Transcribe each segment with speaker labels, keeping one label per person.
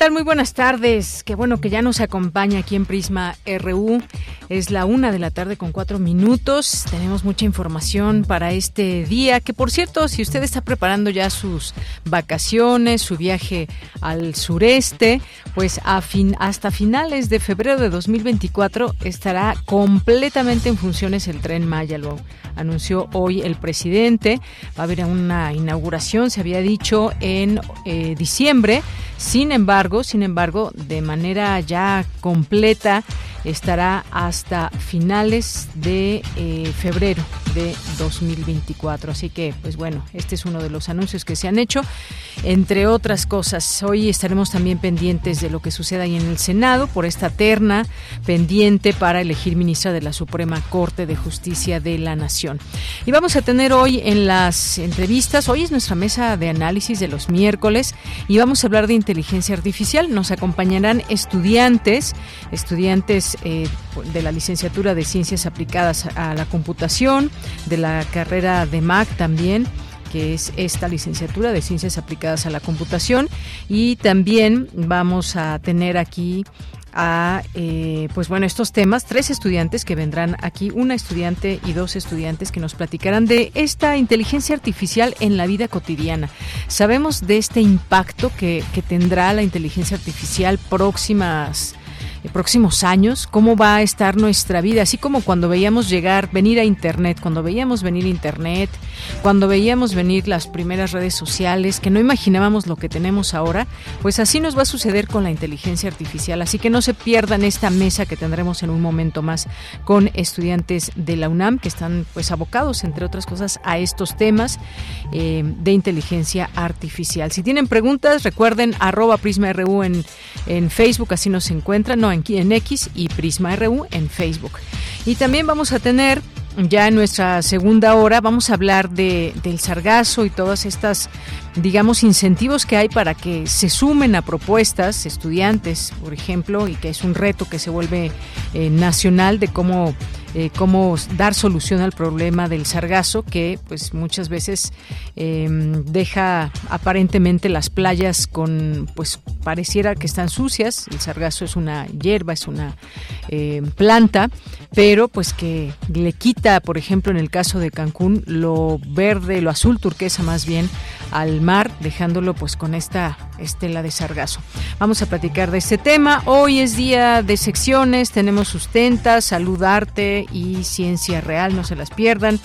Speaker 1: Tal? Muy buenas tardes. Qué bueno que ya nos acompaña aquí en Prisma RU. Es la una de la tarde con cuatro minutos. Tenemos mucha información para este día. Que por cierto, si usted está preparando ya sus vacaciones, su viaje al sureste, pues a fin, hasta finales de febrero de 2024 estará completamente en funciones el tren Maya. Lo anunció hoy el presidente. Va a haber una inauguración, se había dicho, en eh, diciembre. Sin embargo, sin embargo, de manera ya completa estará hasta finales de eh, febrero de 2024. Así que, pues bueno, este es uno de los anuncios que se han hecho. Entre otras cosas, hoy estaremos también pendientes de lo que suceda ahí en el Senado por esta terna pendiente para elegir ministra de la Suprema Corte de Justicia de la Nación. Y vamos a tener hoy en las entrevistas, hoy es nuestra mesa de análisis de los miércoles y vamos a hablar de inteligencia artificial. Nos acompañarán estudiantes, estudiantes eh, de la licenciatura de Ciencias Aplicadas a la Computación, de la carrera de MAC también que es esta licenciatura de Ciencias Aplicadas a la Computación. Y también vamos a tener aquí a eh, pues bueno estos temas tres estudiantes que vendrán aquí una estudiante y dos estudiantes que nos platicarán de esta inteligencia artificial en la vida cotidiana sabemos de este impacto que, que tendrá la inteligencia artificial próximas próximos años, cómo va a estar nuestra vida, así como cuando veíamos llegar, venir a Internet, cuando veíamos venir Internet, cuando veíamos venir las primeras redes sociales, que no imaginábamos lo que tenemos ahora, pues así nos va a suceder con la inteligencia artificial. Así que no se pierdan esta mesa que tendremos en un momento más con estudiantes de la UNAM que están pues abocados, entre otras cosas, a estos temas eh, de inteligencia artificial. Si tienen preguntas, recuerden arroba PrismaRU en, en Facebook, así nos encuentran. No, en, X y Prisma RU en Facebook. Y también vamos a tener ya en nuestra segunda hora vamos a hablar de, del sargazo y todas estas, digamos, incentivos que hay para que se sumen a propuestas estudiantes, por ejemplo, y que es un reto que se vuelve eh, nacional de cómo eh, cómo dar solución al problema del sargazo que pues muchas veces em, deja aparentemente las playas con pues pareciera que están sucias. El sargazo es una hierba es una em, planta pero pues que le quita por ejemplo en el caso de Cancún lo verde lo azul turquesa más bien al mar dejándolo pues con esta estela de sargazo vamos a platicar de este tema hoy es día de secciones tenemos sustenta salud arte y Ciencia Real, no se las pierdan.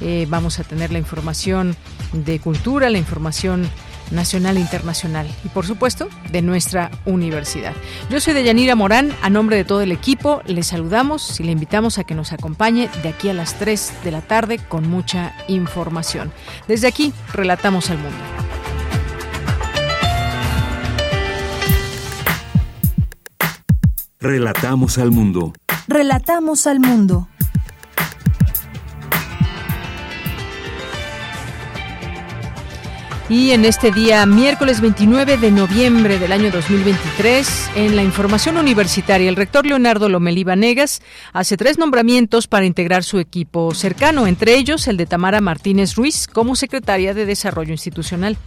Speaker 1: Eh, vamos a tener la información de cultura, la información nacional e internacional y por supuesto de nuestra universidad. Yo soy Deyanira Morán, a nombre de todo el equipo les saludamos y le invitamos a que nos acompañe de aquí a las 3 de la tarde con mucha información. Desde aquí, relatamos al mundo.
Speaker 2: Relatamos al mundo.
Speaker 3: Relatamos al mundo.
Speaker 1: Y en este día, miércoles 29 de noviembre del año 2023, en la información universitaria, el rector Leonardo Lomelí Vanegas hace tres nombramientos para integrar su equipo cercano, entre ellos el de Tamara Martínez Ruiz como secretaria de Desarrollo Institucional.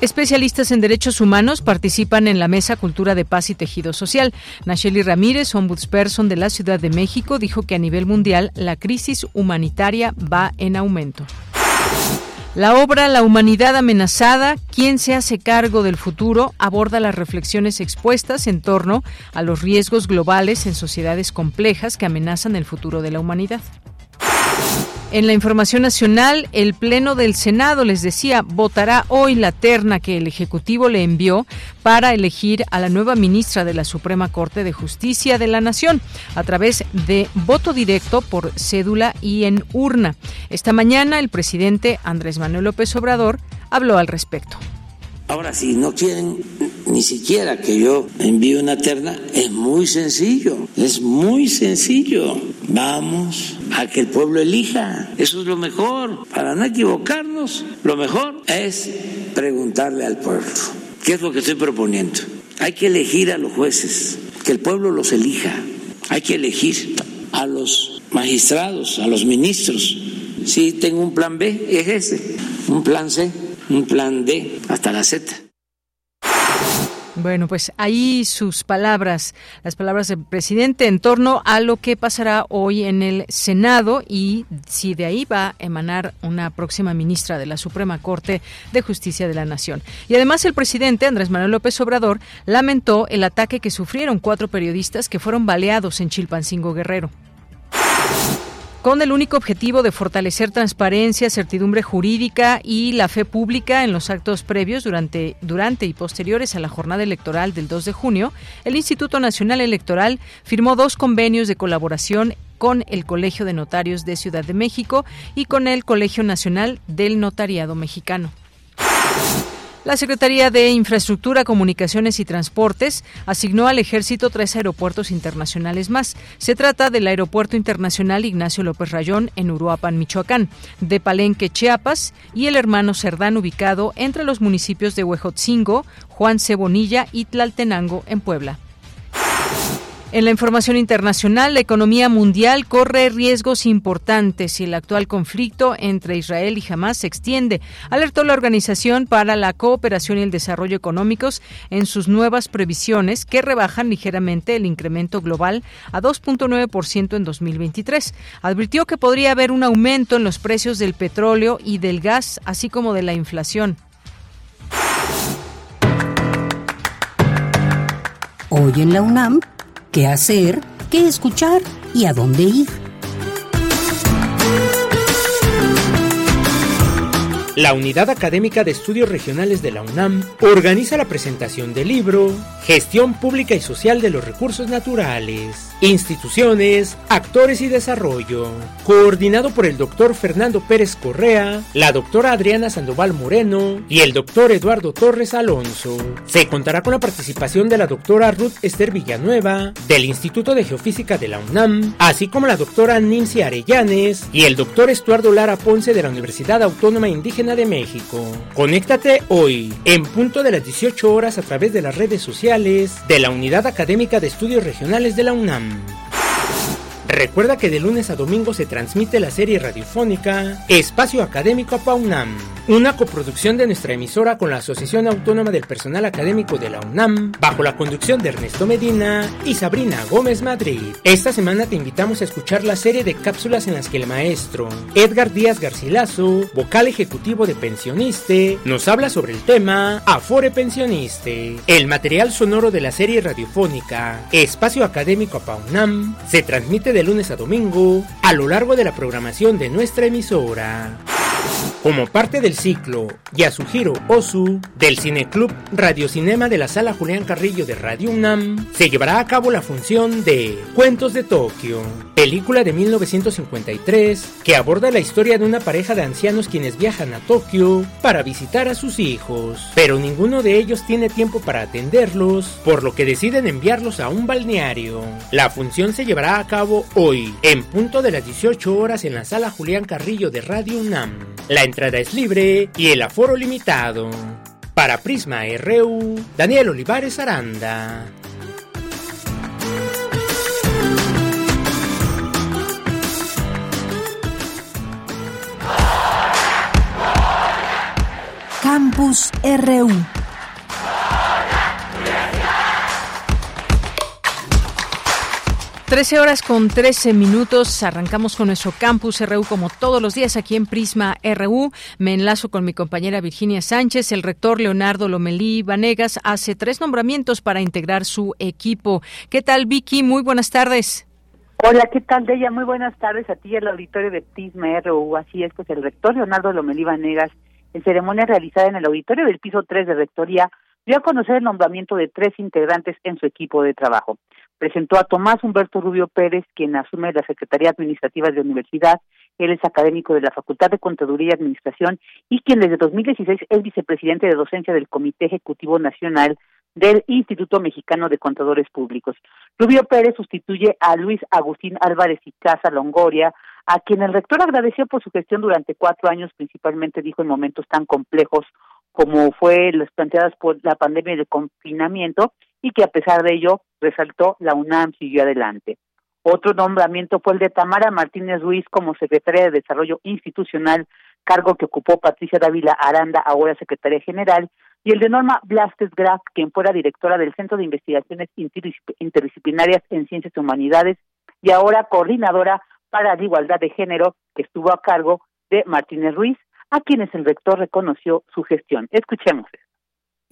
Speaker 1: Especialistas en derechos humanos participan en la Mesa Cultura de Paz y Tejido Social. Nacheli Ramírez, ombudsperson de la Ciudad de México, dijo que a nivel mundial la crisis humanitaria va en aumento. La obra La humanidad amenazada, ¿quién se hace cargo del futuro? aborda las reflexiones expuestas en torno a los riesgos globales en sociedades complejas que amenazan el futuro de la humanidad. En la información nacional, el Pleno del Senado, les decía, votará hoy la terna que el Ejecutivo le envió para elegir a la nueva ministra de la Suprema Corte de Justicia de la Nación a través de voto directo por cédula y en urna. Esta mañana el presidente Andrés Manuel López Obrador habló al respecto.
Speaker 4: Ahora, si no quieren ni siquiera que yo envíe una terna, es muy sencillo, es muy sencillo. Vamos a que el pueblo elija, eso es lo mejor. Para no equivocarnos, lo mejor es preguntarle al pueblo. ¿Qué es lo que estoy proponiendo? Hay que elegir a los jueces, que el pueblo los elija. Hay que elegir a los magistrados, a los ministros. Si tengo un plan B, es ese. Un plan C un plan D hasta la Z.
Speaker 1: Bueno, pues ahí sus palabras, las palabras del presidente en torno a lo que pasará hoy en el Senado y si de ahí va a emanar una próxima ministra de la Suprema Corte de Justicia de la Nación. Y además el presidente Andrés Manuel López Obrador lamentó el ataque que sufrieron cuatro periodistas que fueron baleados en Chilpancingo Guerrero con el único objetivo de fortalecer transparencia, certidumbre jurídica y la fe pública en los actos previos durante, durante y posteriores a la jornada electoral del 2 de junio, el Instituto Nacional Electoral firmó dos convenios de colaboración con el Colegio de Notarios de Ciudad de México y con el Colegio Nacional del Notariado Mexicano. La Secretaría de Infraestructura, Comunicaciones y Transportes asignó al ejército tres aeropuertos internacionales más. Se trata del Aeropuerto Internacional Ignacio López Rayón en Uruapan, Michoacán, de Palenque, Chiapas y el hermano Cerdán ubicado entre los municipios de Huejotzingo, Juan Cebonilla y Tlaltenango en Puebla. En la información internacional, la economía mundial corre riesgos importantes si el actual conflicto entre Israel y Hamas se extiende, alertó la Organización para la Cooperación y el Desarrollo Económicos en sus nuevas previsiones que rebajan ligeramente el incremento global a 2.9% en 2023. Advirtió que podría haber un aumento en los precios del petróleo y del gas, así como de la inflación.
Speaker 5: Hoy en la UNAM qué hacer, qué escuchar y a dónde ir.
Speaker 6: La Unidad Académica de Estudios Regionales de la UNAM organiza la presentación del libro Gestión Pública y Social de los Recursos Naturales, Instituciones, Actores y Desarrollo, coordinado por el doctor Fernando Pérez Correa, la doctora Adriana Sandoval Moreno y el doctor Eduardo Torres Alonso. Se contará con la participación de la doctora Ruth Esther Villanueva, del Instituto de Geofísica de la UNAM, así como la doctora Nincy Arellanes y el doctor Estuardo Lara Ponce de la Universidad Autónoma Indígena de México. Conéctate hoy, en punto de las 18 horas a través de las redes sociales de la Unidad Académica de Estudios Regionales de la UNAM. Recuerda que de lunes a domingo se transmite la serie radiofónica Espacio Académico PAUNAM, una coproducción de nuestra emisora con la Asociación Autónoma del Personal Académico de la UNAM, bajo la conducción de Ernesto Medina y Sabrina Gómez Madrid. Esta semana te invitamos a escuchar la serie de cápsulas en las que el maestro Edgar Díaz Garcilaso, vocal ejecutivo de Pensioniste, nos habla sobre el tema Afore Pensioniste. El material sonoro de la serie radiofónica Espacio Académico PAUNAM se transmite de lunes a domingo a lo largo de la programación de nuestra emisora. Como parte del ciclo Yasuhiro Osu del Cineclub Cinema de la Sala Julián Carrillo de Radio UNAM, se llevará a cabo la función de Cuentos de Tokio, película de 1953 que aborda la historia de una pareja de ancianos quienes viajan a Tokio para visitar a sus hijos, pero ninguno de ellos tiene tiempo para atenderlos, por lo que deciden enviarlos a un balneario. La función se llevará a cabo hoy, en punto de las 18 horas en la Sala Julián Carrillo de Radio UNAM. La entrada es libre y el aforo limitado. Para Prisma RU, Daniel Olivares Aranda.
Speaker 5: Campus RU
Speaker 1: 13 horas con 13 minutos. Arrancamos con nuestro campus RU como todos los días aquí en Prisma RU. Me enlazo con mi compañera Virginia Sánchez. El rector Leonardo Lomelí Vanegas hace tres nombramientos para integrar su equipo. ¿Qué tal, Vicky? Muy buenas tardes.
Speaker 7: Hola, ¿qué tal, Deya? Muy buenas tardes a ti y al auditorio de Prisma RU. Así es, pues el rector Leonardo Lomelí Vanegas, en ceremonia realizada en el auditorio del piso 3 de Rectoría, dio a conocer el nombramiento de tres integrantes en su equipo de trabajo. Presentó a Tomás Humberto Rubio Pérez, quien asume la Secretaría Administrativa de la Universidad. Él es académico de la Facultad de Contaduría y Administración y quien desde 2016 es vicepresidente de docencia del Comité Ejecutivo Nacional del Instituto Mexicano de Contadores Públicos. Rubio Pérez sustituye a Luis Agustín Álvarez y Casa Longoria, a quien el rector agradeció por su gestión durante cuatro años, principalmente dijo en momentos tan complejos como fue las planteadas por la pandemia de confinamiento y que a pesar de ello resaltó la UNAM siguió adelante. Otro nombramiento fue el de Tamara Martínez Ruiz como secretaria de Desarrollo Institucional, cargo que ocupó Patricia Dávila Aranda, ahora secretaria general, y el de Norma Blastes Graf, quien fuera directora del Centro de Investigaciones Interdisciplinarias en Ciencias y Humanidades y ahora coordinadora para la igualdad de género, que estuvo a cargo de Martínez Ruiz, a quienes el rector reconoció su gestión. Escuchemos.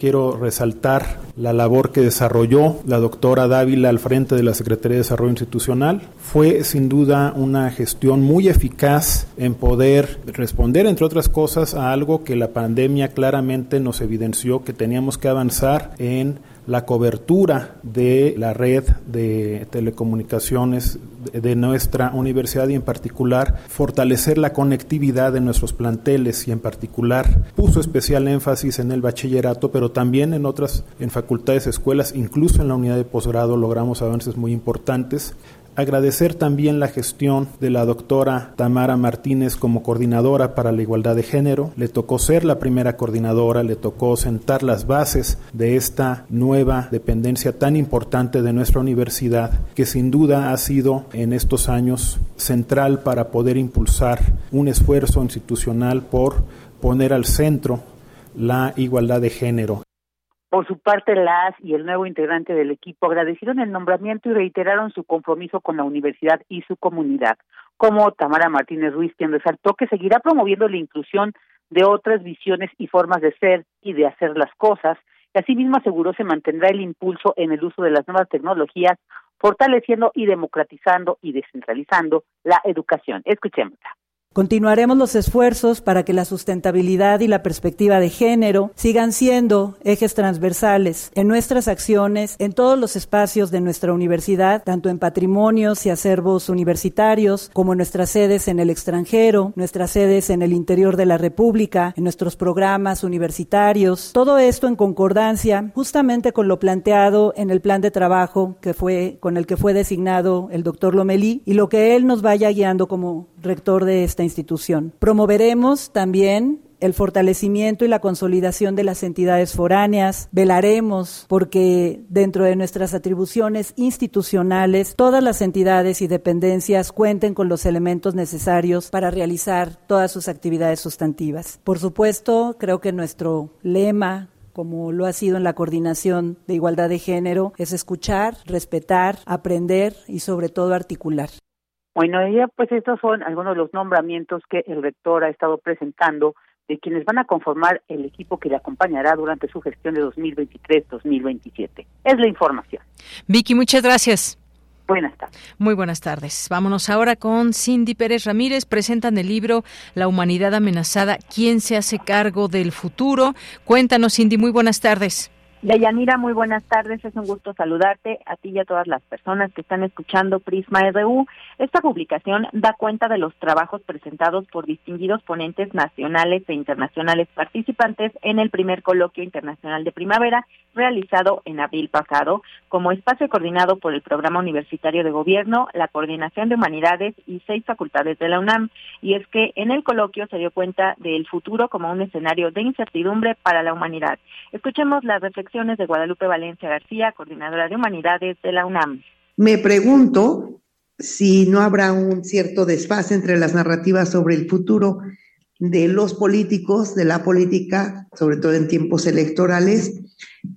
Speaker 8: Quiero resaltar la labor que desarrolló la doctora Dávila al frente de la Secretaría de Desarrollo Institucional. Fue sin duda una gestión muy eficaz en poder responder, entre otras cosas, a algo que la pandemia claramente nos evidenció que teníamos que avanzar en la cobertura de la red de telecomunicaciones de nuestra universidad y en particular fortalecer la conectividad de nuestros planteles y en particular puso especial énfasis en el bachillerato, pero también en otras, en facultades, escuelas, incluso en la unidad de posgrado logramos avances muy importantes. Agradecer también la gestión de la doctora Tamara Martínez como coordinadora para la igualdad de género. Le tocó ser la primera coordinadora, le tocó sentar las bases de esta nueva dependencia tan importante de nuestra universidad, que sin duda ha sido en estos años central para poder impulsar un esfuerzo institucional por poner al centro la igualdad de género.
Speaker 7: Por su parte, las y el nuevo integrante del equipo agradecieron el nombramiento y reiteraron su compromiso con la universidad y su comunidad, como Tamara Martínez Ruiz, quien resaltó que seguirá promoviendo la inclusión de otras visiones y formas de ser y de hacer las cosas, y asimismo aseguró se mantendrá el impulso en el uso de las nuevas tecnologías, fortaleciendo y democratizando y descentralizando la educación. Escuchémosla.
Speaker 9: Continuaremos los esfuerzos para que la sustentabilidad y la perspectiva de género sigan siendo ejes transversales en nuestras acciones, en todos los espacios de nuestra universidad, tanto en patrimonios y acervos universitarios, como en nuestras sedes en el extranjero, nuestras sedes en el interior de la República, en nuestros programas universitarios. Todo esto en concordancia justamente con lo planteado en el plan de trabajo que fue con el que fue designado el doctor Lomelí y lo que él nos vaya guiando como rector de este institución. Promoveremos también el fortalecimiento y la consolidación de las entidades foráneas. Velaremos porque dentro de nuestras atribuciones institucionales todas las entidades y dependencias cuenten con los elementos necesarios para realizar todas sus actividades sustantivas. Por supuesto, creo que nuestro lema como lo ha sido en la coordinación de igualdad de género, es escuchar, respetar, aprender y sobre todo articular.
Speaker 7: Bueno, ella, pues estos son algunos de los nombramientos que el rector ha estado presentando de quienes van a conformar el equipo que le acompañará durante su gestión de 2023-2027. Es la información.
Speaker 1: Vicky, muchas gracias.
Speaker 7: Buenas tardes.
Speaker 1: Muy buenas tardes. Vámonos ahora con Cindy Pérez Ramírez. Presentan el libro La humanidad amenazada. ¿Quién se hace cargo del futuro? Cuéntanos, Cindy. Muy buenas tardes.
Speaker 10: Deyanira, muy buenas tardes. Es un gusto saludarte a ti y a todas las personas que están escuchando Prisma RU. Esta publicación da cuenta de los trabajos presentados por distinguidos ponentes nacionales e internacionales participantes en el primer coloquio internacional de primavera realizado en abril pasado, como espacio coordinado por el Programa Universitario de Gobierno, la Coordinación de Humanidades y seis facultades de la UNAM. Y es que en el coloquio se dio cuenta del futuro como un escenario de incertidumbre para la humanidad. Escuchemos la reflexión de Guadalupe Valencia García, coordinadora de Humanidades de la UNAM.
Speaker 11: Me pregunto si no habrá un cierto desfase entre las narrativas sobre el futuro de los políticos, de la política, sobre todo en tiempos electorales,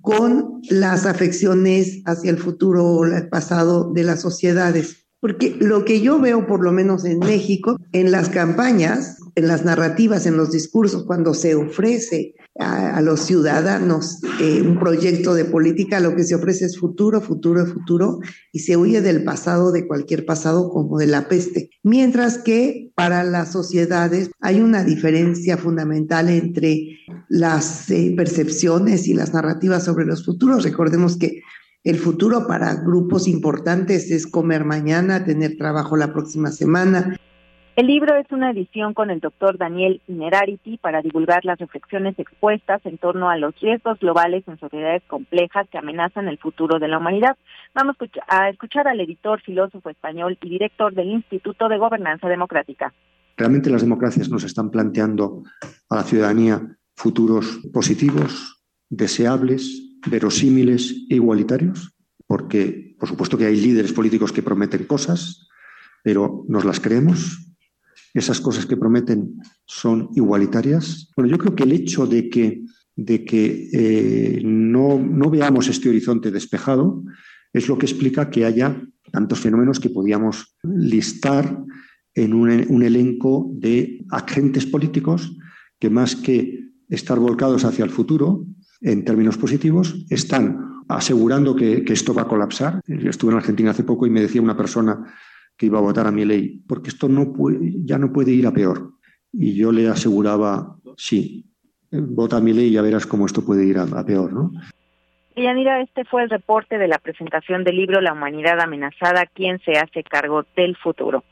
Speaker 11: con las afecciones hacia el futuro o el pasado de las sociedades. Porque lo que yo veo, por lo menos en México, en las campañas, en las narrativas, en los discursos, cuando se ofrece a, los ciudadanos eh, un proyecto de política, lo que se ofrece es futuro, futuro, futuro, y se huye del pasado, de cualquier pasado como de la peste. Mientras que para las sociedades hay una diferencia fundamental entre las eh, percepciones y las narrativas sobre los futuros. Recordemos que el futuro para grupos importantes es comer mañana, tener trabajo la próxima semana,
Speaker 10: el libro es una edición con el doctor Daniel Inerarity para divulgar las reflexiones expuestas en torno a los riesgos globales en sociedades complejas que amenazan el futuro de la humanidad. Vamos a escuchar al editor, filósofo español y director del Instituto de Gobernanza Democrática.
Speaker 12: Realmente las democracias nos están planteando a la ciudadanía futuros positivos, deseables, verosímiles e igualitarios, porque por supuesto que hay líderes políticos que prometen cosas, pero ¿nos las creemos? Esas cosas que prometen son igualitarias? Bueno, yo creo que el hecho de que, de que eh, no, no veamos este horizonte despejado es lo que explica que haya tantos fenómenos que podíamos listar en un, un, elenco de agentes políticos que más que estar volcados hacia el futuro en términos positivos, están asegurando que, que esto va a colapsar. Estuve en Argentina hace poco y me decía una persona que iba a votar a mi ley, porque esto no puede, ya no puede ir a peor. Y yo le aseguraba, sí, vota a mi ley y ya verás cómo esto puede ir a, peor, ¿no?
Speaker 10: Y mira, este fue el reporte de la presentación del libro La humanidad amenazada, ¿quién se hace cargo del futuro?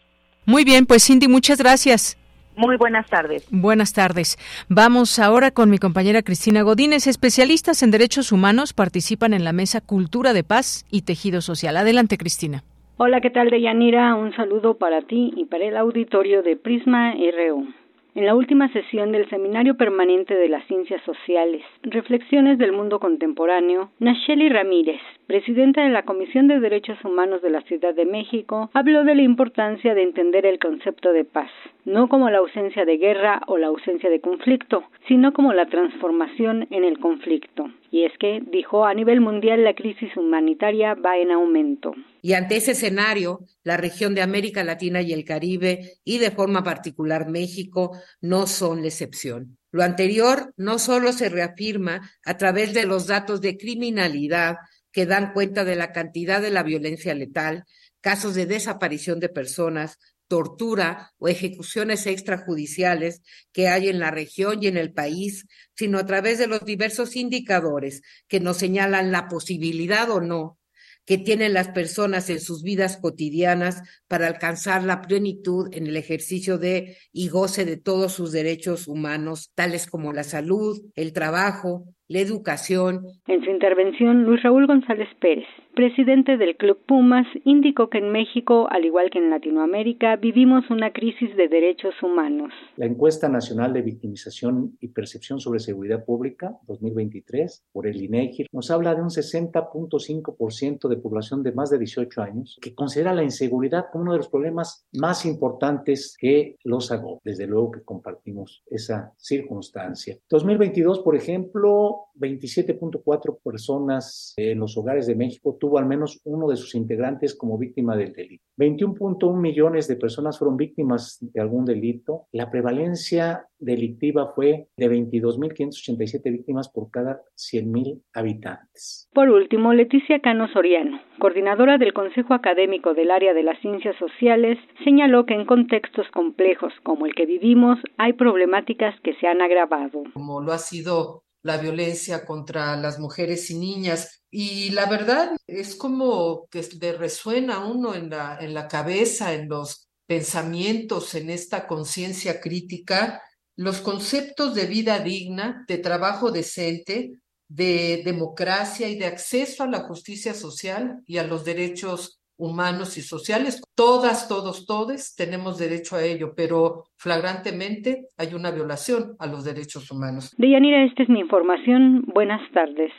Speaker 1: Muy bien, pues Cindy, muchas gracias.
Speaker 10: Muy buenas tardes.
Speaker 1: Buenas tardes. Vamos ahora con mi compañera Cristina Godínez. Especialistas en derechos humanos participan en la mesa Cultura de Paz y Tejido Social. Adelante, Cristina.
Speaker 13: Hola, ¿qué tal, Deyanira? Un saludo para ti y para el auditorio de Prisma RU. En la última sesión del Seminario Permanente de las Ciencias Sociales, Reflexiones del Mundo Contemporáneo, Nacheli Ramírez, presidenta de la Comisión de Derechos Humanos de la Ciudad de México, habló de la importancia de entender el concepto de paz, no como la ausencia de guerra o la ausencia de conflicto, sino como la transformación en el conflicto. Y es que, dijo, a nivel mundial la crisis humanitaria va en aumento.
Speaker 14: Y ante ese escenario, la región de América Latina y el Caribe, y de forma particular México, no son la excepción. Lo anterior no solo se reafirma a través de los datos de criminalidad que dan cuenta de la cantidad de la violencia letal, casos de desaparición de personas, tortura o ejecuciones extrajudiciales que hay en la región y en el país, sino a través de los diversos indicadores que nos señalan la posibilidad o no que tienen las personas en sus vidas cotidianas para alcanzar la plenitud en el ejercicio de y goce de todos sus derechos humanos, tales como la salud, el trabajo, la educación.
Speaker 13: En su intervención, Luis Raúl González Pérez, presidente del Club Pumas, indicó que en México, al igual que en Latinoamérica, vivimos una crisis de derechos humanos.
Speaker 15: La encuesta nacional de victimización y percepción sobre seguridad pública 2023 por el INEGI nos habla de un 60.5% de población de más de 18 años que considera la inseguridad como uno de los problemas más importantes que los hago. Desde luego que compartimos esa circunstancia. 2022, por ejemplo, 27.4 personas en los hogares de México tuvo al menos uno de sus integrantes como víctima del delito. 21.1 millones de personas fueron víctimas de algún delito. La prevalencia delictiva fue de 22.587 víctimas por cada 100.000 habitantes.
Speaker 13: Por último, Leticia Cano Soriano, coordinadora del Consejo Académico del Área de las Ciencias Sociales, señaló que en contextos complejos como el que vivimos hay problemáticas que se han agravado.
Speaker 16: Como lo ha sido la violencia contra las mujeres y niñas. Y la verdad es como que le resuena a uno en la, en la cabeza, en los pensamientos, en esta conciencia crítica, los conceptos de vida digna, de trabajo decente, de democracia y de acceso a la justicia social y a los derechos humanos y sociales. Todas, todos, todos tenemos derecho a ello, pero flagrantemente hay una violación a los derechos humanos.
Speaker 13: Deyanira, esta es mi información. Buenas tardes.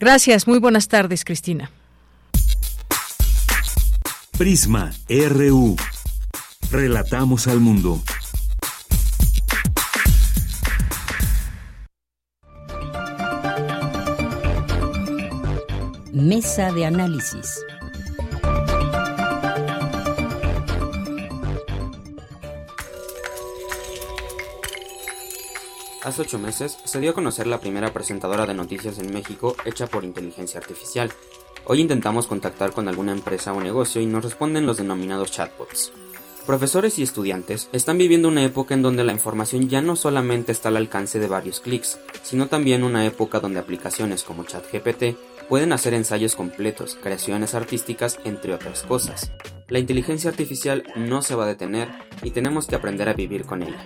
Speaker 1: Gracias, muy buenas tardes, Cristina.
Speaker 2: Prisma RU. Relatamos al mundo.
Speaker 5: Mesa de análisis.
Speaker 17: Hace ocho meses se dio a conocer la primera presentadora de noticias en México hecha por inteligencia artificial. Hoy intentamos contactar con alguna empresa o negocio y nos responden los denominados chatbots. Profesores y estudiantes están viviendo una época en donde la información ya no solamente está al alcance de varios clics, sino también una época donde aplicaciones como ChatGPT pueden hacer ensayos completos, creaciones artísticas, entre otras cosas. La inteligencia artificial no se va a detener y tenemos que aprender a vivir con ella.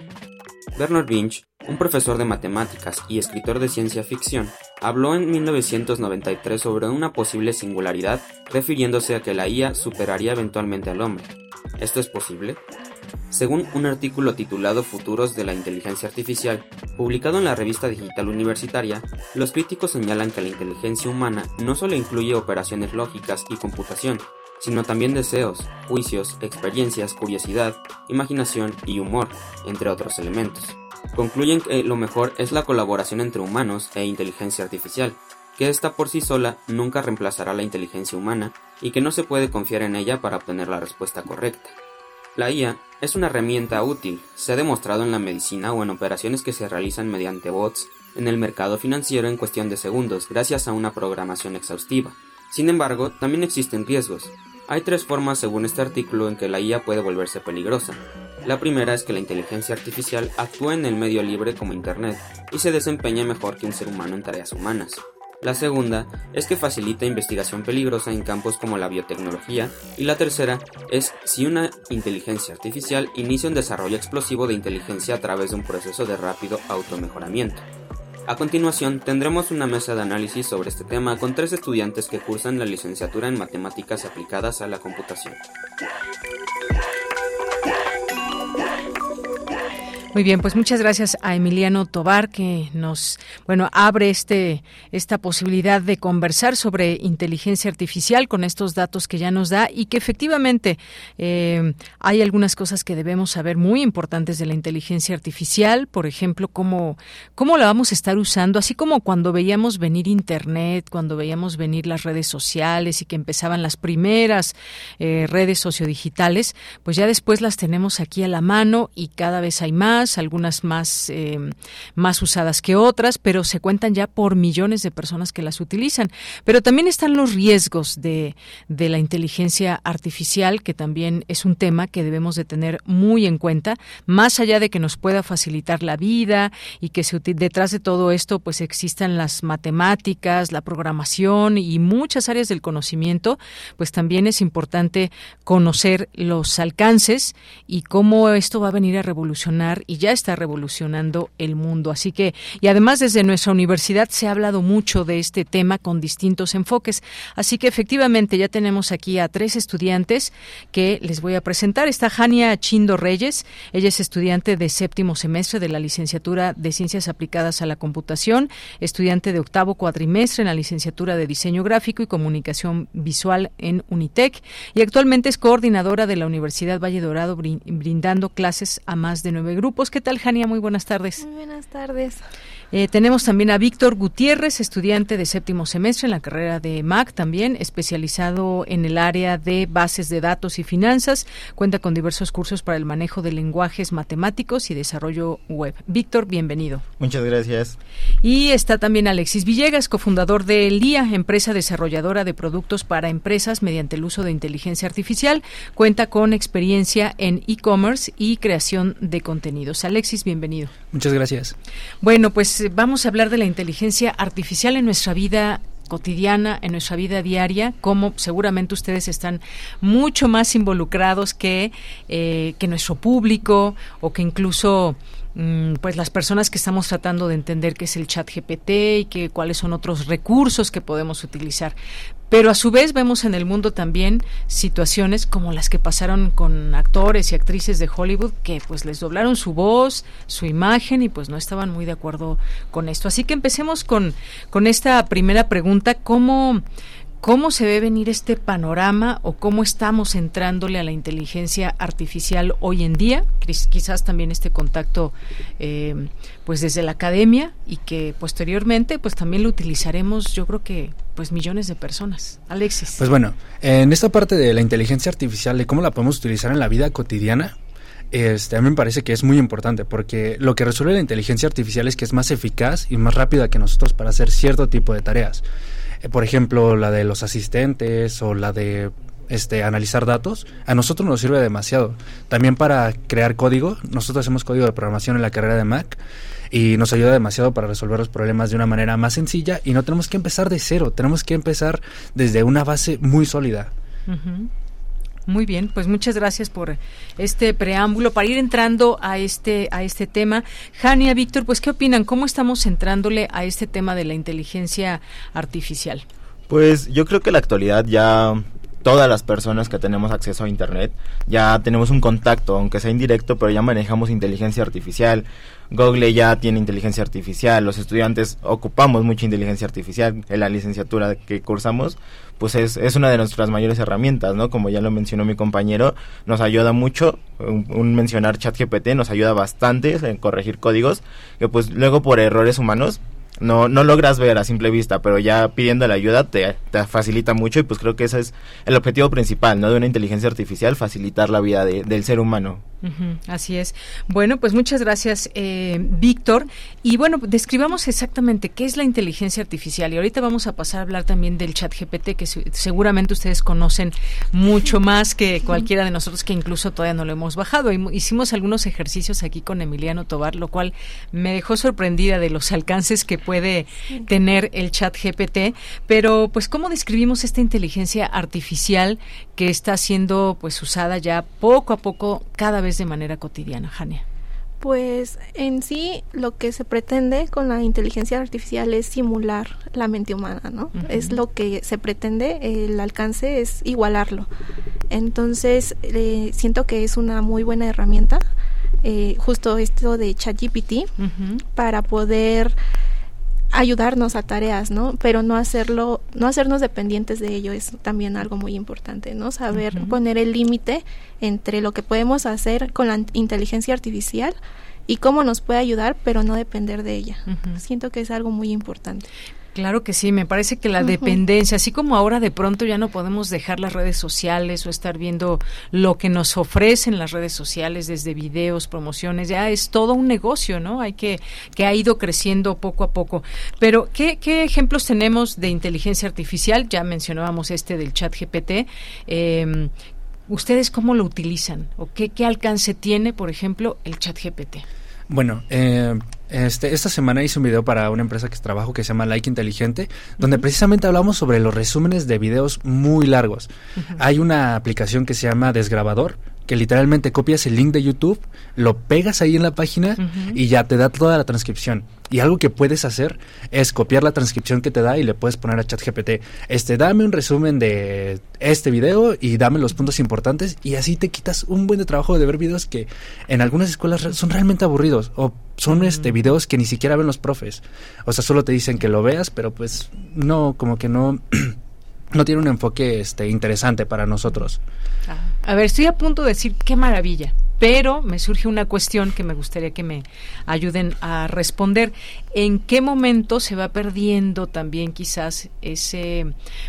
Speaker 17: Bernard Binch, un profesor de matemáticas y escritor de ciencia ficción, habló en 1993 sobre una posible singularidad refiriéndose a que la IA superaría eventualmente al hombre. ¿Esto es posible? Según un artículo titulado Futuros de la Inteligencia Artificial, publicado en la revista digital universitaria, los críticos señalan que la inteligencia humana no solo incluye operaciones lógicas y computación, sino también deseos, juicios, experiencias, curiosidad, imaginación y humor, entre otros elementos. Concluyen que lo mejor es la colaboración entre humanos e inteligencia artificial, que ésta por sí sola nunca reemplazará la inteligencia humana y que no se puede confiar en ella para obtener la respuesta correcta. La IA es una herramienta útil, se ha demostrado en la medicina o en operaciones que se realizan mediante bots en el mercado financiero en cuestión de segundos gracias a una programación exhaustiva. Sin embargo, también existen riesgos. Hay tres formas según este artículo en que la IA puede volverse peligrosa. La primera es que la inteligencia artificial actúe en el medio libre como Internet y se desempeñe mejor que un ser humano en tareas humanas. La segunda es que facilita investigación peligrosa en campos como la biotecnología y la tercera es si una inteligencia artificial inicia un desarrollo explosivo de inteligencia a través de un proceso de rápido automejoramiento. A continuación tendremos una mesa de análisis sobre este tema con tres estudiantes que cursan la licenciatura en matemáticas aplicadas a la computación.
Speaker 1: Muy bien, pues muchas gracias a Emiliano Tobar que nos, bueno, abre este esta posibilidad de conversar sobre inteligencia artificial con estos datos que ya nos da y que efectivamente eh, hay algunas cosas que debemos saber muy importantes de la inteligencia artificial, por ejemplo, cómo cómo la vamos a estar usando, así como cuando veíamos venir Internet, cuando veíamos venir las redes sociales y que empezaban las primeras eh, redes sociodigitales, pues ya después las tenemos aquí a la mano y cada vez hay más algunas más, eh, más usadas que otras, pero se cuentan ya por millones de personas que las utilizan. Pero también están los riesgos de, de la inteligencia artificial, que también es un tema que debemos de tener muy en cuenta, más allá de que nos pueda facilitar la vida y que se, detrás de todo esto pues existan las matemáticas, la programación y muchas áreas del conocimiento, pues también es importante conocer los alcances y cómo esto va a venir a revolucionar y ya está revolucionando el mundo. Así que, y además desde nuestra universidad se ha hablado mucho de este tema con distintos enfoques. Así que efectivamente ya tenemos aquí a tres estudiantes que les voy a presentar. Está Jania Chindo Reyes, ella es estudiante de séptimo semestre de la licenciatura de Ciencias Aplicadas a la Computación, estudiante de octavo cuatrimestre en la licenciatura de Diseño Gráfico y Comunicación Visual en Unitec y actualmente es coordinadora de la Universidad Valle Dorado brindando clases a más de nueve grupos ¿Qué tal, Jania? Muy buenas tardes.
Speaker 18: Muy buenas tardes.
Speaker 1: Eh, tenemos también a Víctor Gutiérrez, estudiante de séptimo semestre en la carrera de MAC, también especializado en el área de bases de datos y finanzas. Cuenta con diversos cursos para el manejo de lenguajes matemáticos y desarrollo web. Víctor, bienvenido.
Speaker 19: Muchas gracias.
Speaker 1: Y está también Alexis Villegas, cofundador de LIA, empresa desarrolladora de productos para empresas mediante el uso de inteligencia artificial. Cuenta con experiencia en e-commerce y creación de contenidos. Alexis, bienvenido.
Speaker 19: Muchas gracias.
Speaker 1: Bueno, pues eh, vamos a hablar de la inteligencia artificial en nuestra vida cotidiana, en nuestra vida diaria, como seguramente ustedes están mucho más involucrados que, eh, que nuestro público o que incluso pues las personas que estamos tratando de entender qué es el chat GPT y que cuáles son otros recursos que podemos utilizar. Pero a su vez vemos en el mundo también situaciones como las que pasaron con actores y actrices de Hollywood que pues les doblaron su voz, su imagen y pues no estaban muy de acuerdo con esto. Así que empecemos con, con esta primera pregunta, ¿cómo, ¿Cómo se ve venir este panorama o cómo estamos entrándole a la inteligencia artificial hoy en día? Quizás también este contacto eh, pues desde la academia y que posteriormente pues también lo utilizaremos yo creo que pues millones de personas. Alexis.
Speaker 19: Pues bueno, en esta parte de la inteligencia artificial, de cómo la podemos utilizar en la vida cotidiana,
Speaker 18: este, a mí me parece que es muy importante porque lo que resuelve la inteligencia artificial es que es más eficaz y más rápida que nosotros para hacer cierto tipo de tareas. Eh, por ejemplo, la de los asistentes o la de este, analizar datos, a nosotros nos sirve demasiado. También para crear código, nosotros hacemos código de programación en la carrera de Mac y nos ayuda demasiado para resolver los problemas de una manera más sencilla y no tenemos que empezar de cero, tenemos que empezar desde una base muy sólida.
Speaker 1: Muy bien, pues muchas gracias por este preámbulo para ir entrando a este a este tema. Jania, Víctor, pues qué opinan? ¿Cómo estamos entrándole a este tema de la inteligencia artificial?
Speaker 19: Pues yo creo que la actualidad ya todas las personas que tenemos acceso a Internet ya tenemos un contacto, aunque sea indirecto, pero ya manejamos inteligencia artificial. Google ya tiene inteligencia artificial, los estudiantes ocupamos mucha inteligencia artificial en la licenciatura que cursamos, pues es, es una de nuestras mayores herramientas, ¿no? Como ya lo mencionó mi compañero, nos ayuda mucho, un, un mencionar ChatGPT nos ayuda bastante en corregir códigos, que pues luego por errores humanos no, no logras ver a simple vista, pero ya pidiendo la ayuda te, te, facilita mucho y pues creo que ese es el objetivo principal, ¿no? De una inteligencia artificial, facilitar la vida de, del ser humano.
Speaker 1: Así es. Bueno, pues muchas gracias, eh, Víctor. Y bueno, describamos exactamente qué es la inteligencia artificial. Y ahorita vamos a pasar a hablar también del chat GPT, que seguramente ustedes conocen mucho más que cualquiera de nosotros, que incluso todavía no lo hemos bajado. Hicimos algunos ejercicios aquí con Emiliano Tobar, lo cual me dejó sorprendida de los alcances que puede tener el chat GPT. Pero, pues, ¿cómo describimos esta inteligencia artificial que está siendo pues usada ya poco a poco cada vez de manera cotidiana, Jania?
Speaker 20: Pues en sí lo que se pretende con la inteligencia artificial es simular la mente humana, ¿no? Uh -huh. Es lo que se pretende, el alcance es igualarlo. Entonces eh, siento que es una muy buena herramienta, eh, justo esto de ChatGPT, uh -huh. para poder ayudarnos a tareas, ¿no? Pero no hacerlo, no hacernos dependientes de ello es también algo muy importante, ¿no? Saber uh -huh. poner el límite entre lo que podemos hacer con la inteligencia artificial y cómo nos puede ayudar, pero no depender de ella. Uh -huh. Siento que es algo muy importante.
Speaker 1: Claro que sí, me parece que la uh -huh. dependencia, así como ahora de pronto ya no podemos dejar las redes sociales o estar viendo lo que nos ofrecen las redes sociales desde videos, promociones, ya es todo un negocio, ¿no? Hay que que ha ido creciendo poco a poco. Pero ¿qué, qué ejemplos tenemos de inteligencia artificial? Ya mencionábamos este del Chat GPT. Eh, ¿Ustedes cómo lo utilizan o qué, qué alcance tiene, por ejemplo, el Chat GPT?
Speaker 18: Bueno, eh, este, esta semana hice un video para una empresa que trabajo que se llama Like Inteligente, donde uh -huh. precisamente hablamos sobre los resúmenes de videos muy largos. Uh -huh. Hay una aplicación que se llama Desgrabador, que literalmente copias el link de YouTube, lo pegas ahí en la página uh -huh. y ya te da toda la transcripción. Y algo que puedes hacer es copiar la transcripción que te da y le puedes poner a ChatGPT, este, dame un resumen de este video y dame los puntos importantes y así te quitas un buen de trabajo de ver videos que en algunas escuelas son realmente aburridos o son este videos que ni siquiera ven los profes. O sea, solo te dicen que lo veas, pero pues no, como que no no tiene un enfoque este interesante para nosotros.
Speaker 1: A ver, estoy a punto de decir qué maravilla, pero me surge una cuestión que me gustaría que me ayuden a responder. ¿En qué momento se va perdiendo también quizás ese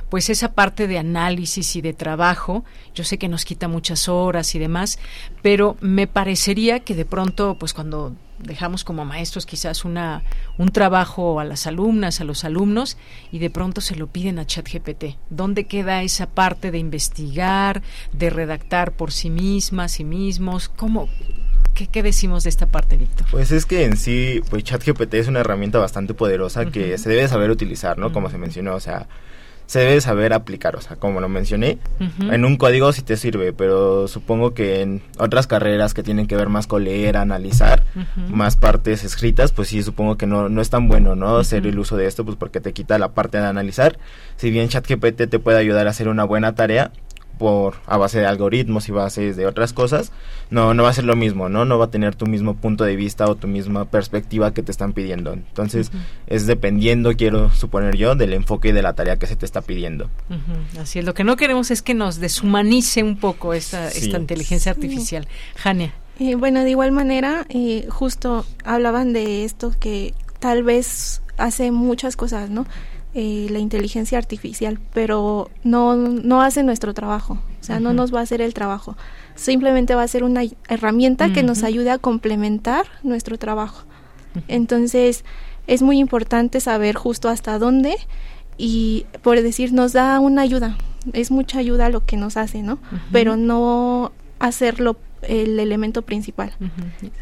Speaker 1: pues esa parte de análisis y de trabajo? Yo sé que nos quita muchas horas y demás, pero me parecería que de pronto pues cuando dejamos como maestros quizás una un trabajo a las alumnas, a los alumnos y de pronto se lo piden a ChatGPT. ¿Dónde queda esa parte de investigar, de redactar por sí mismas, sí mismos? ¿Cómo ¿Qué, ¿Qué, decimos de esta parte, Víctor?
Speaker 19: Pues es que en sí, pues ChatGPT es una herramienta bastante poderosa uh -huh. que se debe saber utilizar, ¿no? Uh -huh. Como se mencionó, o sea, se debe saber aplicar, o sea, como lo mencioné, uh -huh. en un código sí te sirve, pero supongo que en otras carreras que tienen que ver más con leer, analizar, uh -huh. más partes escritas, pues sí, supongo que no, no es tan bueno, ¿no? Hacer el uso de esto, pues porque te quita la parte de analizar. Si bien ChatGPT te puede ayudar a hacer una buena tarea, por a base de algoritmos y bases de otras cosas, no no va a ser lo mismo, ¿no? No va a tener tu mismo punto de vista o tu misma perspectiva que te están pidiendo. Entonces, uh -huh. es dependiendo, quiero suponer yo, del enfoque de la tarea que se te está pidiendo.
Speaker 1: Uh -huh. Así es, lo que no queremos es que nos deshumanice un poco esta, sí. esta inteligencia artificial. Sí. Jania.
Speaker 20: Eh, bueno, de igual manera, eh, justo hablaban de esto que tal vez hace muchas cosas, ¿no? Eh, la inteligencia artificial, pero no, no hace nuestro trabajo. O sea, no nos va a hacer el trabajo. Simplemente va a ser una herramienta que nos ayude a complementar nuestro trabajo. Entonces, es muy importante saber justo hasta dónde y por decir nos da una ayuda, es mucha ayuda lo que nos hace, ¿no? Pero no hacerlo el elemento principal.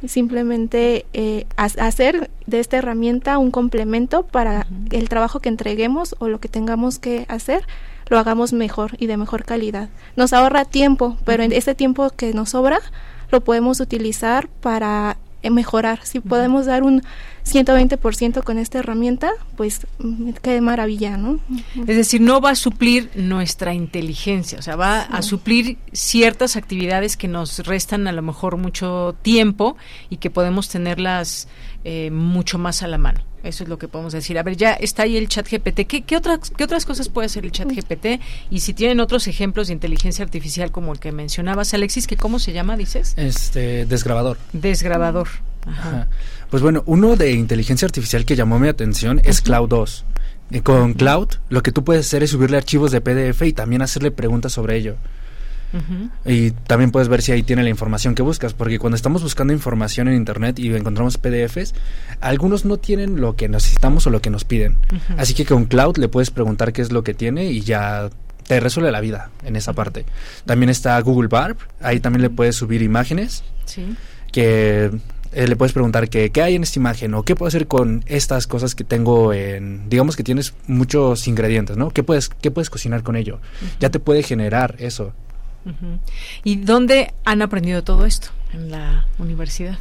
Speaker 20: Simplemente eh, hacer de esta herramienta un complemento para el trabajo que entreguemos o lo que tengamos que hacer lo hagamos mejor y de mejor calidad. Nos ahorra tiempo, pero en ese tiempo que nos sobra lo podemos utilizar para mejorar. Si podemos dar un 120% con esta herramienta, pues mm, qué maravilla, ¿no?
Speaker 1: Es decir, no va a suplir nuestra inteligencia, o sea, va a suplir ciertas actividades que nos restan a lo mejor mucho tiempo y que podemos tenerlas eh, mucho más a la mano. Eso es lo que podemos decir. A ver, ya está ahí el chat GPT. ¿Qué, qué, otras, ¿Qué otras cosas puede hacer el chat GPT? Y si tienen otros ejemplos de inteligencia artificial como el que mencionabas, Alexis, que ¿cómo se llama, dices?
Speaker 18: Este, desgrabador.
Speaker 1: Desgrabador.
Speaker 18: Pues bueno, uno de inteligencia artificial que llamó mi atención es Cloud 2. Eh, con Cloud, lo que tú puedes hacer es subirle archivos de PDF y también hacerle preguntas sobre ello. Y también puedes ver si ahí tiene la información que buscas, porque cuando estamos buscando información en Internet y encontramos PDFs, algunos no tienen lo que necesitamos o lo que nos piden. Así que con Cloud le puedes preguntar qué es lo que tiene y ya te resuelve la vida en esa parte. También está Google Barb, ahí también le puedes subir imágenes. Que eh, le puedes preguntar qué hay en esta imagen o qué puedo hacer con estas cosas que tengo en, digamos que tienes muchos ingredientes, ¿no? ¿Qué puedes, qué puedes cocinar con ello? Ya te puede generar eso.
Speaker 1: ¿Y dónde han aprendido todo esto? En la universidad.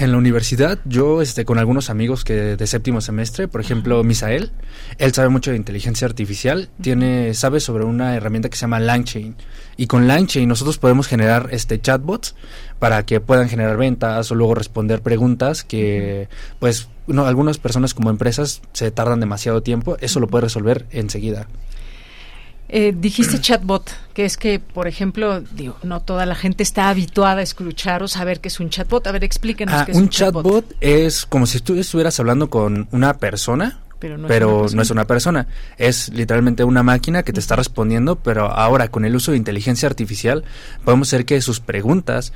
Speaker 18: En la universidad, yo este, con algunos amigos que de séptimo semestre, por ejemplo, Misael, él sabe mucho de inteligencia artificial, tiene, sabe sobre una herramienta que se llama LangChain. Y con LangChain nosotros podemos generar este chatbots para que puedan generar ventas o luego responder preguntas que, pues, no, algunas personas como empresas se tardan demasiado tiempo, eso lo puede resolver enseguida.
Speaker 1: Eh, dijiste chatbot, que es que, por ejemplo, digo, no toda la gente está habituada a escuchar o saber qué es un chatbot. A ver, explíquenos
Speaker 18: ah,
Speaker 1: qué es
Speaker 18: un,
Speaker 1: un
Speaker 18: chatbot. es como si tú estuvieras hablando con una persona, pero, no, es una persona. Es literalmente una máquina que te está respondiendo, pero ahora con el uso de inteligencia artificial podemos hacer que sus preguntas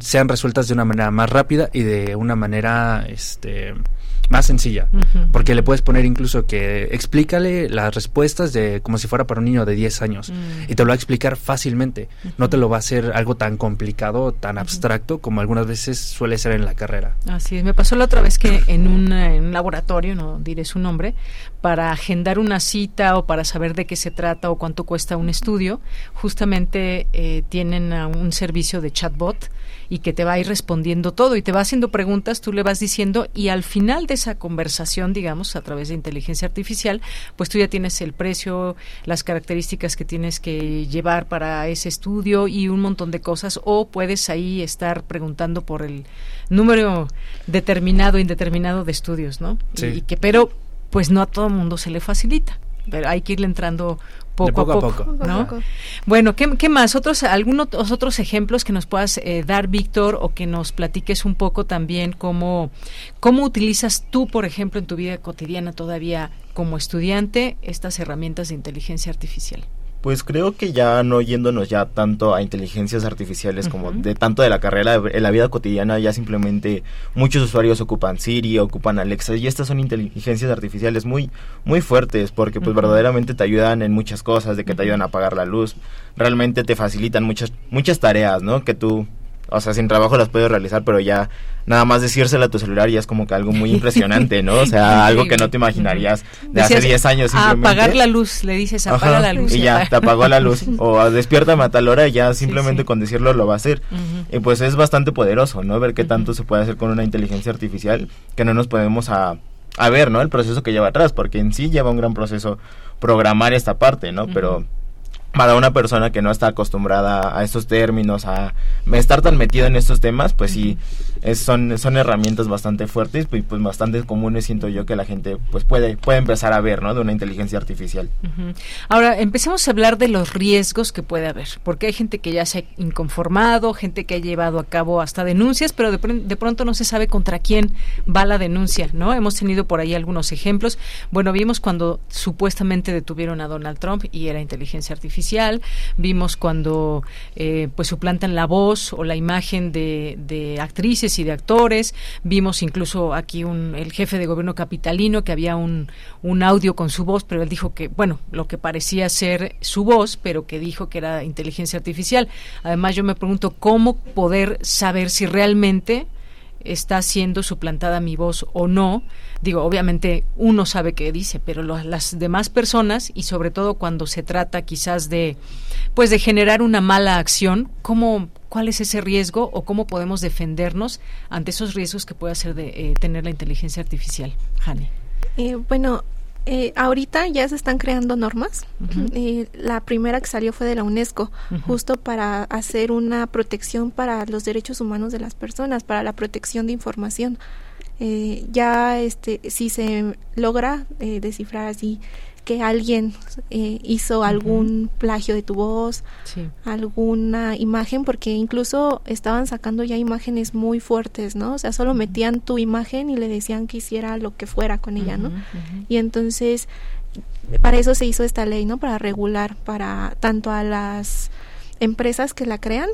Speaker 18: sean resueltas de una manera más rápida y de una manera, este más sencilla, porque le puedes poner incluso que explícale las respuestas de como si fuera para un niño de 10 años mm. y te lo va a explicar fácilmente, no te lo va a hacer algo tan complicado, tan abstracto como algunas veces suele ser en la carrera.
Speaker 1: Así es, me pasó la otra vez que en un, en un laboratorio, no diré su nombre, para agendar una cita o para saber de qué se trata o cuánto cuesta un estudio, justamente eh, tienen un servicio de chatbot y que te va a ir respondiendo todo y te va haciendo preguntas, tú le vas diciendo y al final de esa conversación, digamos, a través de inteligencia artificial, pues tú ya tienes el precio, las características que tienes que llevar para ese estudio y un montón de cosas o puedes ahí estar preguntando por el número determinado, indeterminado de estudios, ¿no?
Speaker 18: Sí.
Speaker 1: Y, que pero pues no a todo el mundo se le facilita pero hay que irle entrando poco,
Speaker 18: poco
Speaker 1: a poco, ¿no? Bueno, ¿qué, ¿qué, más? ¿Otros, algunos otros ejemplos que nos puedas eh, dar, Víctor, o que nos platiques un poco también cómo, cómo utilizas tú, por ejemplo, en tu vida cotidiana todavía como estudiante estas herramientas de inteligencia artificial?
Speaker 19: Pues creo que ya no yéndonos ya tanto a inteligencias artificiales como de tanto de la carrera, en la vida cotidiana ya simplemente muchos usuarios ocupan Siri, ocupan Alexa y estas son inteligencias artificiales muy muy fuertes porque pues verdaderamente te ayudan en muchas cosas, de que te ayudan a apagar la luz, realmente te facilitan muchas muchas tareas, ¿no? Que tú o sea, sin trabajo las puedes realizar, pero ya nada más decírsela a tu celular ya es como que algo muy impresionante, ¿no? O sea, algo que no te imaginarías de hace 10 años simplemente.
Speaker 1: apagar la luz, le dices, apaga la luz.
Speaker 19: Y ya, te apagó la luz. O despiértame a tal hora y ya simplemente con decirlo lo va a hacer. Y pues es bastante poderoso, ¿no? Ver qué tanto se puede hacer con una inteligencia artificial que no nos podemos a, a ver, ¿no? El proceso que lleva atrás, porque en sí lleva un gran proceso programar esta parte, ¿no? Pero para una persona que no está acostumbrada a estos términos, a estar tan metido en estos temas, pues sí, es, son, son herramientas bastante fuertes y pues bastante comunes siento yo que la gente pues puede, puede empezar a ver, ¿no? De una inteligencia artificial.
Speaker 1: Ahora, empecemos a hablar de los riesgos que puede haber, porque hay gente que ya se ha inconformado, gente que ha llevado a cabo hasta denuncias, pero de, de pronto no se sabe contra quién va la denuncia, ¿no? Hemos tenido por ahí algunos ejemplos. Bueno, vimos cuando supuestamente detuvieron a Donald Trump y era inteligencia artificial, vimos cuando eh, pues suplantan la voz o la imagen de, de, actrices y de actores, vimos incluso aquí un, el jefe de gobierno capitalino que había un, un audio con su voz, pero él dijo que, bueno, lo que parecía ser su voz, pero que dijo que era inteligencia artificial. Además, yo me pregunto cómo poder saber si realmente está siendo suplantada mi voz o no. Digo, obviamente uno sabe qué dice, pero las demás personas y sobre todo cuando se trata quizás de pues de generar una mala acción, ¿cómo cuál es ese riesgo o cómo podemos defendernos ante esos riesgos que puede hacer de eh, tener la inteligencia artificial? Jane.
Speaker 20: Eh, bueno, eh, ahorita ya se están creando normas. Eh, la primera que salió fue de la UNESCO, justo para hacer una protección para los derechos humanos de las personas, para la protección de información. Eh, ya, este, si se logra descifrar así que alguien eh, hizo algún plagio de tu voz, alguna imagen, porque incluso estaban sacando ya imágenes muy fuertes, ¿no? O sea, solo metían tu imagen y le decían que hiciera lo que fuera con ella, ¿no? Y entonces, para eso se hizo esta ley, ¿no? Para regular, para tanto a las empresas que la crean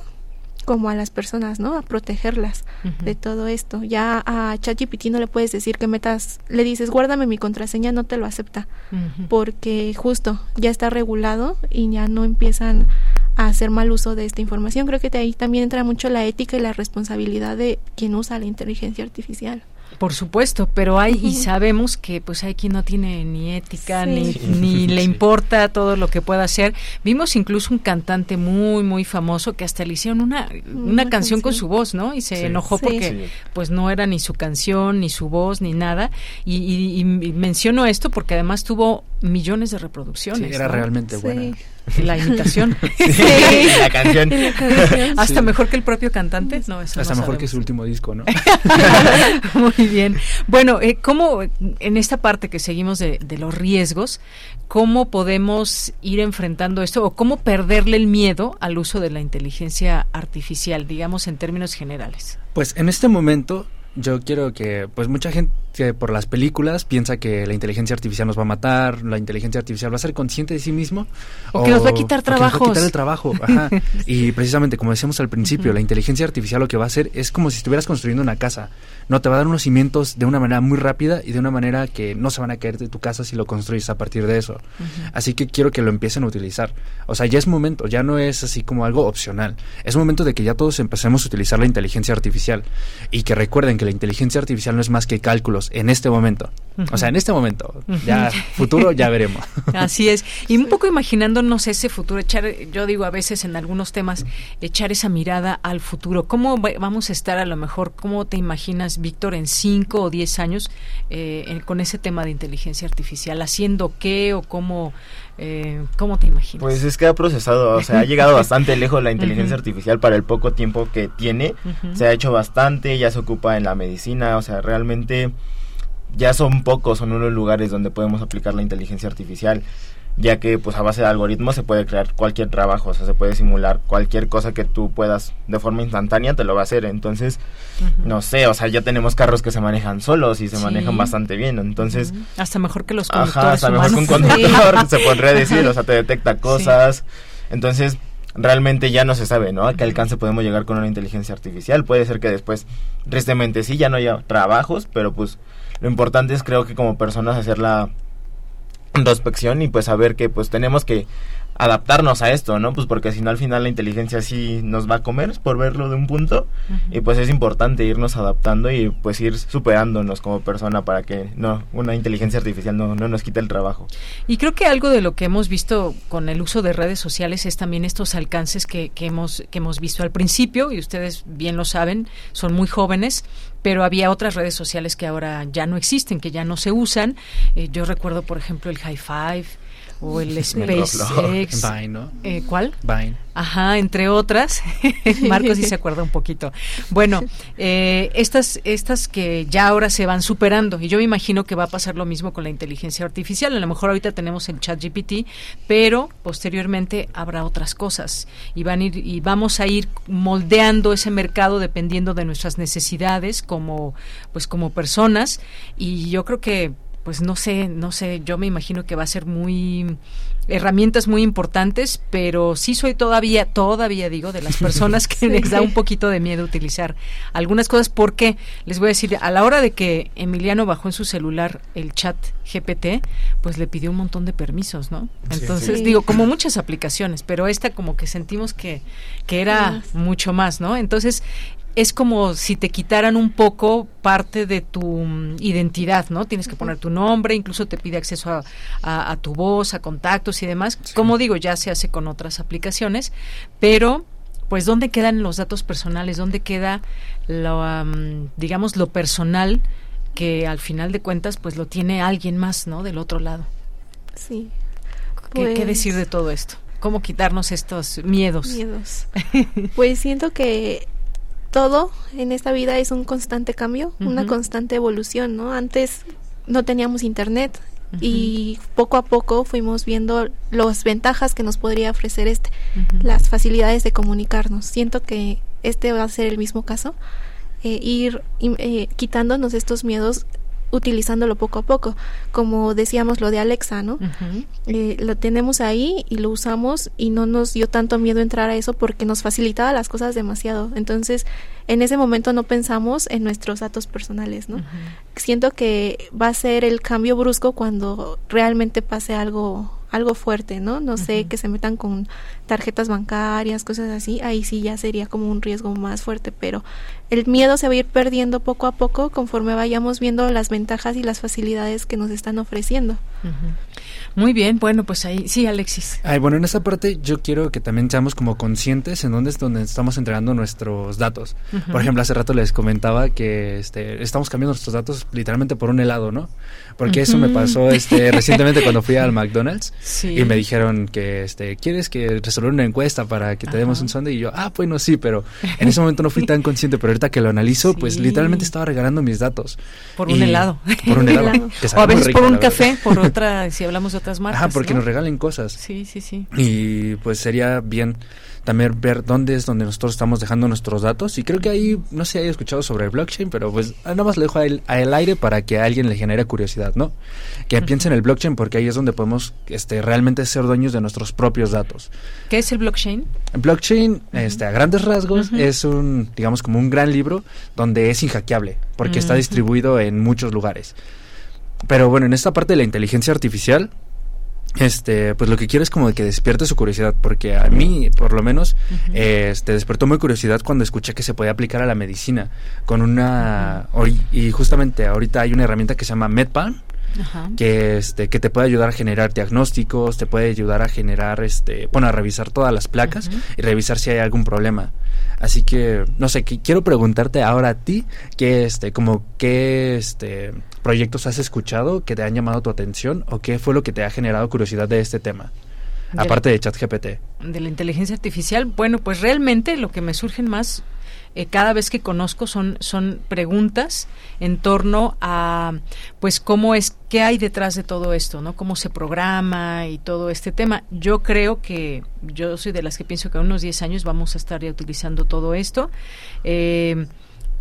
Speaker 20: como a las personas, ¿no? A protegerlas de todo esto. Ya a ChatGPT no le puedes decir que metas, le dices, guárdame mi contraseña, no te lo acepta, porque justo ya está regulado y ya no empiezan a hacer mal uso de esta información. Creo que de ahí también entra mucho la ética y la responsabilidad de quien usa la inteligencia artificial.
Speaker 1: Por supuesto, pero hay y sabemos que pues hay quien no tiene ni ética ni, ni le importa todo lo que pueda hacer. Vimos incluso un cantante muy muy famoso que hasta le hicieron una una, canción, con su voz, ¿no? Y se enojó porque pues no era ni su canción ni su voz ni nada. Y, menciono esto porque además tuvo millones de reproducciones.
Speaker 18: era realmente buena.
Speaker 1: La imitación.
Speaker 19: la canción.
Speaker 1: Hasta mejor que el propio cantante. No,
Speaker 18: Hasta mejor que su último disco, ¿no?
Speaker 1: Muy bien. Bueno, eh, ¿cómo en esta parte que seguimos de, de los riesgos, cómo podemos ir enfrentando esto o cómo perderle el miedo al uso de la inteligencia artificial, digamos en términos generales?
Speaker 18: Pues en este momento yo quiero que, pues mucha gente por las películas piensa que la inteligencia artificial nos va a matar, la inteligencia artificial va a ser consciente de sí mismo.
Speaker 1: O, que nos va a quitar trabajo.
Speaker 18: quitar el trabajo. Ajá. y precisamente, como decíamos al principio, la inteligencia artificial lo que va a hacer es como si estuvieras construyendo una casa. No, te va a dar unos cimientos de una manera muy rápida y de una manera que no se van a caer de tu casa si lo construyes a partir de eso. Así que quiero que lo empiecen a utilizar. O sea, ya es momento, ya no es así como algo opcional. Es momento de que ya todos empecemos a utilizar la inteligencia artificial y que recuerden que la inteligencia artificial no es más que cálculos en este momento. O sea, en este momento. Ya futuro ya veremos.
Speaker 1: Así es. Y un poco imaginándonos ese futuro, echar, yo digo a veces en algunos temas, echar esa mirada al futuro. ¿Cómo vamos a estar a lo mejor? ¿Cómo te imaginas, Víctor, en 5 o 10 años eh, con ese tema de inteligencia artificial? ¿Haciendo qué o cómo eh, ¿Cómo te imaginas?
Speaker 19: Pues es que ha procesado, o sea, ha llegado bastante lejos la inteligencia artificial para el poco tiempo que tiene. Se ha hecho bastante, ya se ocupa en la medicina, o sea, realmente ya son pocos, son unos lugares donde podemos aplicar la inteligencia artificial ya que pues a base de algoritmos se puede crear cualquier trabajo, o sea, se puede simular cualquier cosa que tú puedas de forma instantánea, te lo va a hacer. Entonces, no sé, o sea, ya tenemos carros que se manejan solos y se manejan bastante bien, entonces...
Speaker 1: Hasta mejor que los conductores Ajá,
Speaker 19: hasta mejor que un conductor, se podría decir, o sea, te detecta cosas. Entonces, realmente ya no se sabe, ¿no? A qué alcance podemos llegar con una inteligencia artificial. Puede ser que después, tristemente, sí, ya no haya trabajos, pero pues lo importante es creo que como personas hacer la introspección y pues saber que pues tenemos que adaptarnos a esto, ¿no? Pues porque si no al final la inteligencia sí nos va a comer por verlo de un punto y pues es importante irnos adaptando y pues ir superándonos como persona para que no una inteligencia artificial no, no nos quite el trabajo.
Speaker 1: Y creo que algo de lo que hemos visto con el uso de redes sociales es también estos alcances que, que hemos que hemos visto al principio y ustedes bien lo saben, son muy jóvenes pero había otras redes sociales que ahora ya no existen, que ya no se usan. Eh, yo recuerdo, por ejemplo, el High Five o el SpaceX.
Speaker 18: Vine, ¿no?
Speaker 1: Eh, ¿Cuál?
Speaker 18: Vine.
Speaker 1: Ajá, entre otras. Marcos sí se acuerda un poquito. Bueno, eh, estas, estas que ya ahora se van superando, y yo me imagino que va a pasar lo mismo con la inteligencia artificial. A lo mejor ahorita tenemos el chat GPT, pero posteriormente habrá otras cosas. Y, van ir, y vamos a ir moldeando ese mercado dependiendo de nuestras necesidades como, pues como personas. Y yo creo que pues no sé, no sé, yo me imagino que va a ser muy herramientas muy importantes, pero sí soy todavía, todavía digo, de las personas que les da un poquito de miedo utilizar algunas cosas, porque les voy a decir, a la hora de que Emiliano bajó en su celular el chat GPT, pues le pidió un montón de permisos, ¿no? Entonces, digo, como muchas aplicaciones, pero esta como que sentimos que, que era mucho más, ¿no? Entonces, es como si te quitaran un poco parte de tu mm, identidad, ¿no? Tienes que poner tu nombre, incluso te pide acceso a, tu voz, a contactos y demás. Como digo, ya se hace con otras aplicaciones, pero pues dónde quedan los datos personales, dónde queda lo, digamos lo personal que al final de cuentas pues lo tiene alguien más, ¿no? Del otro lado.
Speaker 20: Sí.
Speaker 1: ¿Qué, ¿Qué, decir de todo esto? ¿Cómo quitarnos estos miedos?
Speaker 20: Miedos. pues siento que todo en esta vida es un constante cambio, una constante evolución, ¿no? Antes no teníamos internet y poco a poco fuimos viendo las ventajas que nos podría ofrecer este, las facilidades de comunicarnos. Siento que este va a ser el mismo caso, eh, ir eh, quitándonos estos miedos utilizándolo poco a poco. Como decíamos lo de Alexa, ¿no? Eh, lo tenemos ahí y lo usamos y no nos dio tanto miedo entrar a eso porque nos facilitaba las cosas demasiado. Entonces, en ese momento no pensamos en nuestros datos personales, ¿no? Siento que va a ser el cambio brusco cuando realmente pase algo algo fuerte, ¿no? No sé, que se metan con tarjetas bancarias, cosas así, ahí sí ya sería como un riesgo más fuerte, pero el miedo se va a ir perdiendo poco a poco conforme vayamos viendo las ventajas y las facilidades que nos están ofreciendo.
Speaker 1: Muy bien, bueno, pues ahí sí, Alexis.
Speaker 18: Ay, bueno, en esa parte yo quiero que también seamos como conscientes en dónde es donde estamos entregando nuestros datos. Por ejemplo, hace rato les comentaba que este, estamos cambiando nuestros datos literalmente por un helado, ¿no? Porque eso me pasó este recientemente cuando fui al McDonald's y me dijeron que este, ¿quieres que resolver una encuesta para que te demos un sonde? Y yo, ah, bueno, sí, pero en ese momento no fui tan consciente, pero ahorita que lo analizo, pues literalmente estaba regalando mis datos.
Speaker 1: Por un helado.
Speaker 18: Por un helado.
Speaker 1: o a veces por un café, por otra, si hablamos de otras marcas.
Speaker 18: Ah, porque nos regalen cosas.
Speaker 1: Sí, sí, sí.
Speaker 18: Y pues sería bien también ver dónde es donde nosotros estamos dejando nuestros datos. Y creo que ahí, no sé si haya escuchado sobre el blockchain, pero pues nada más lo dejo al aire para que a alguien le genere curiosidad, ¿no? Que piense en el blockchain porque ahí es donde podemos este, realmente ser dueños de nuestros propios datos.
Speaker 1: ¿Qué es el blockchain?
Speaker 18: El blockchain, este, a grandes rasgos, es un, digamos, como un gran libro donde es inhackeable porque está distribuido en muchos lugares. Pero bueno, en esta parte de la inteligencia artificial, este, pues lo que quiero es como que despierte su curiosidad, porque a mí, por lo menos, este, despertó muy curiosidad cuando escuché que se podía aplicar a la medicina con una, y justamente ahorita hay una herramienta que se llama MedPalm, que este que te puede ayudar a generar diagnósticos, te puede ayudar a generar este, bueno, a revisar todas las placas y revisar si hay algún problema. Así que no sé, quiero preguntarte ahora a ti que este como qué este proyectos has escuchado que te han llamado tu atención o qué fue lo que te ha generado curiosidad de este tema. aparte de ChatGPT.
Speaker 1: De la inteligencia artificial, bueno, pues realmente lo que me surgen más eh, cada vez que conozco son, son preguntas en torno a, pues, cómo es, qué hay detrás de todo esto, ¿no? Cómo se programa y todo este tema. Yo creo que, yo soy de las que pienso que en unos 10 años vamos a estar ya utilizando todo esto. Eh,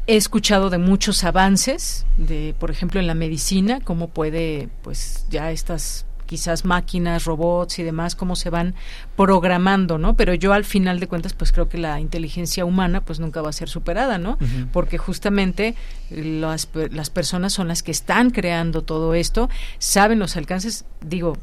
Speaker 1: he escuchado de muchos avances, de, por ejemplo, en la medicina, cómo puede, pues, ya estas quizás máquinas, robots y demás, cómo se van programando, ¿no? Pero yo al final de cuentas, pues creo que la inteligencia humana, pues nunca va a ser superada, ¿no? Porque justamente las, las personas son las que están creando todo esto, saben los alcances, digo,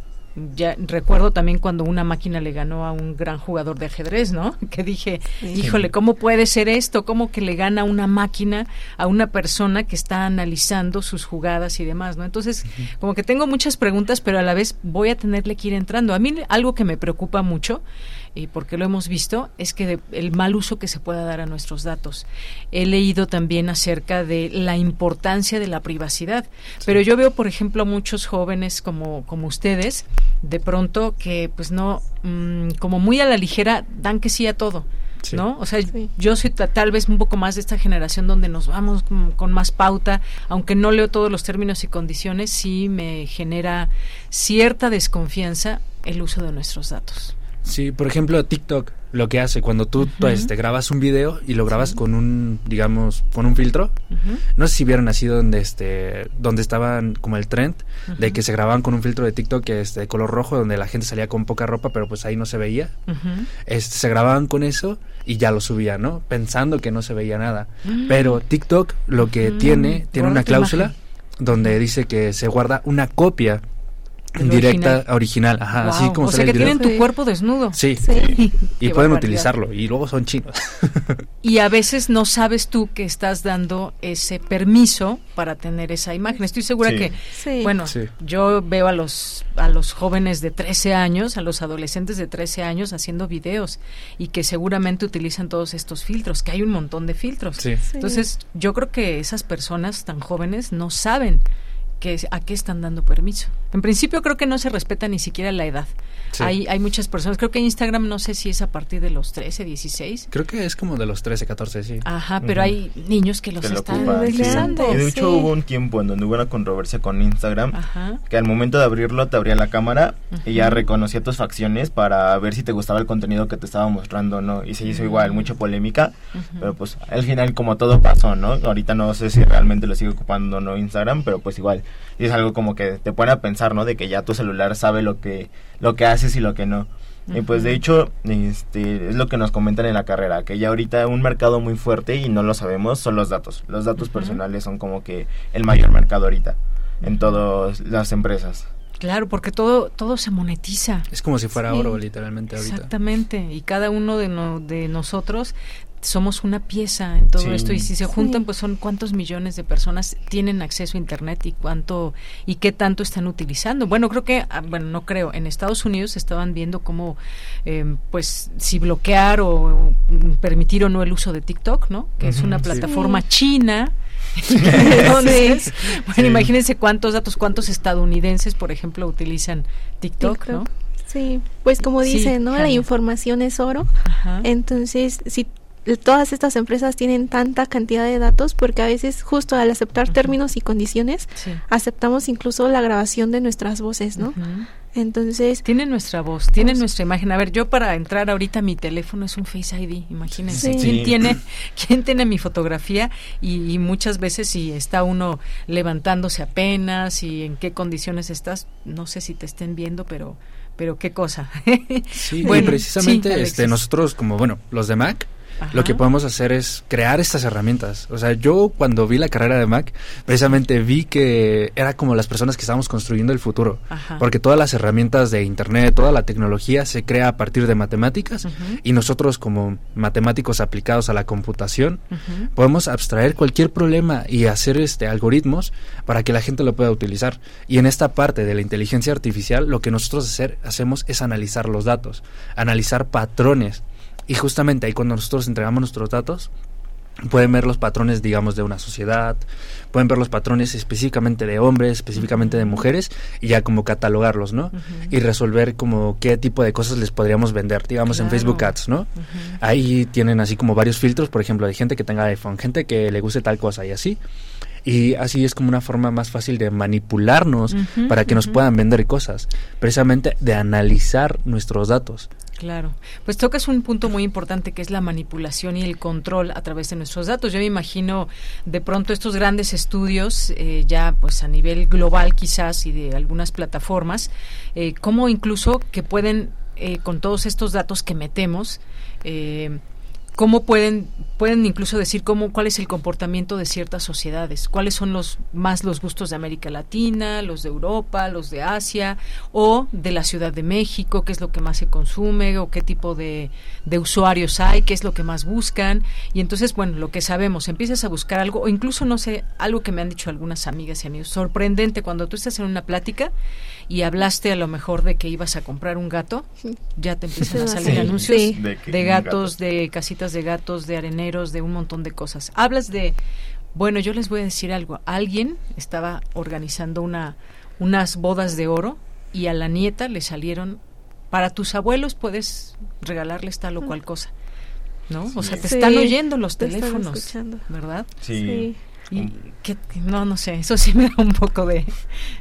Speaker 1: ya recuerdo también cuando una máquina le ganó a un gran jugador de ajedrez, ¿no? Que dije, híjole, ¿cómo puede ser esto? ¿Cómo que le gana una máquina a una persona que está analizando sus jugadas y demás, ¿no? Entonces, como que tengo muchas preguntas, pero a la vez voy a tenerle que ir entrando. A mí algo que me preocupa mucho y porque lo hemos visto, es que el mal uso que se pueda dar a nuestros datos. He leído también acerca de la importancia de la privacidad, pero yo veo, por ejemplo, muchos jóvenes como, como ustedes, de pronto que pues no, mm, como muy a la ligera, dan que sí a todo. ¿no? O sea, yo soy tal vez un poco más de esta generación donde nos vamos con, con, más pauta, aunque no leo todos los términos y condiciones, sí me genera cierta desconfianza el uso de nuestros datos.
Speaker 18: Sí, por ejemplo, TikTok. Lo que hace cuando tú este, grabas un video y lo grabas con un, digamos, con un filtro. No sé si vieron así donde, este, donde estaban como el trend de que se grababan con un filtro de TikTok que es de color rojo, donde la gente salía con poca ropa, pero pues ahí no se veía. este, se grababan con eso y ya lo subían, ¿no? Pensando que no se veía nada. Mm. Pero TikTok lo que tiene, tiene una cláusula donde dice que se guarda una copia directa original, ajá, así como
Speaker 1: o sea que tienen tu cuerpo desnudo.
Speaker 18: Sí. Y pueden utilizarlo y luego son chinos.
Speaker 1: y a veces no sabes tú que estás dando ese permiso para tener esa imagen. Estoy segura que bueno, yo veo a los a los jóvenes de 13 años, a los adolescentes de 13 años haciendo videos y que seguramente utilizan todos estos filtros, que hay un montón de filtros. Entonces, yo creo que esas personas tan jóvenes no saben a qué están dando permiso. En principio creo que no se respeta ni siquiera la edad. Hay, hay muchas personas, creo que Instagram no sé si es a partir de los 13, 16.
Speaker 18: Creo que es como de los 13, 14, sí.
Speaker 1: Ajá, pero hay niños que los están utilizando.
Speaker 19: Y de hecho hubo un tiempo en donde hubo una controversia con Instagram, que al momento de abrirlo te abría la cámara y ya reconocía tus facciones para ver si te gustaba el contenido que te estaba mostrando, ¿no? Y se hizo igual, mucha polémica, pero pues al final como todo pasó, ¿no? Ahorita no sé si realmente lo sigue ocupando o no Instagram, pero pues igual y es algo como que te pone a pensar, ¿no? De que ya tu celular sabe lo que, lo que haces y lo que no. Y pues de hecho, este, es lo que nos comentan en la carrera, que ya ahorita un mercado muy fuerte y no lo sabemos son los datos. Los datos personales son como que el mayor mercado ahorita en todas las empresas.
Speaker 1: Claro, porque todo todo se monetiza.
Speaker 18: Es como si fuera oro, literalmente ahorita.
Speaker 1: Exactamente, y cada uno de, de nosotros somos una pieza en todo esto y si se juntan pues son cuántos millones de personas tienen acceso a internet y cuánto y qué tanto están utilizando. Bueno creo que ah, bueno no creo en Estados Unidos estaban viendo cómo em, pues si bloquear o permitir o no el uso de TikTok no que es una plataforma china. Entonces, bueno, imagínense cuántos datos, cuántos estadounidenses, por ejemplo, utilizan TikTok, ¿no?
Speaker 20: Sí, pues como dicen, ¿no? La información es oro. Entonces, si todas estas empresas tienen tanta cantidad de datos porque a veces justo al aceptar términos y condiciones aceptamos incluso la grabación de nuestras voces, ¿no? Entonces
Speaker 1: tienen nuestra voz, tienen nuestra imagen. A ver, yo para entrar ahorita mi teléfono es un Face ID, imagínense. ¿Quién tiene quién tiene mi fotografía y, muchas veces si está uno levantándose apenas y en qué condiciones estás, no sé si te estén viendo, pero pero qué cosa.
Speaker 18: sí, bueno, precisamente este nosotros como bueno, los de Mac lo que podemos hacer es crear estas herramientas. O sea, yo cuando vi la carrera de Mac, precisamente vi que era como las personas que estábamos construyendo el futuro. Porque todas las herramientas de Internet, toda la tecnología se crea a partir de matemáticas y nosotros como matemáticos aplicados a la computación podemos abstraer cualquier problema y hacer este algoritmos para que la gente lo pueda utilizar. Y en esta parte de la inteligencia artificial, lo que nosotros hacer, hacemos es analizar los datos, analizar patrones y justamente ahí cuando nosotros entregamos nuestros datos, pueden ver los patrones, digamos, de una sociedad, pueden ver los patrones específicamente de hombres, específicamente de mujeres, y ya como catalogarlos, ¿no? Y resolver como qué tipo de cosas les podríamos vender, digamos, en Facebook Ads, ¿no? Ahí tienen así como varios filtros, por ejemplo, de gente que tenga iPhone, gente que le guste tal cosa y así. Y así es como una forma más fácil de manipularnos para que nos puedan vender cosas, precisamente de analizar nuestros datos.
Speaker 1: Claro, pues tocas un punto muy importante que es la manipulación y el control a través de nuestros datos. Yo me imagino de pronto estos grandes estudios, eh, ya pues a nivel global quizás y de algunas plataformas, eh, cómo incluso que pueden eh, con todos estos datos que metemos, eh, cómo pueden pueden incluso decir cómo cuál es el comportamiento de ciertas sociedades, cuáles son los más los gustos de América Latina, los de Europa, los de Asia o de la Ciudad de México, qué es lo que más se consume o qué tipo de, de usuarios hay, qué es lo que más buscan. Y entonces bueno lo que sabemos empiezas a buscar algo o incluso no sé algo que me han dicho algunas amigas y amigos sorprendente cuando tú estás en una plática y hablaste a lo mejor de que ibas a comprar un gato, ya te empiezan a salir anuncios de, gatos, de casitas de gatos, de areneros, de un montón de cosas. Hablas de, bueno, yo les voy a decir algo, alguien estaba organizando una unas bodas de oro y a la nieta le salieron para tus abuelos puedes regalarles tal o cual cosa. ¿No? O sea, te están oyendo los teléfonos, ¿verdad?
Speaker 19: sí.
Speaker 1: Y que, no, no sé, eso sí me da un poco de.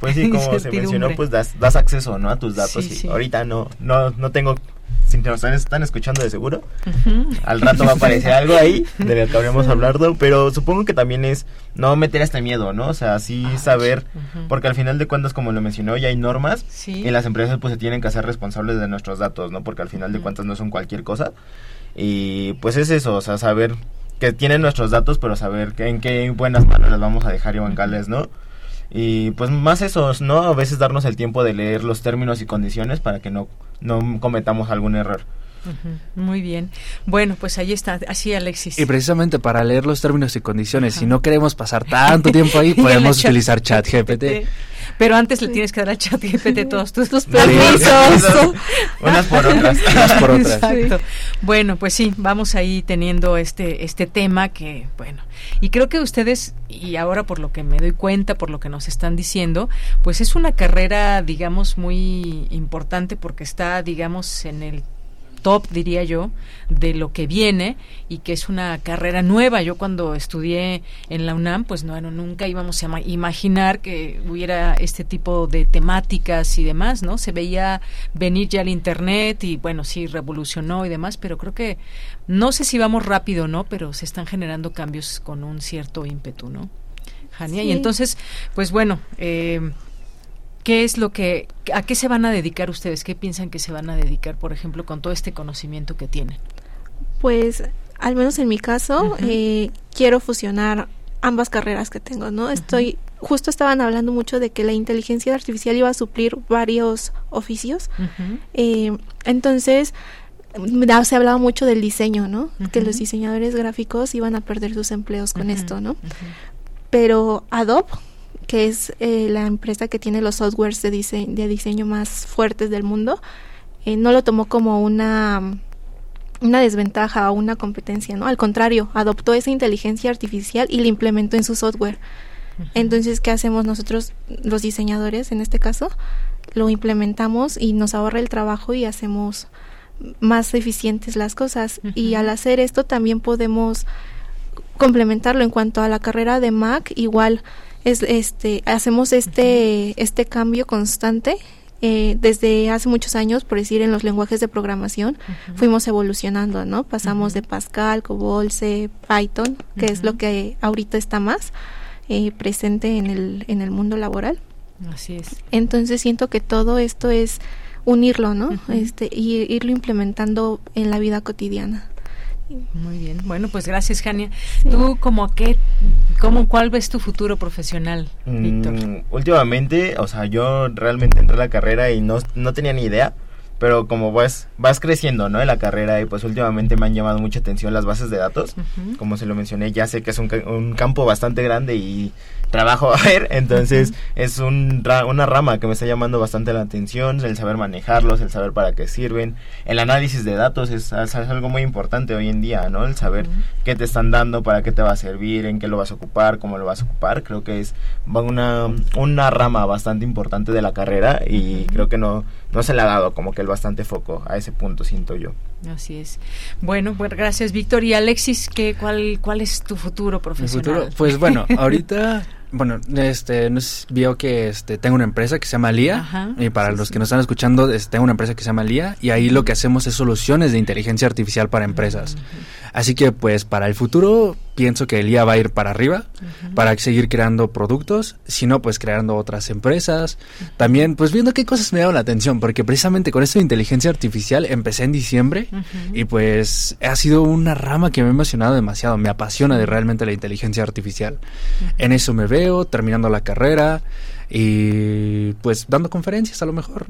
Speaker 19: Pues sí, como se mencionó, pues das, das acceso, ¿no? A tus datos. y ahorita no, no, no tengo si nos están, escuchando de seguro, al rato va a aparecer algo ahí de lo que habríamos hablado, pero supongo que también es no meter este miedo, ¿no? O sea, sí ah, saber, porque al final de cuentas, como lo mencionó, ya hay normas y las empresas pues se tienen que hacer responsables de nuestros datos, ¿no? Porque al final de cuentas no son cualquier cosa. Y pues es eso, o sea, saber que tienen nuestros datos, pero saber en qué buenas manos las vamos a dejar y bancales, ¿no? Y pues más eso, ¿no? A veces darnos el tiempo de leer los términos y condiciones para que no, no cometamos algún error.
Speaker 1: Muy bien. Bueno, pues ahí está, así Alexis.
Speaker 18: Y precisamente para leer los términos y condiciones, si no queremos pasar tanto tiempo ahí, podemos utilizar ChatGPT.
Speaker 1: Pero antes le tienes que dar a ChatGPT todos tus, permisos.
Speaker 19: Unas por otras.
Speaker 18: Unas por otras.
Speaker 1: Exacto. Bueno, pues sí, vamos ahí teniendo este, este tema que, bueno, y creo que ustedes, y ahora por lo que me doy cuenta, por lo que nos están diciendo, pues es una carrera, digamos, muy importante porque está, digamos, en el top, diría yo, de lo que viene y que es una carrera nueva. Yo cuando estudié en la UNAM, pues no, nunca íbamos a imaginar que hubiera este tipo de temáticas y demás, ¿no? Se veía venir ya el Internet y bueno, sí, revolucionó y demás, pero creo que no sé si vamos rápido, ¿no? Pero se están generando cambios con un cierto ímpetu, ¿no? Jania, y entonces, pues bueno, eh, ¿Qué es lo que, a qué se van a dedicar ustedes? ¿Qué piensan que se van a dedicar, por ejemplo, con todo este conocimiento que tienen?
Speaker 20: Pues, al menos en mi caso, eh, quiero fusionar ambas carreras que tengo, ¿no? Estoy, justo estaban hablando mucho de que la inteligencia artificial iba a suplir varios oficios. Eh, entonces, se ha hablado mucho del diseño, ¿no? Que los diseñadores gráficos iban a perder sus empleos con esto, ¿no? Pero Adobe que es eh, la empresa que tiene los softwares de, de diseño más fuertes del mundo, eh, no lo tomó como una una desventaja o una competencia, ¿no? Al contrario, adoptó esa inteligencia artificial y la implementó en su software. Entonces, ¿qué hacemos nosotros, los diseñadores, en este caso? Lo implementamos y nos ahorra el trabajo y hacemos más eficientes las cosas. Y al hacer esto también podemos complementarlo en cuanto a la carrera de Mac, igual es este hacemos este este cambio constante eh, desde hace muchos años, por decir en los lenguajes de programación, fuimos evolucionando, ¿no? Pasamos de Pascal, COBOL, C, Python, que es lo que ahorita está más eh, presente en el, en el mundo laboral.
Speaker 1: Así es.
Speaker 20: Entonces siento que todo esto es unirlo, ¿no? Este, y irlo implementando en la vida cotidiana.
Speaker 1: Muy bien. Bueno, pues gracias, Jania. ¿Tú como qué, cómo, cuál ves tu futuro profesional, Víctor?
Speaker 19: Mm, últimamente, o sea, yo realmente entré a la carrera y no, no tenía ni idea pero como vas, vas creciendo, ¿no? En la carrera y pues últimamente me han llamado mucha atención las bases de datos, como se lo mencioné, ya sé que es un, un, campo bastante grande y trabajo a ver, entonces es un, una rama que me está llamando bastante la atención, el saber manejarlos, el saber para qué sirven, el análisis de datos es, algo muy importante hoy en día, ¿no? El saber qué te están dando, para qué te va a servir, en qué lo vas a ocupar, cómo lo vas a ocupar, creo que es una, una rama bastante importante de la carrera y creo que no no se le ha dado como que el bastante foco a ese punto, siento yo.
Speaker 1: Así es. Bueno, pues gracias, Víctor. Y Alexis, ¿qué, cuál, ¿cuál es tu futuro profesional?
Speaker 18: pues bueno, ahorita bueno, este, nos vio que este, tengo una empresa que se llama LIA. y para los que nos están escuchando, este, tengo una empresa que se llama LIA. Y ahí lo que hacemos es soluciones de inteligencia artificial para empresas. Así que, pues, para el futuro, pienso que LIA va a ir para arriba, para seguir creando productos. Si no, pues, creando otras empresas. También, pues, viendo qué cosas me llaman la atención. Porque precisamente con esto de inteligencia artificial empecé en diciembre. Y, pues, ha sido una rama que me ha emocionado demasiado. Me apasiona de realmente la inteligencia artificial. En eso me veo terminando la carrera y pues dando conferencias a lo mejor.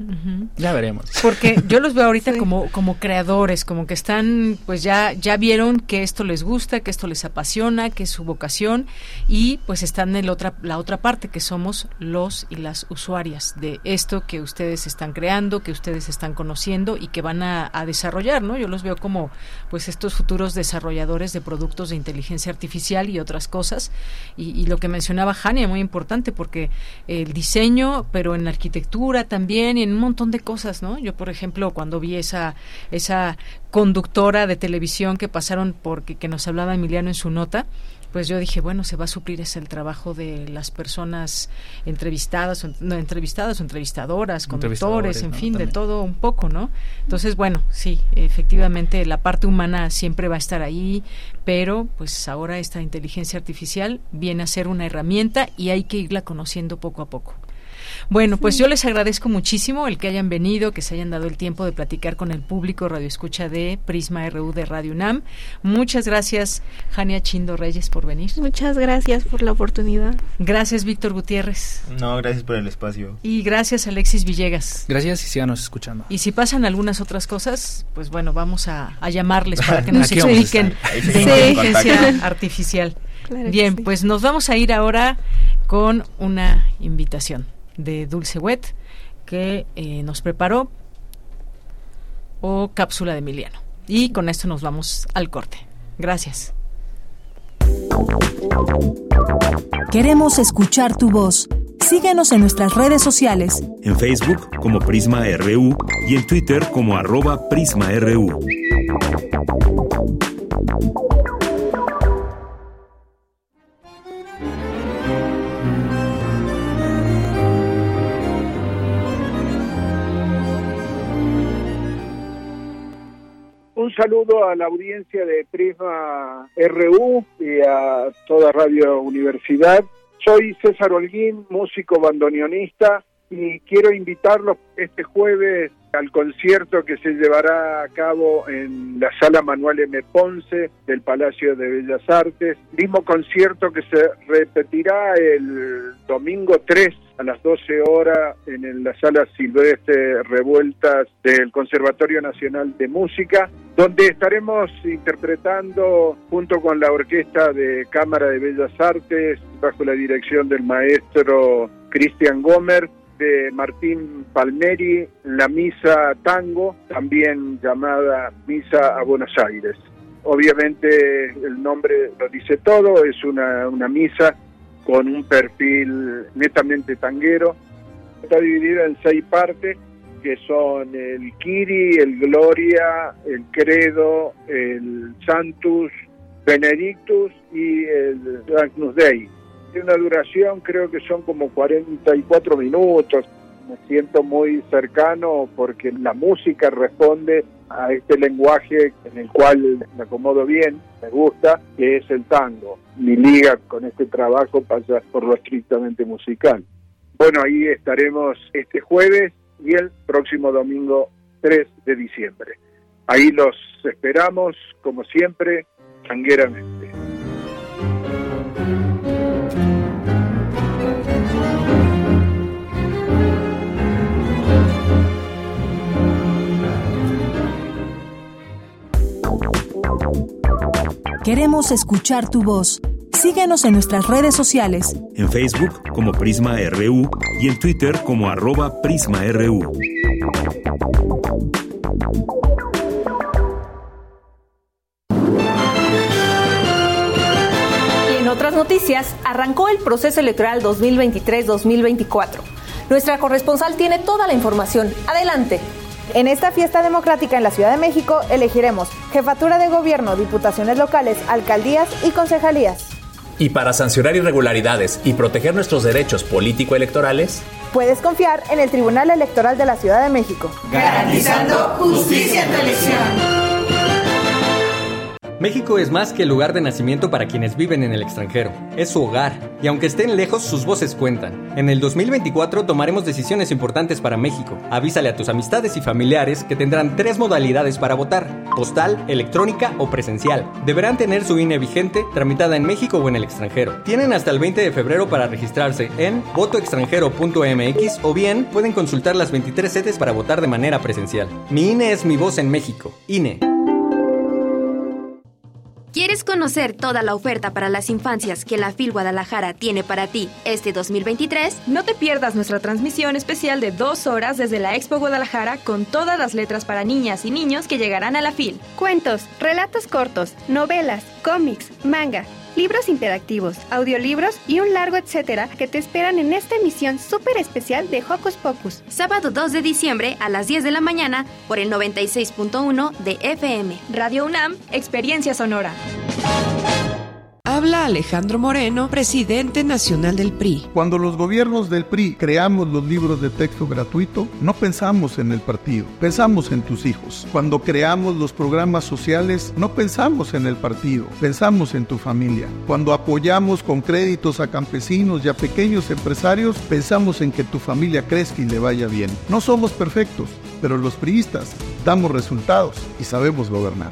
Speaker 18: Ya veremos.
Speaker 1: Porque yo los veo ahorita como, como creadores, como que están, pues ya, ya vieron que esto les gusta, que esto les apasiona, que es su vocación y pues están en la otra, la otra parte que somos los y las usuarias de esto que ustedes están creando, que ustedes están conociendo y que van a, desarrollar, ¿no? Yo los veo como pues estos futuros desarrolladores de productos de inteligencia artificial y otras cosas. Y, lo que mencionaba Jania, muy importante porque el diseño, pero en la arquitectura también y en un montón de cosas, ¿no? Yo, por ejemplo, cuando vi esa, esa conductora de televisión que pasaron porque que nos hablaba Emiliano en su nota, pues yo dije, bueno, se va a suplir ese el trabajo de las personas entrevistadas, o, no, entrevistadas o entrevistadoras, conductores, en fin, de todo un poco, ¿no? Entonces, bueno, sí, efectivamente la parte humana siempre va a estar ahí, pero pues ahora esta inteligencia artificial viene a ser una herramienta y hay que irla conociendo poco a poco. Bueno, pues yo les agradezco muchísimo el que hayan venido, que se hayan dado el tiempo de platicar con el público Radio Escucha de Prisma RU de Radio UNAM. Muchas gracias, Jania Chindo Reyes, por venir.
Speaker 20: Muchas gracias por la oportunidad.
Speaker 1: Gracias, Víctor Gutiérrez.
Speaker 19: No, gracias por el espacio.
Speaker 1: Y gracias, Alexis Villegas.
Speaker 18: Gracias y síganos escuchando.
Speaker 1: Y si pasan algunas otras cosas, pues bueno, vamos a, llamarles para que nos expliquen de inteligencia artificial. Bien, pues nos vamos a ir ahora con una invitación de Dulce Wet que eh, nos preparó o cápsula de Emiliano. Y con esto nos vamos al corte. Gracias.
Speaker 3: Queremos escuchar tu voz. Síguenos en nuestras redes sociales.
Speaker 2: En Facebook como Prisma RU y en Twitter como arroba PrismaRU.
Speaker 21: Un saludo a la audiencia de Prisma RU y a toda Radio Universidad. Soy César Holguín, músico bandoneonista, y quiero invitarlos este jueves al concierto que se llevará a cabo en la sala Manuel M. Ponce del Palacio de Bellas Artes, mismo concierto que se repetirá el domingo 3 a las 12 horas en la sala Silvestre Revueltas del Conservatorio Nacional de Música, donde estaremos interpretando junto con la Orquesta de Cámara de Bellas Artes, bajo la dirección del maestro Cristian Gomer, de Martín Palmeri, la Misa Tango, también llamada Misa a Buenos Aires. Obviamente el nombre lo dice todo, es una, una misa con un perfil netamente tanguero. Está dividida en seis partes, que son el Kiri, el Gloria, el Credo, el Santus, Benedictus y el Agnus Dei una duración, creo que son como 44 minutos. Me siento muy cercano porque la música responde a este lenguaje en el cual me acomodo bien, me gusta, que es el tango. Mi liga con este trabajo pasa por lo estrictamente musical. Bueno, ahí estaremos este jueves y el próximo domingo 3 de diciembre. Ahí los esperamos, como siempre, sangueramente.
Speaker 3: Queremos escuchar tu voz. Síguenos en nuestras redes sociales.
Speaker 2: En Facebook como Prisma RU y en Twitter como arroba PrismaRU.
Speaker 22: Y en otras noticias, arrancó el proceso electoral 2023-2024. Nuestra corresponsal tiene toda la información. Adelante.
Speaker 23: En esta fiesta democrática en la Ciudad de México elegiremos jefatura de gobierno, diputaciones locales, alcaldías y concejalías.
Speaker 24: Y para sancionar irregularidades y proteger nuestros derechos político-electorales,
Speaker 23: puedes confiar en el Tribunal Electoral de la Ciudad de México.
Speaker 25: Garantizando justicia en tu elección.
Speaker 26: México es más que el lugar de nacimiento para quienes viven en el extranjero. Es su hogar, y aunque estén lejos, sus voces cuentan. En el 2024 tomaremos decisiones importantes para México. Avísale a tus amistades y familiares que tendrán tres modalidades para votar: postal, electrónica o presencial. Deberán tener su INE vigente, tramitada en México o en el extranjero. Tienen hasta el 20 de febrero para registrarse en votoextranjero.mx o bien pueden consultar las 23 sedes para votar de manera presencial. Mi INE es mi voz en México. INE.
Speaker 22: ¿Quieres conocer toda la oferta para las infancias que la FIL Guadalajara tiene para ti este 2023?
Speaker 27: No te pierdas nuestra transmisión especial de dos horas desde la Expo Guadalajara con todas las letras para niñas y niños que llegarán a la FIL.
Speaker 23: Cuentos, relatos cortos, novelas, cómics, manga libros interactivos, audiolibros y un largo etcétera que te esperan en esta emisión súper especial de Hocus Pocus.
Speaker 22: Sábado 2 de diciembre a las 10 de la mañana por el 96.1 de FM.
Speaker 27: Radio UNAM, Experiencia Sonora.
Speaker 28: Habla Alejandro Moreno, presidente nacional del PRI.
Speaker 29: Cuando los gobiernos del PRI creamos los libros de texto gratuito, no pensamos en el partido, pensamos en tus hijos. Cuando creamos los programas sociales, no pensamos en el partido, pensamos en tu familia. Cuando apoyamos con créditos a campesinos y a pequeños empresarios, pensamos en que tu familia crezca y le vaya bien. No somos perfectos, pero los priistas damos resultados y sabemos gobernar.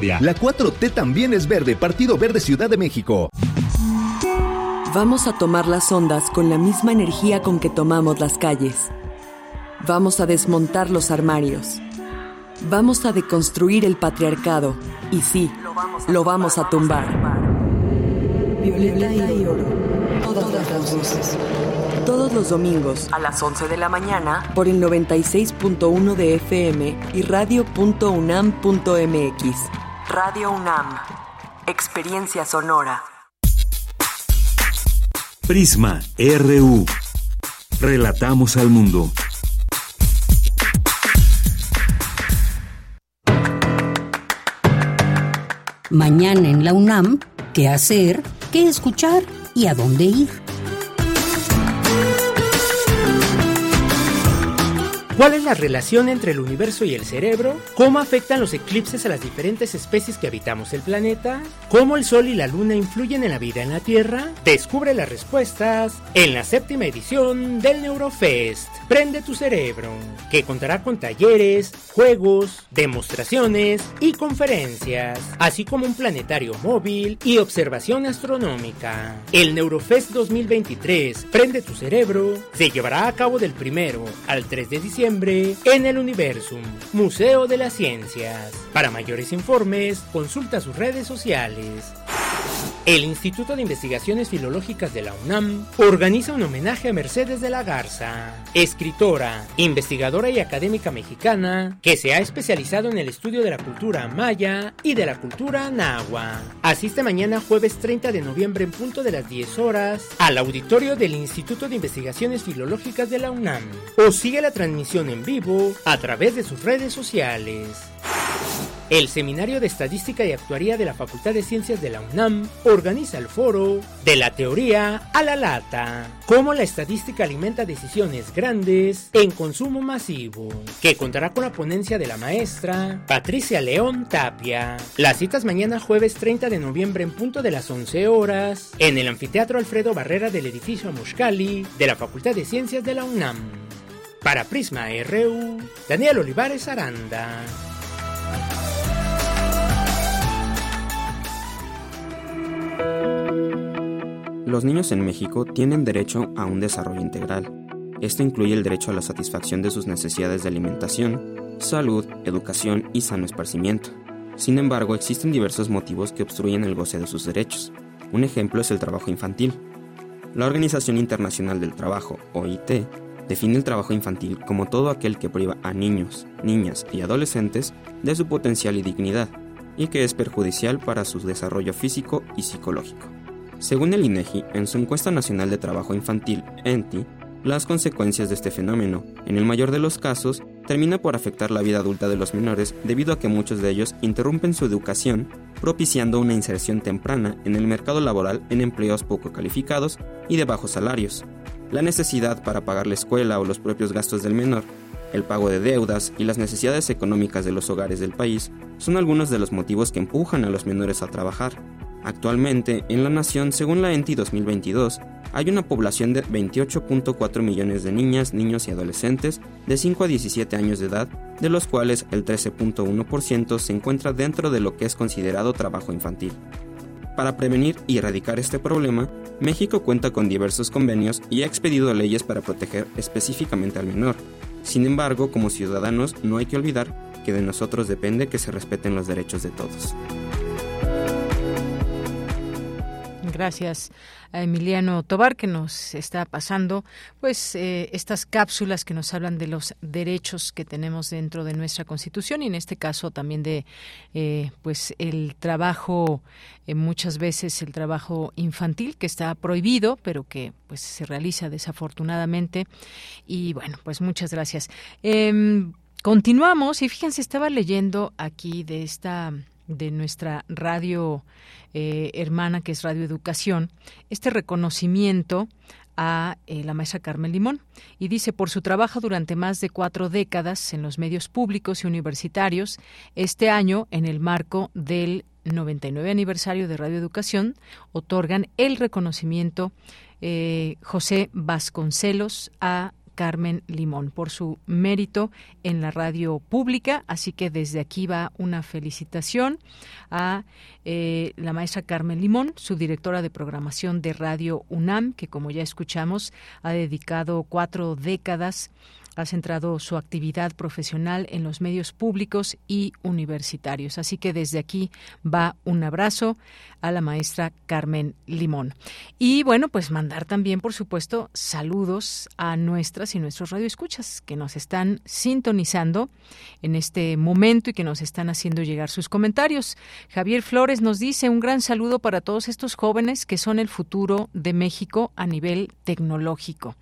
Speaker 30: La 4T también es verde, Partido Verde Ciudad de México.
Speaker 31: Vamos a tomar las ondas con la misma energía con que tomamos las calles. Vamos a desmontar los armarios. Vamos a deconstruir el patriarcado. Y sí, lo vamos a tumbar.
Speaker 32: Violeta y oro. Todas las voces.
Speaker 31: Todos los domingos a las 11 de la mañana por el 96.1 de FM y radio.unam.mx. Radio UNAM. Experiencia sonora.
Speaker 2: Prisma RU. Relatamos al mundo.
Speaker 5: Mañana en la UNAM, ¿qué hacer? ¿Qué escuchar? ¿Y a dónde ir?
Speaker 6: ¿Cuál es la relación entre el universo y el cerebro? ¿Cómo afectan los eclipses a las diferentes especies que habitamos el planeta? ¿Cómo el Sol y la Luna influyen en la vida en la Tierra? Descubre las respuestas en la séptima edición del Neurofest. Prende tu cerebro, que contará con talleres, juegos, demostraciones y conferencias, así como un planetario móvil y observación astronómica. El Neurofest 2023, Prende tu cerebro, se llevará a cabo del primero al 3 de diciembre en el Universum, Museo de las Ciencias. Para mayores informes, consulta sus redes sociales. El Instituto de Investigaciones Filológicas de la UNAM organiza un homenaje a Mercedes de la Garza, escritora, investigadora y académica mexicana que se ha especializado en el estudio de la cultura maya y de la cultura nahua. Asiste mañana jueves 30 de noviembre en punto de las 10 horas al auditorio del Instituto de Investigaciones Filológicas de la UNAM o sigue la transmisión en vivo a través de sus redes sociales. El Seminario de Estadística y Actuaría de la Facultad de Ciencias de la UNAM organiza el foro De la teoría a la lata, cómo la estadística alimenta decisiones grandes en consumo masivo, que contará con la ponencia de la maestra Patricia León Tapia. Las citas mañana jueves 30 de noviembre en punto de las 11 horas en el Anfiteatro Alfredo Barrera del edificio Amushkali de la Facultad de Ciencias de la UNAM. Para Prisma RU, Daniel Olivares Aranda.
Speaker 17: Los niños en México tienen derecho a un desarrollo integral. Esto incluye el derecho a la satisfacción de sus necesidades de alimentación, salud, educación y sano esparcimiento. Sin embargo, existen diversos motivos que obstruyen el goce de sus derechos. Un ejemplo es el trabajo infantil. La Organización Internacional del Trabajo, OIT, define el trabajo infantil como todo aquel que priva a niños, niñas y adolescentes de su potencial y dignidad, y que es perjudicial para su desarrollo físico y psicológico. Según el INEGI, en su encuesta nacional de trabajo infantil, ENTI, las consecuencias de este fenómeno, en el mayor de los casos, termina por afectar la vida adulta de los menores debido a que muchos de ellos interrumpen su educación, propiciando una inserción temprana en el mercado laboral en empleos poco calificados y de bajos salarios. La necesidad para pagar la escuela o los propios gastos del menor, el pago de deudas y las necesidades económicas de los hogares del país son algunos de los motivos que empujan a los menores a trabajar. Actualmente, en la nación, según la ENTI 2022, hay una población de 28.4 millones de niñas, niños y adolescentes de 5 a 17 años de edad, de los cuales el 13.1% se encuentra dentro de lo que es considerado trabajo infantil. Para prevenir y erradicar este problema, México cuenta con diversos convenios y ha expedido leyes para proteger específicamente al menor. Sin embargo, como ciudadanos no hay que olvidar que de nosotros depende que se respeten los derechos de todos.
Speaker 1: Gracias a Emiliano Tobar que nos está pasando pues eh, estas cápsulas que nos hablan de los derechos que tenemos dentro de nuestra Constitución y en este caso también de eh, pues el trabajo eh, muchas veces el trabajo infantil que está prohibido pero que pues se realiza desafortunadamente y bueno pues muchas gracias. Em, continuamos y fíjense estaba leyendo aquí de esta de nuestra radio eh, hermana, que es Radio Educación, este reconocimiento a eh, la maestra Carmen Limón. Y dice por su trabajo durante más de cuatro décadas en los medios públicos y universitarios, este año en el marco del 99 aniversario de Radio Educación otorgan el reconocimiento eh, José Vasconcelos a Carmen Limón por su mérito en la radio pública. Así que desde aquí va una felicitación a eh, la maestra Carmen Limón, subdirectora de programación de Radio UNAM, que como ya escuchamos ha dedicado cuatro décadas ha centrado su actividad profesional en los medios públicos y universitarios. Así que desde aquí va un abrazo a la maestra Carmen Limón. Y bueno, pues mandar también, por supuesto, saludos a nuestras y nuestros radioescuchas que nos están sintonizando en este momento y que nos están haciendo llegar sus comentarios. Javier Flores nos dice un gran saludo para todos estos jóvenes que son el futuro de México a nivel tecnológico.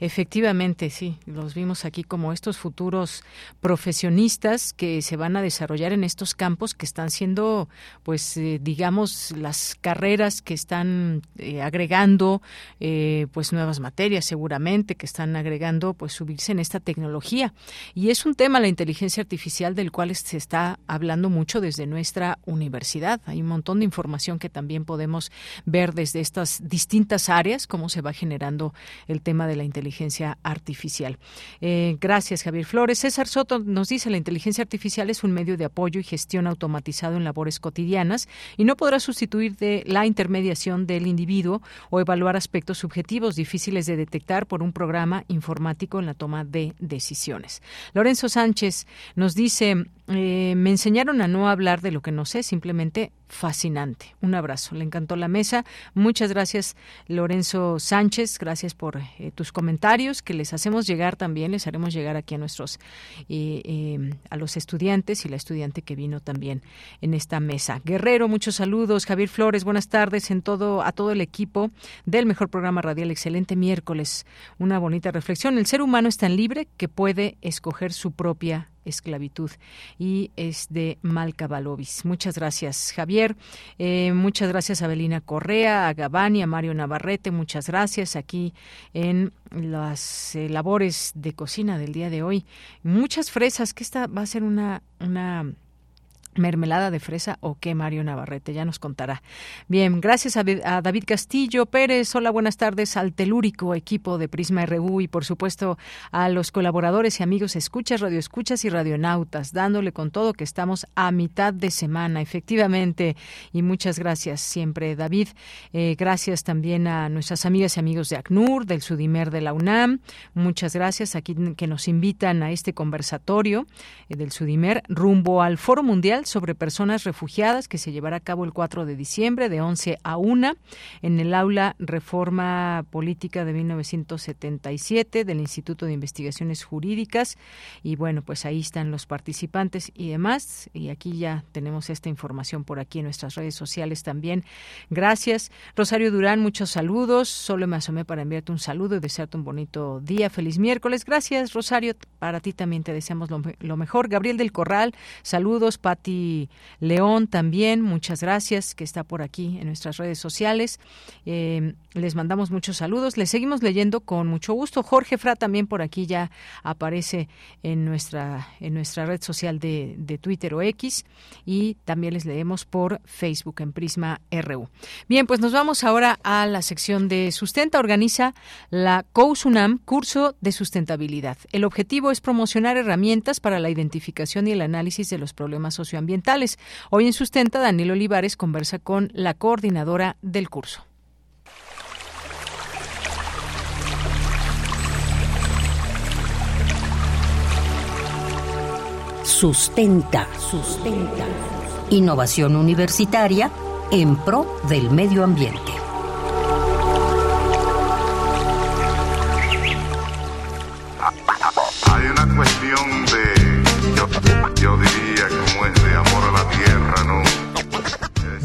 Speaker 1: Efectivamente, sí, los vimos aquí como estos futuros profesionistas que se van a desarrollar en estos campos que están siendo, pues, eh, digamos, las carreras que están eh, agregando, eh, pues, nuevas materias seguramente, que están agregando, pues, subirse en esta tecnología. Y es un tema, la inteligencia artificial, del cual se está hablando mucho desde nuestra universidad. Hay un montón de información que también podemos ver desde estas distintas áreas, cómo se va generando el tema de la inteligencia artificial. Eh, gracias, Javier Flores. César Soto nos dice la inteligencia artificial es un medio de apoyo y gestión automatizado en labores cotidianas y no podrá sustituir de la intermediación del individuo o evaluar aspectos subjetivos difíciles de detectar por un programa informático en la toma de decisiones. Lorenzo Sánchez nos dice eh, me enseñaron a no hablar de lo que no sé, simplemente fascinante. Un abrazo. Le encantó la mesa. Muchas gracias, Lorenzo Sánchez. Gracias por eh, tus comentarios que les hacemos llegar también. Les haremos llegar aquí a nuestros, eh, a los estudiantes y la estudiante que vino también en esta mesa. Guerrero, muchos saludos. Javier Flores, buenas tardes en todo, a todo el equipo del mejor programa radial. Excelente miércoles. Una bonita reflexión. El ser humano es tan libre que puede escoger su propia esclavitud y es de Malca Balovis. Muchas gracias, Javier. Eh, muchas gracias a Belina Correa, a Gabani, a Mario Navarrete. Muchas gracias aquí en las eh, labores de cocina del día de hoy. Muchas fresas, que esta va a ser una, una mermelada de fresa o qué, Mario Navarrete, ya nos contará. Bien, gracias a, David Castillo Pérez. Hola, buenas tardes al telúrico equipo de Prisma RU y por supuesto a los colaboradores y amigos escuchas, radioescuchas y radionautas, dándole con todo que estamos a mitad de semana, efectivamente. Y muchas gracias siempre, David. Eh, gracias también a nuestras amigas y amigos de ACNUR, del Sudimer de la UNAM. Muchas gracias aquí que nos invitan a este conversatorio eh, del Sudimer rumbo al Foro Mundial sobre Personas Refugiadas que se llevará a cabo el 4 de diciembre de 11 a 1 en el aula Reforma Política de 1977 del Instituto de Investigaciones Jurídicas. Y bueno, pues ahí están los participantes y demás. Y aquí ya tenemos esta información por aquí en nuestras redes sociales también. Gracias. Rosario Durán, muchos saludos. Solo me asomé para enviarte un saludo y desearte un bonito día. Feliz miércoles. Gracias, Rosario. Para ti también te deseamos lo, lo mejor. Gabriel del Corral, saludos. Pati León también, muchas gracias, que está por aquí en nuestras redes sociales. Eh, les mandamos muchos saludos. Les seguimos leyendo con mucho gusto. Jorge Fra también por aquí ya aparece en nuestra, en nuestra red social de, de Twitter o X y también les leemos por Facebook en Prisma RU. Bien, pues nos vamos ahora a la sección de Sustenta. Organiza la COUSUNAM Curso de Sustentabilidad. El objetivo es promocionar herramientas para la identificación y el análisis de los problemas socioambientales Hoy en Sustenta, Daniel Olivares conversa con la coordinadora del curso.
Speaker 5: Sustenta, sustenta. Innovación universitaria en pro del medio ambiente.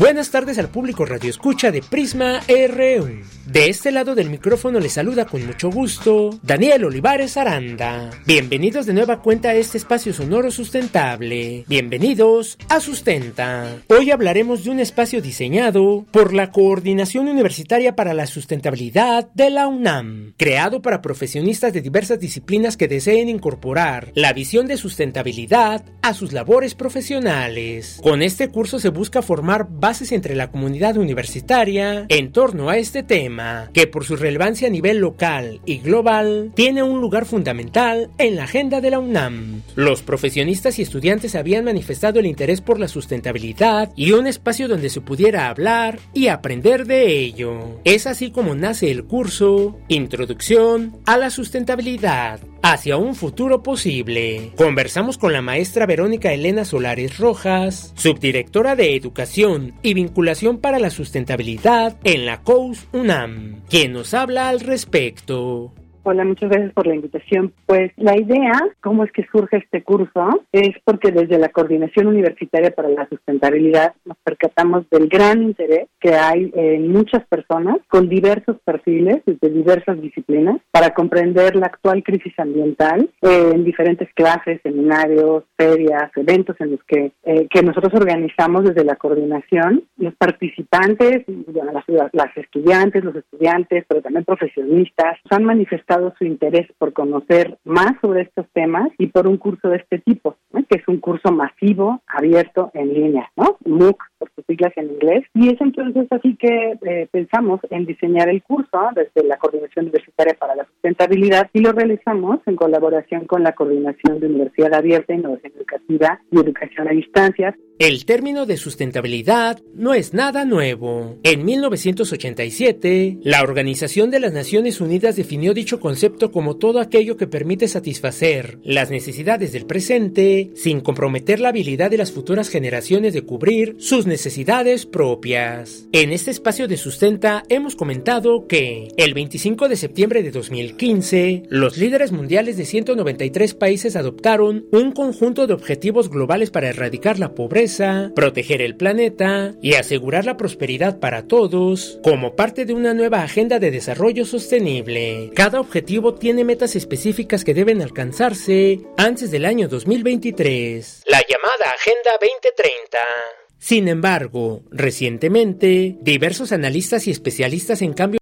Speaker 6: Buenas tardes al público Radio Escucha de Prisma RU. De este lado del micrófono les saluda con mucho gusto Daniel Olivares Aranda. Bienvenidos de nueva cuenta a este espacio sonoro sustentable. Bienvenidos a Sustenta. Hoy hablaremos de un espacio diseñado por la Coordinación Universitaria para la Sustentabilidad de la UNAM, creado para profesionistas de diversas disciplinas que deseen incorporar la visión de sustentabilidad a sus labores profesionales. Con este curso se busca formar bases entre la comunidad universitaria en torno a este tema, que por su relevancia a nivel local y global tiene un lugar fundamental en la agenda de la UNAM. Los profesionistas y estudiantes habían manifestado el interés por la sustentabilidad y un espacio donde se pudiera hablar y aprender de ello. Es así como nace el curso Introducción a la Sustentabilidad hacia un futuro posible. Conversamos con la maestra Verónica Elena Solares Rojas, subdirectora de Educación y Vinculación para la Sustentabilidad en la COUS UNAM, quien nos habla al respecto.
Speaker 33: Hola, muchas gracias por la invitación. Pues la idea, cómo es que surge este curso, es porque desde la Coordinación Universitaria para la Sustentabilidad nos percatamos del gran interés que hay en muchas personas con diversos perfiles de diversas disciplinas para comprender la actual crisis ambiental en diferentes clases, seminarios, ferias, eventos en los que, eh, que nosotros organizamos desde la coordinación. Los participantes, las, las estudiantes, los estudiantes, pero también profesionistas, han manifestado su interés por conocer más sobre estos temas y por un curso de este tipo, que es un curso masivo, abierto, en línea, ¿no? MOOC, por sus siglas en inglés. Y es entonces así que eh, pensamos en diseñar el curso desde la Coordinación Universitaria para la Sustentabilidad y lo realizamos en colaboración con la Coordinación de Universidad Abierta, Innovación Educativa y Educación a Distancia.
Speaker 6: El término de sustentabilidad no es nada nuevo. En 1987, la Organización de las Naciones Unidas definió dicho concepto como todo aquello que permite satisfacer las necesidades del presente sin comprometer la habilidad de las futuras generaciones de cubrir sus necesidades propias. En este espacio de sustenta hemos comentado que el 25 de septiembre de 2015, los líderes mundiales de 193 países adoptaron un conjunto de objetivos globales para erradicar la pobreza proteger el planeta y asegurar la prosperidad para todos como parte de una nueva agenda de desarrollo sostenible. Cada objetivo tiene metas específicas que deben alcanzarse antes del año 2023. La llamada Agenda 2030. Sin embargo, recientemente, diversos analistas y especialistas en cambio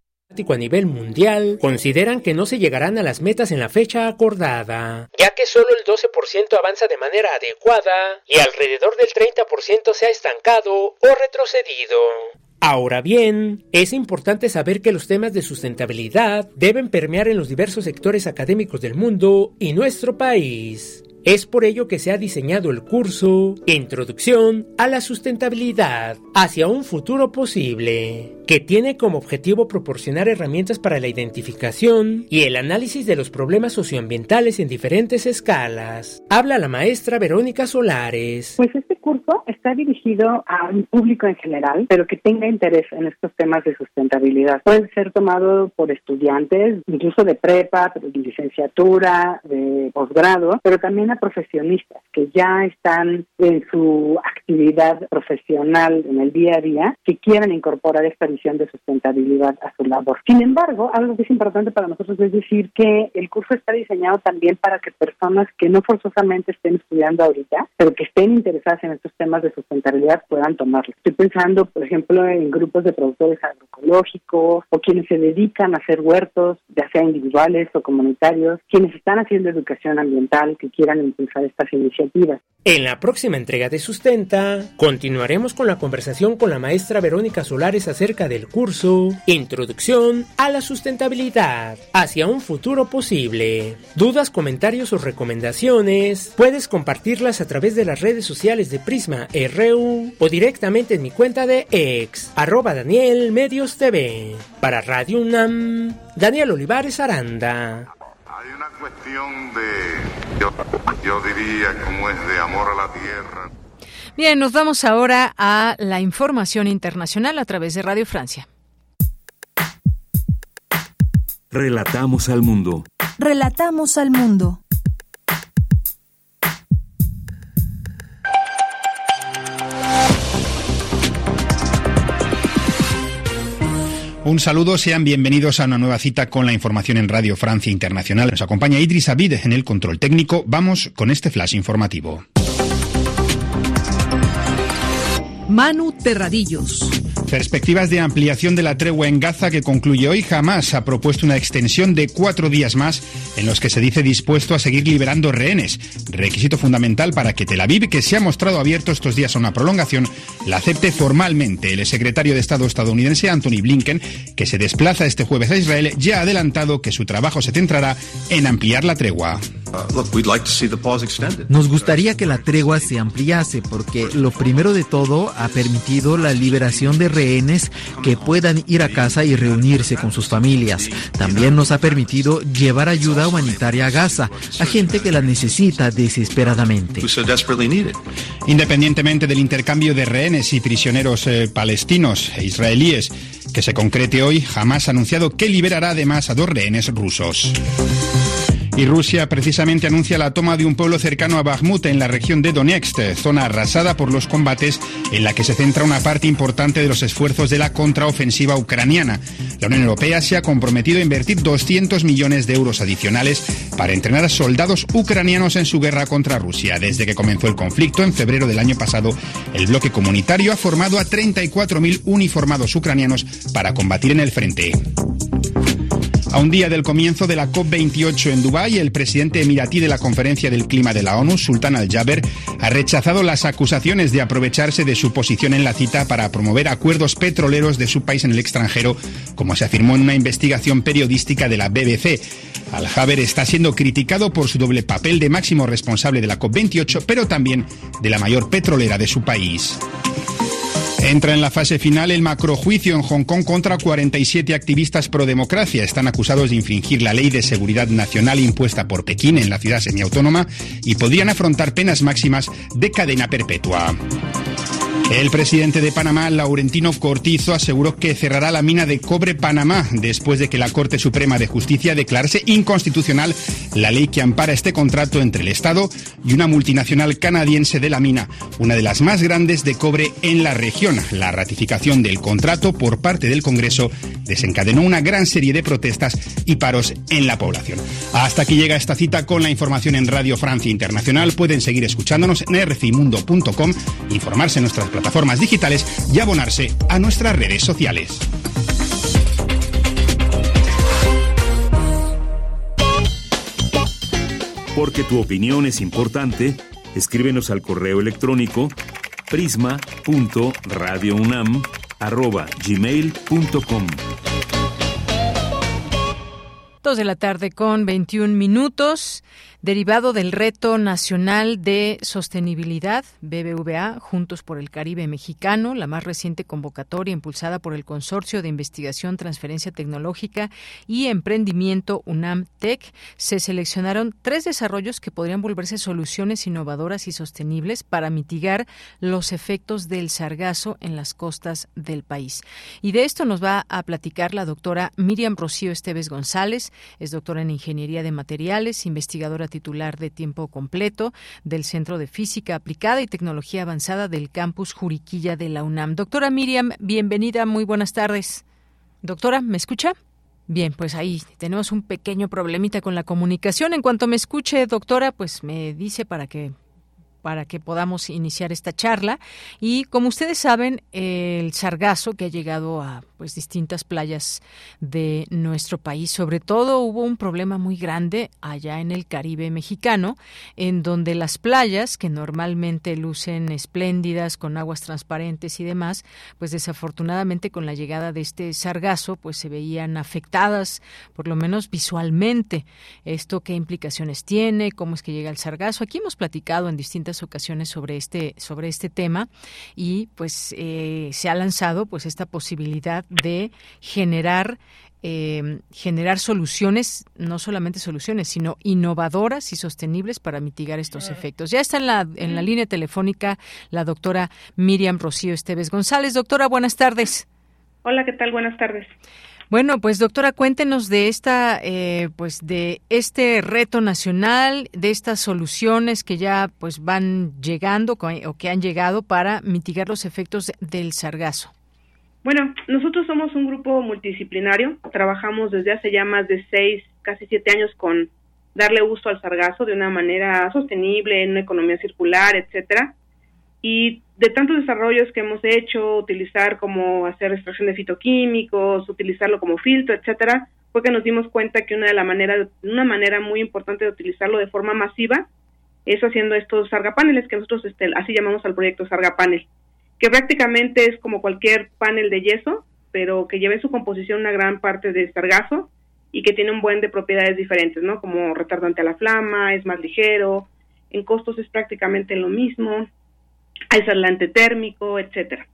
Speaker 6: a nivel mundial consideran que no se llegarán a las metas en la fecha acordada, ya que solo el 12% avanza de manera adecuada y alrededor del 30% se ha estancado o retrocedido. Ahora bien, es importante saber que los temas de sustentabilidad deben permear en los diversos sectores académicos del mundo y nuestro país. Es por ello que se ha diseñado el curso Introducción a la Sustentabilidad hacia un futuro posible, que tiene como objetivo proporcionar herramientas para la identificación y el análisis de los problemas socioambientales en diferentes escalas. Habla la maestra Verónica Solares.
Speaker 33: Pues este curso está dirigido a un público en general, pero que tenga interés en estos temas de sustentabilidad. Puede ser tomado por estudiantes, incluso de prepa, de licenciatura, de posgrado, pero también profesionistas que ya están en su actividad profesional en el día a día, que quieran incorporar esta visión de sustentabilidad a su labor. Sin embargo, algo que es importante para nosotros es decir que el curso está diseñado también para que personas que no forzosamente estén estudiando ahorita, pero que estén interesadas en estos temas de sustentabilidad puedan tomarlo. Estoy pensando, por ejemplo, en grupos de productores agroecológicos o quienes se dedican a hacer huertos, ya sea individuales o comunitarios, quienes están haciendo educación ambiental, que quieran impulsar estas iniciativas.
Speaker 6: En la próxima entrega de Sustenta, continuaremos con la conversación con la maestra Verónica Solares acerca del curso Introducción a la Sustentabilidad hacia un futuro posible. Dudas, comentarios o recomendaciones, puedes compartirlas a través de las redes sociales de Prisma RU o directamente en mi cuenta de ex, arroba Daniel Medios TV. Para Radio UNAM, Daniel Olivares Aranda.
Speaker 34: Cuestión de yo, diría como es de amor a la tierra.
Speaker 1: Bien, nos vamos ahora a la información internacional a través de Radio Francia.
Speaker 2: Relatamos al mundo.
Speaker 3: Relatamos al mundo.
Speaker 35: Un saludo, sean bienvenidos a una nueva cita con la información en Radio Francia Internacional. Nos acompaña Idris Abid en el control técnico. Vamos con este flash informativo.
Speaker 36: Manu Terradillos.
Speaker 35: Perspectivas de ampliación de la tregua en Gaza que concluye hoy. Jamás ha propuesto una extensión de cuatro días más en los que se dice dispuesto a seguir liberando rehenes. Requisito fundamental para que Tel Aviv, que se ha mostrado abierto estos días a una prolongación, la acepte formalmente. El secretario de Estado estadounidense Anthony Blinken, que se desplaza este jueves a Israel, ya ha adelantado que su trabajo se centrará en ampliar la tregua.
Speaker 37: Nos gustaría que la tregua se ampliase porque lo primero de todo ha permitido la liberación de rehenes que puedan ir a casa y reunirse con sus familias. También nos ha permitido llevar ayuda humanitaria a Gaza, a gente que la necesita desesperadamente.
Speaker 35: Independientemente del intercambio de rehenes y prisioneros eh, palestinos e israelíes que se concrete hoy, jamás ha anunciado que liberará además a dos rehenes rusos. Y Rusia precisamente anuncia la toma de un pueblo cercano a Bakhmut en la región de Donetsk, zona arrasada por los combates en la que se centra una parte importante de los esfuerzos de la contraofensiva ucraniana. La Unión Europea se ha comprometido a invertir 200 millones de euros adicionales para entrenar a soldados ucranianos en su guerra contra Rusia. Desde que comenzó el conflicto en febrero del año pasado, el bloque comunitario ha formado a 34.000 uniformados ucranianos para combatir en el frente. A un día del comienzo de la COP28 en Dubái, el presidente emiratí de la Conferencia del Clima de la ONU, Sultan Al-Jaber, ha rechazado las acusaciones de aprovecharse de su posición en la cita para promover acuerdos petroleros de su país en el extranjero, como se afirmó en una investigación periodística de la BBC. Al-Jaber está siendo criticado por su doble papel de máximo responsable de la COP28, pero también de la mayor petrolera de su país. Entra en la fase final el macrojuicio en Hong Kong contra 47 activistas pro democracia. Están acusados de infringir la ley de seguridad nacional impuesta por Pekín en la ciudad semiautónoma y podrían afrontar penas máximas de cadena perpetua. El presidente de Panamá, Laurentino Cortizo, aseguró que cerrará la mina de cobre Panamá después de que la Corte Suprema de Justicia declarase inconstitucional la ley que ampara este contrato entre el Estado y una multinacional canadiense de la mina, una de las más grandes de cobre en la región. La ratificación del contrato por parte del Congreso desencadenó una gran serie de protestas y paros en la población. Hasta aquí llega esta cita con la información en Radio Francia Internacional. Pueden seguir escuchándonos en rcimundo.com, informarse en nuestras plataformas digitales y abonarse a nuestras redes sociales.
Speaker 2: Porque tu opinión es importante, escríbenos al correo electrónico prisma.radiounam@gmail.com.
Speaker 1: Dos de la tarde con 21 minutos derivado del reto nacional de sostenibilidad BBVA Juntos por el Caribe Mexicano, la más reciente convocatoria impulsada por el Consorcio de Investigación, Transferencia Tecnológica y Emprendimiento UNAM Tech, se seleccionaron tres desarrollos que podrían volverse soluciones innovadoras y sostenibles para mitigar los efectos del sargazo en las costas del país. Y de esto nos va a platicar la doctora Miriam Rocío Esteves González, es doctora en Ingeniería de Materiales, investigadora titular de tiempo completo del Centro de Física Aplicada y Tecnología Avanzada del Campus Juriquilla de la UNAM. Doctora Miriam, bienvenida, muy buenas tardes. Doctora, ¿me escucha? Bien, pues ahí tenemos un pequeño problemita con la comunicación. En cuanto me escuche, doctora, pues me dice para que para que podamos iniciar esta charla. Y como ustedes saben, el sargazo que ha llegado a pues distintas playas de nuestro país, sobre todo hubo un problema muy grande allá en el Caribe mexicano, en donde las playas que normalmente lucen espléndidas con aguas transparentes y demás, pues desafortunadamente con la llegada de este sargazo, pues se veían afectadas, por lo menos visualmente. Esto qué implicaciones tiene, cómo es que llega el sargazo. Aquí hemos platicado en distintas ocasiones sobre este, sobre este tema y pues eh, se ha lanzado pues esta posibilidad de generar eh, generar soluciones, no solamente soluciones, sino innovadoras y sostenibles para mitigar estos efectos. Ya está en la, en la línea telefónica la doctora Miriam Rocío Esteves González. Doctora, buenas tardes.
Speaker 38: Hola, ¿qué tal? Buenas tardes.
Speaker 1: Bueno, pues doctora, cuéntenos de esta, eh, pues de este reto nacional, de estas soluciones que ya pues van llegando o que han llegado para mitigar los efectos del sargazo.
Speaker 38: Bueno, nosotros somos un grupo multidisciplinario, trabajamos desde hace ya más de seis, casi siete años con darle uso al sargazo de una manera sostenible, en una economía circular, etcétera. Y de tantos desarrollos que hemos hecho, utilizar como hacer extracción de fitoquímicos, utilizarlo como filtro, etcétera, fue que nos dimos cuenta que una de la manera, una manera muy importante de utilizarlo de forma masiva es haciendo estos sargapaneles que nosotros este, así llamamos al proyecto sargapanel, que prácticamente es como cualquier panel de yeso, pero que lleva en su composición una gran parte de sargazo y que tiene un buen de propiedades diferentes, ¿no? Como retardante a la flama, es más ligero, en costos es prácticamente lo mismo, aislante térmico, etcétera.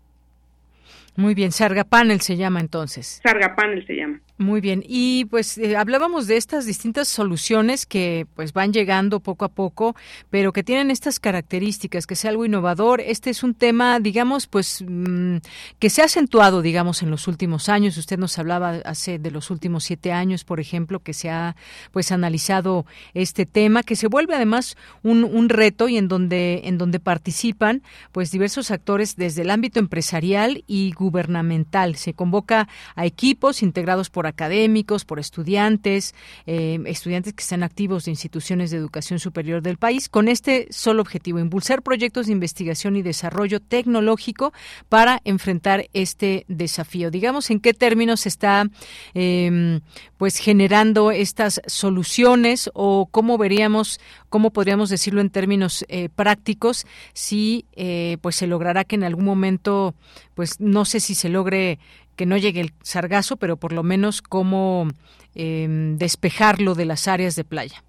Speaker 1: Muy bien, Sarga Panel se llama entonces.
Speaker 38: Sarga Panel se llama.
Speaker 1: Muy bien, y pues eh, hablábamos de estas distintas soluciones que pues van llegando poco a poco, pero que tienen estas características, que sea algo innovador. Este es un tema, digamos, pues mm, que se ha acentuado, digamos, en los últimos años. Usted nos hablaba hace de los últimos siete años, por ejemplo, que se ha pues analizado este tema, que se vuelve además un, un reto y en donde en donde participan pues diversos actores desde el ámbito empresarial y gubernamental. Se convoca a equipos integrados por académicos, por estudiantes, eh, estudiantes que están activos de instituciones de educación superior del país, con este solo objetivo, impulsar proyectos de investigación y desarrollo tecnológico para enfrentar este desafío. Digamos, ¿en qué términos está em, pues generando estas soluciones o cómo veríamos, cómo podríamos decirlo en términos eh, prácticos, si eh, pues se logrará que en algún momento, pues no sé si se logre que no llegue el sargazo, pero por lo menos cómo em, despejarlo de las áreas de playa.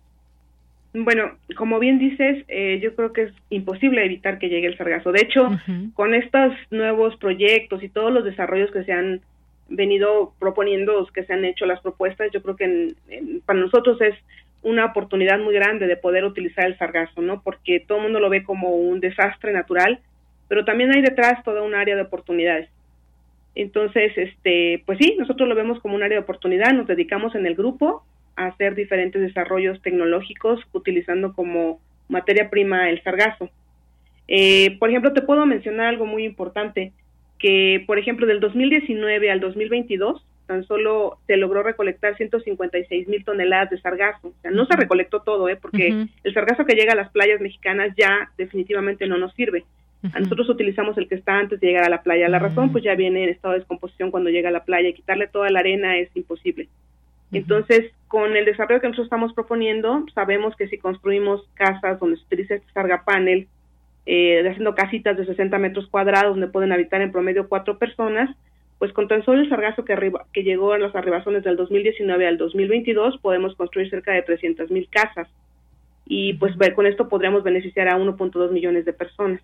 Speaker 38: Bueno, como bien dices, eh, yo creo que es imposible evitar que llegue el sargazo. De hecho, con estos nuevos proyectos y todos los desarrollos que se han venido proponiendo, que se han hecho las propuestas, yo creo que para nosotros es una oportunidad muy grande de poder utilizar el sargazo, ¿no? Porque todo el mundo lo ve como un desastre natural, pero también hay detrás toda un área de oportunidades. Entonces, este, pues sí, nosotros lo vemos como un área de oportunidad, nos dedicamos en el grupo a hacer diferentes desarrollos tecnológicos utilizando como materia prima el sargazo. Eh, por ejemplo, te puedo mencionar algo muy importante, que por ejemplo del 2019 al 2022 tan solo se logró recolectar 156 mil toneladas de sargazo. O sea, no se recolectó todo, ¿eh? porque el sargazo que llega a las playas mexicanas ya definitivamente no nos sirve. A nosotros utilizamos el que está antes de llegar a la playa. La razón pues ya viene en estado de descomposición cuando llega a la playa y quitarle toda la arena es imposible. Entonces, con el desarrollo que nosotros estamos proponiendo, sabemos que si construimos casas donde se utiliza este carga panel, eh, haciendo casitas de 60 metros cuadrados donde pueden habitar en promedio cuatro personas, pues con tan solo el sargazo que, arriba, que llegó a los arribazones del 2019 al 2022, podemos construir cerca de 300 mil casas. Y pues con esto podríamos beneficiar a 1.2 millones de personas.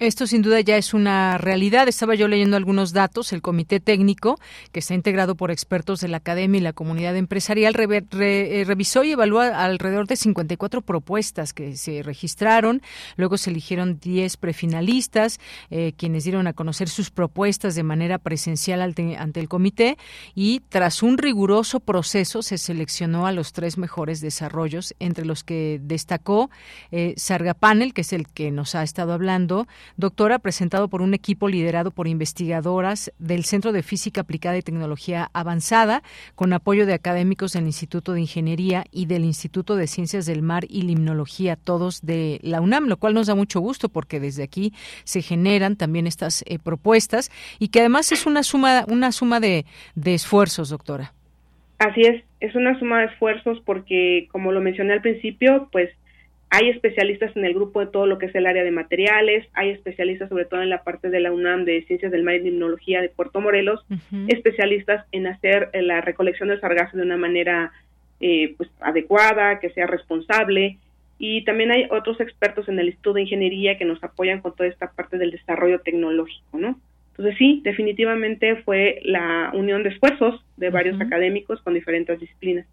Speaker 1: Esto sin duda ya es una realidad. Estaba yo leyendo algunos datos. El comité técnico, que está integrado por expertos de la academia y la comunidad empresarial, eh, revisó y evaluó alrededor de 54 propuestas que se registraron. Luego se eligieron 10 prefinalistas, eh, quienes dieron a conocer sus propuestas de manera presencial ante, el comité. Y tras un riguroso proceso, se seleccionó a los tres mejores desarrollos, entre los que destacó eh, Sargapanel, que es el que nos ha estado hablando doctora, presentado por un equipo liderado por investigadoras del Centro de Física Aplicada y Tecnología Avanzada, con apoyo de académicos del Instituto de Ingeniería y del Instituto de Ciencias del Mar y Limnología, todos de la UNAM, lo cual nos da mucho gusto porque desde aquí se generan también estas eh, propuestas y que además es una suma, una suma de, de esfuerzos, doctora.
Speaker 38: Así es, es una suma de esfuerzos porque, como lo mencioné al principio, pues hay especialistas en el grupo de todo lo que es el área de materiales, hay especialistas sobre todo en la parte de la UNAM de Ciencias del Mar y Limnología de Puerto Morelos, especialistas en hacer eh, la recolección del sargazo de una manera eh, pues adecuada, que sea responsable, y también hay otros expertos en el Instituto de Ingeniería que nos apoyan con toda esta parte del desarrollo tecnológico, ¿no? Entonces sí, definitivamente fue la unión de esfuerzos de varios académicos con diferentes disciplinas.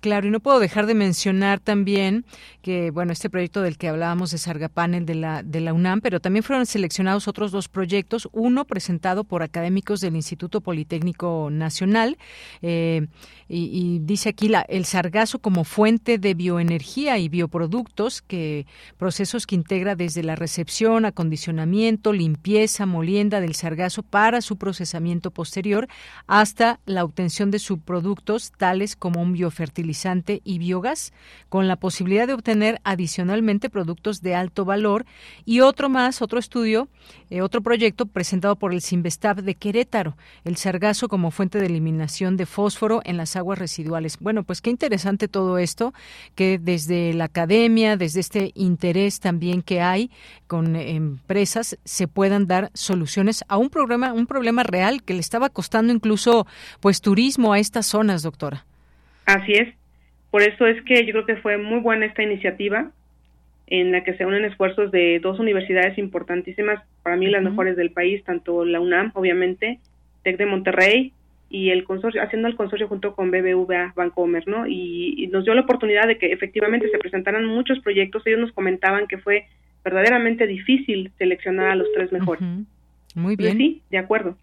Speaker 1: Claro, y no puedo dejar de mencionar también que, bueno, este proyecto del que hablábamos de Sargapanel de la, de la UNAM, pero también fueron seleccionados otros dos proyectos, uno presentado por académicos del Instituto Politécnico Nacional, eh, y, dice aquí el sargazo como fuente de bioenergía y bioproductos, que procesos que integra desde la recepción, acondicionamiento, limpieza, molienda del sargazo para su procesamiento posterior hasta la obtención de subproductos tales como un biofertilizante y biogás, con la posibilidad de obtener adicionalmente productos de alto valor y otro más, otro estudio, eh, otro proyecto presentado por el Sinvestab de Querétaro, el sargazo como fuente de eliminación de fósforo en las aguas residuales. Bueno, pues qué interesante todo esto, que desde la academia, desde este interés también que hay con empresas, se puedan dar soluciones a un problema, un problema real que le estaba costando incluso pues turismo a estas zonas, doctora.
Speaker 38: Así es. Por eso es que yo creo que fue muy buena esta iniciativa en la que se unen esfuerzos de dos universidades importantísimas, para mí las mejores del país, tanto la UNAM, obviamente, TEC de Monterrey y el consorcio, haciendo el consorcio junto con BBVA Bancomer, ¿no? Y, nos dio la oportunidad de que efectivamente se presentaran muchos proyectos. Ellos nos comentaban que fue verdaderamente difícil seleccionar a los tres mejores.
Speaker 1: Muy bien. sí,
Speaker 38: de acuerdo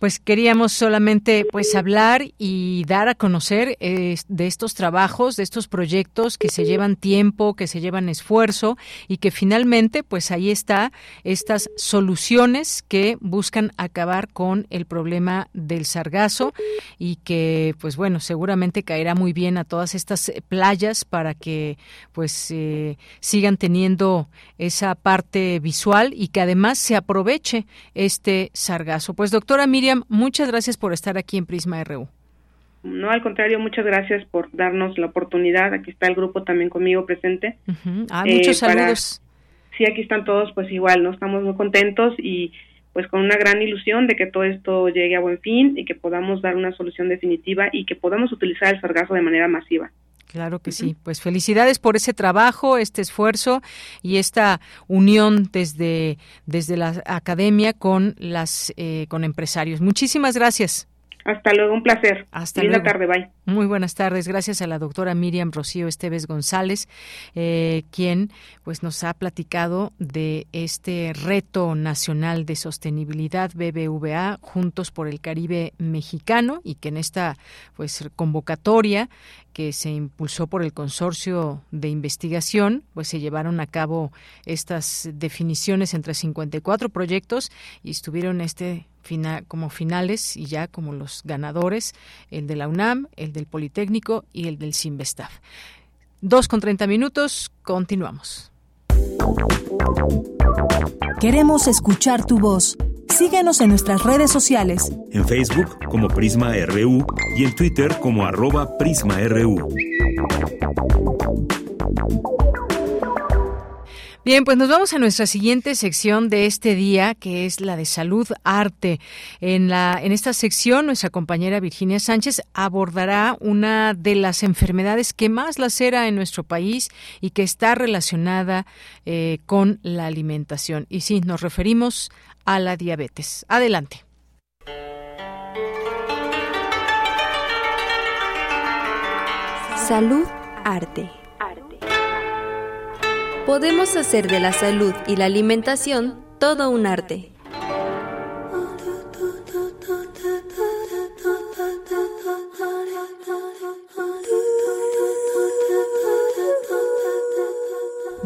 Speaker 1: pues queríamos solamente pues hablar y dar a conocer de estos trabajos, de estos proyectos que se llevan tiempo, que se llevan esfuerzo y que finalmente pues ahí está estas soluciones que buscan acabar con el problema del sargazo y que pues bueno seguramente caerá muy bien a todas estas playas para que pues eh, sigan teniendo esa parte visual y que además se aproveche este sargazo. Pues doctora Miriam muchas gracias por estar aquí en Prisma RU.
Speaker 38: No, al contrario, muchas gracias por darnos la oportunidad. Aquí está el grupo también conmigo presente.
Speaker 1: Ah, muchos eh, saludos.
Speaker 38: Sí, aquí están todos, pues igual, ¿no? Estamos muy contentos y pues con una gran ilusión de que todo esto llegue a buen fin y que podamos dar una solución definitiva y que podamos utilizar el sargazo de manera masiva.
Speaker 1: Claro que sí. Pues felicidades por ese trabajo, este esfuerzo y esta unión desde, desde la academia con las eh, con empresarios. Muchísimas gracias.
Speaker 38: Hasta luego, un placer.
Speaker 1: Hasta luego.
Speaker 38: tarde, bye.
Speaker 1: Muy buenas tardes. Gracias a la doctora Miriam Rocío Esteves González, eh, quien pues nos ha platicado de este reto nacional de sostenibilidad BBVA Juntos por el Caribe Mexicano y que en esta pues convocatoria que se impulsó por el consorcio de investigación, pues se llevaron a cabo estas definiciones entre 54 proyectos y estuvieron este como finales y ya como los ganadores, el de la UNAM, el del Politécnico y el del Sinvestav. Dos con treinta minutos, continuamos.
Speaker 3: Queremos escuchar tu voz. Síguenos en nuestras redes sociales.
Speaker 2: En Facebook como Prisma RU y en Twitter como arroba PrismaRU.
Speaker 1: Bien, pues nos vamos a nuestra siguiente sección de este día, que es la de salud arte. En la en esta sección, nuestra compañera Virginia Sánchez abordará una de las enfermedades que más lacera en nuestro país y que está relacionada eh, con la alimentación. Y sí, nos referimos a la diabetes. Adelante.
Speaker 27: Salud arte. Podemos hacer de la salud y la alimentación todo un arte.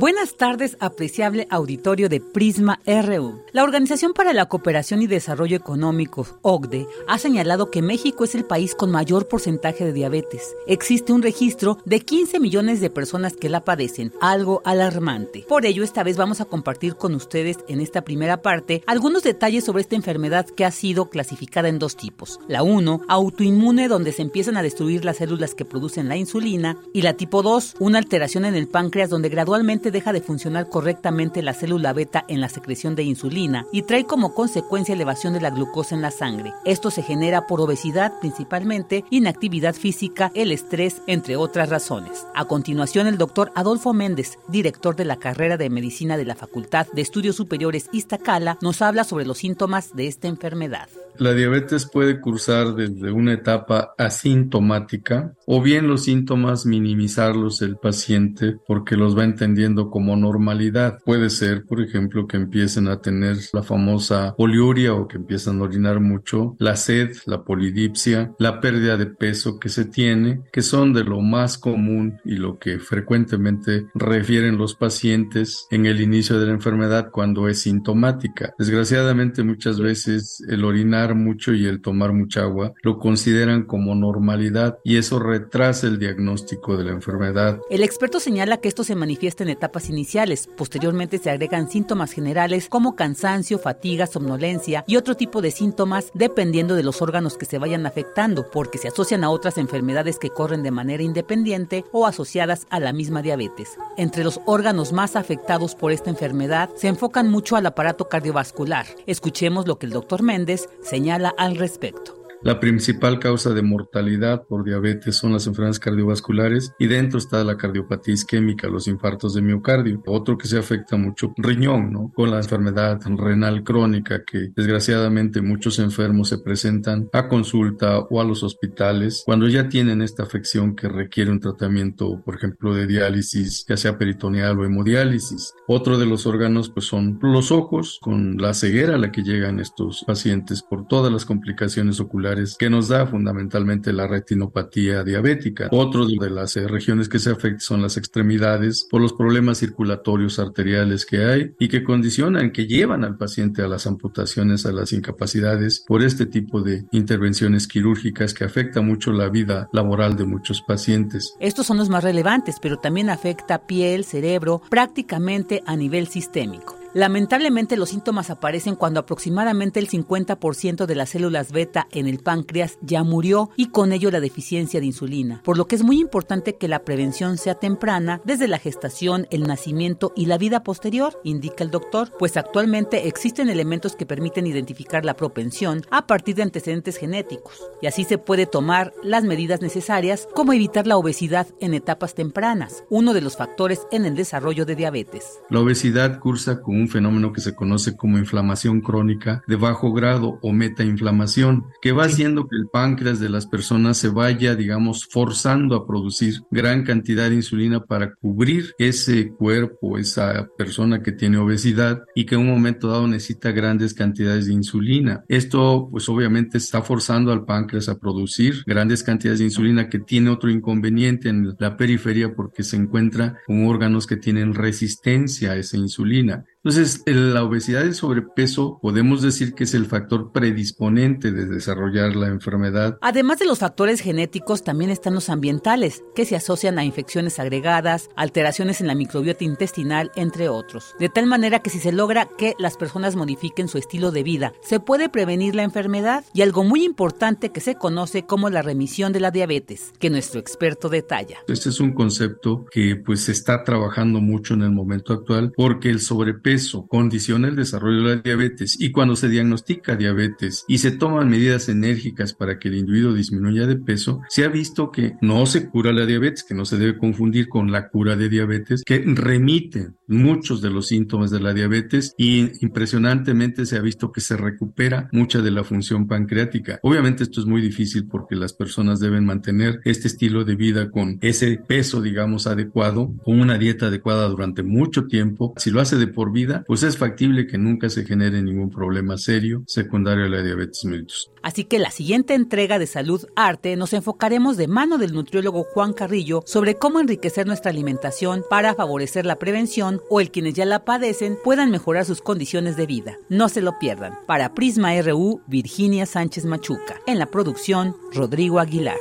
Speaker 39: Buenas tardes, apreciable auditorio de Prisma RU. La Organización para la Cooperación y Desarrollo Económico, OCDE, ha señalado que México es el país con mayor porcentaje de diabetes. Existe un registro de 15 millones de personas que la padecen, algo alarmante. Por ello, esta vez vamos a compartir con ustedes en esta primera parte algunos detalles sobre esta enfermedad que ha sido clasificada en dos tipos. La 1, autoinmune, donde se empiezan a destruir las células que producen la insulina, y la tipo 2, una alteración en el páncreas donde gradualmente deja de funcionar correctamente la célula beta en la secreción de insulina y trae como consecuencia elevación de la glucosa en la sangre. Esto se genera por obesidad principalmente, inactividad física, el estrés, entre otras razones. A continuación, el doctor Adolfo Méndez, director de la carrera de medicina de la Facultad de Estudios Superiores Iztacala, nos habla sobre los síntomas de esta enfermedad.
Speaker 40: La diabetes puede cursar desde una etapa asintomática o bien los síntomas minimizarlos el paciente porque los va entendiendo como normalidad. Puede ser, por ejemplo, que empiecen a tener la famosa poliuria o que empiezan a orinar mucho, la sed, la polidipsia, la pérdida de peso que se tiene, que son de lo más común y lo que frecuentemente refieren los pacientes en el inicio de la enfermedad cuando es sintomática. Desgraciadamente muchas veces el orinar mucho y el tomar mucha agua lo consideran como normalidad y eso retrasa el diagnóstico de la enfermedad.
Speaker 39: El experto señala que esto se manifiesta en etapas iniciales, posteriormente se agregan síntomas generales como cansancio, fatiga, somnolencia y otro tipo de síntomas dependiendo de los órganos que se vayan afectando, porque se asocian a otras enfermedades que corren de manera independiente o asociadas a la misma diabetes. Entre los órganos más afectados por esta enfermedad se enfocan mucho al aparato cardiovascular. Escuchemos lo que el doctor Méndez señala al respecto.
Speaker 40: La principal causa de mortalidad por diabetes son las enfermedades cardiovasculares y dentro está la cardiopatía isquémica, los infartos de miocardio. Otro que se afecta mucho, riñón, ¿no? Con la enfermedad renal crónica que desgraciadamente muchos enfermos se presentan a consulta o a los hospitales cuando ya tienen esta afección que requiere un tratamiento, por ejemplo, de diálisis, ya sea peritoneal o hemodiálisis. Otro de los órganos pues son los ojos, con la ceguera a la que llegan estos pacientes por todas las complicaciones oculares que nos da fundamentalmente la retinopatía diabética. Otro de las eh, regiones que se afectan son las extremidades por los problemas circulatorios arteriales que hay y que condicionan, que llevan al paciente a las amputaciones, a las incapacidades por este tipo de intervenciones quirúrgicas que afecta mucho la vida laboral de muchos pacientes.
Speaker 39: Estos son los más relevantes, pero también afecta piel, cerebro, prácticamente a nivel sistémico. Lamentablemente los síntomas aparecen cuando aproximadamente el 50% de las células beta en el páncreas ya murió y con ello la deficiencia de insulina, por lo que es muy importante que la prevención sea temprana desde la gestación, el nacimiento y la vida posterior, indica el doctor, pues actualmente existen elementos que permiten identificar la propensión a partir de antecedentes genéticos y así se puede tomar las medidas necesarias como evitar la obesidad en etapas tempranas, uno de los factores en el desarrollo de diabetes.
Speaker 40: La obesidad cursa con un fenómeno que se conoce como inflamación crónica de bajo grado o metainflamación, que va haciendo que el páncreas de las personas se vaya, digamos, forzando a producir gran cantidad de insulina para cubrir ese cuerpo, esa persona que tiene obesidad y que en un momento dado necesita grandes cantidades de insulina. Esto, pues obviamente está forzando al páncreas a producir grandes cantidades de insulina que tiene otro inconveniente en la periferia porque se encuentra con órganos que tienen resistencia a esa insulina. Entonces, la obesidad y el sobrepeso podemos decir que es el factor predisponente de desarrollar la enfermedad.
Speaker 39: Además de los factores genéticos, también están los ambientales, que se asocian a infecciones agregadas, alteraciones en la microbiota intestinal, entre otros. De tal manera que si se logra que las personas modifiquen su estilo de vida, se puede prevenir la enfermedad y algo muy importante que se conoce como la remisión de la diabetes, que nuestro experto detalla.
Speaker 40: Este es un concepto que pues se está trabajando mucho en el momento actual porque el sobrepeso eso condiciona el desarrollo de la diabetes y cuando se diagnostica diabetes y se toman medidas enérgicas para que el individuo disminuya de peso, se ha visto que no se cura la diabetes, que no se debe confundir con la cura de diabetes, que remite muchos de los síntomas de la diabetes y impresionantemente se ha visto que se recupera mucha de la función pancreática. Obviamente esto es muy difícil porque las personas deben mantener este estilo de vida con ese peso, digamos, adecuado, con una dieta adecuada durante mucho tiempo. Si lo hace de por vida, pues es factible que nunca se genere ningún problema serio secundario a la diabetes mellitus.
Speaker 39: Así que la siguiente entrega de Salud Arte nos enfocaremos de mano del nutriólogo Juan Carrillo sobre cómo enriquecer nuestra alimentación para favorecer la prevención o el quienes ya la padecen puedan mejorar sus condiciones de vida. No se lo pierdan. Para Prisma RU, Virginia Sánchez Machuca. En la producción, Rodrigo Aguilar.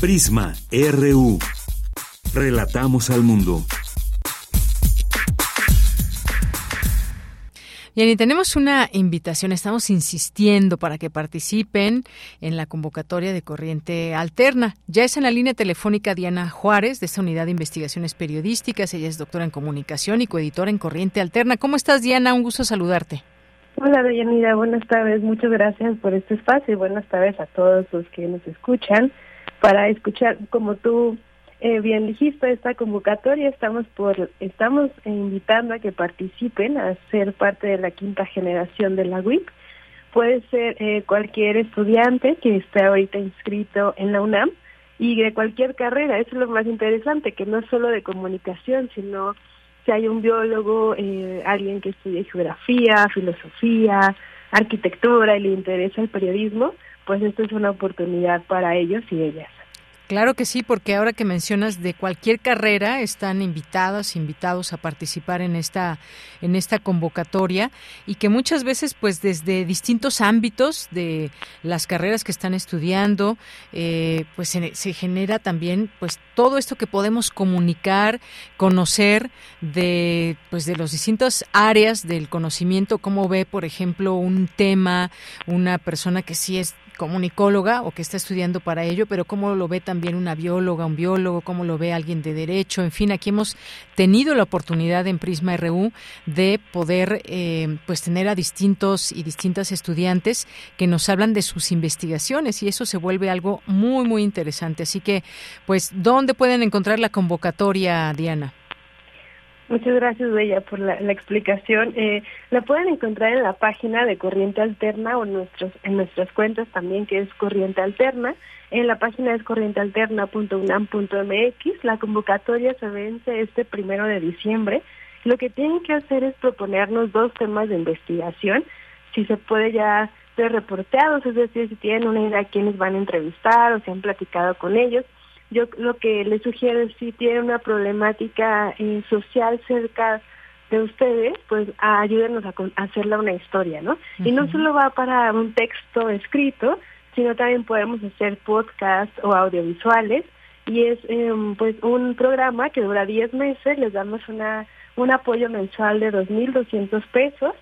Speaker 2: Prisma RU. Relatamos al mundo.
Speaker 1: Bien, y tenemos una invitación, estamos insistiendo para que participen en la convocatoria de Corriente Alterna. Ya es en la línea telefónica Diana Juárez, de esta unidad de investigaciones periodísticas. Ella es doctora en comunicación y coeditora en Corriente Alterna. ¿Cómo estás, Diana? Un gusto saludarte.
Speaker 41: Hola, Deyanira. Buenas tardes. Muchas gracias por este espacio y buenas tardes a todos los que nos escuchan para escuchar, como tú eh, bien dijiste, esta convocatoria estamos por estamos invitando a que participen a ser parte de la quinta generación de la WIP. Puede ser eh, cualquier estudiante que esté ahorita inscrito en la UNAM y de cualquier carrera. Eso es lo más interesante, que no es solo de comunicación, sino si hay un biólogo, eh, alguien que estudie geografía, filosofía, arquitectura y le interesa el periodismo, pues esto es una oportunidad para ellos y ellas.
Speaker 1: Claro que sí, porque ahora que mencionas de cualquier carrera están invitadas, invitados a participar en esta en esta convocatoria y que muchas veces, pues desde distintos ámbitos de las carreras que están estudiando, eh, pues se, se, genera también, pues todo esto que podemos comunicar, conocer de pues de las distintas áreas del conocimiento, cómo ve, por ejemplo, un tema, una persona que sí es comunicóloga o que está estudiando para ello, pero cómo lo ve también una bióloga, un biólogo, cómo lo ve alguien de derecho, en fin, aquí hemos tenido la oportunidad en Prisma RU de poder eh, pues tener a distintos y distintas estudiantes que nos hablan de sus investigaciones y eso se vuelve algo muy muy interesante. Así que, pues, ¿dónde pueden encontrar la convocatoria, Diana?
Speaker 41: Muchas gracias, Bella, por la, la explicación. Eh, la pueden encontrar en la página de Corriente Alterna o en, nuestros, en nuestras cuentas también, que es Corriente Alterna. En la página es corrientealterna.unam.mx. La convocatoria se vence este primero de diciembre. Lo que tienen que hacer es proponernos dos temas de investigación. Si se puede ya ser reporteados, es decir, si tienen una idea de quiénes van a entrevistar o si han platicado con ellos yo lo que les sugiero es si tienen una problemática eh, social cerca de ustedes, pues ayúdenos a, hacerla una historia, ¿no? Y no solo va para un texto escrito, sino también podemos hacer podcast o audiovisuales. Y es em, pues un programa que dura 10 meses, les damos una un apoyo mensual de 2.200 pesos,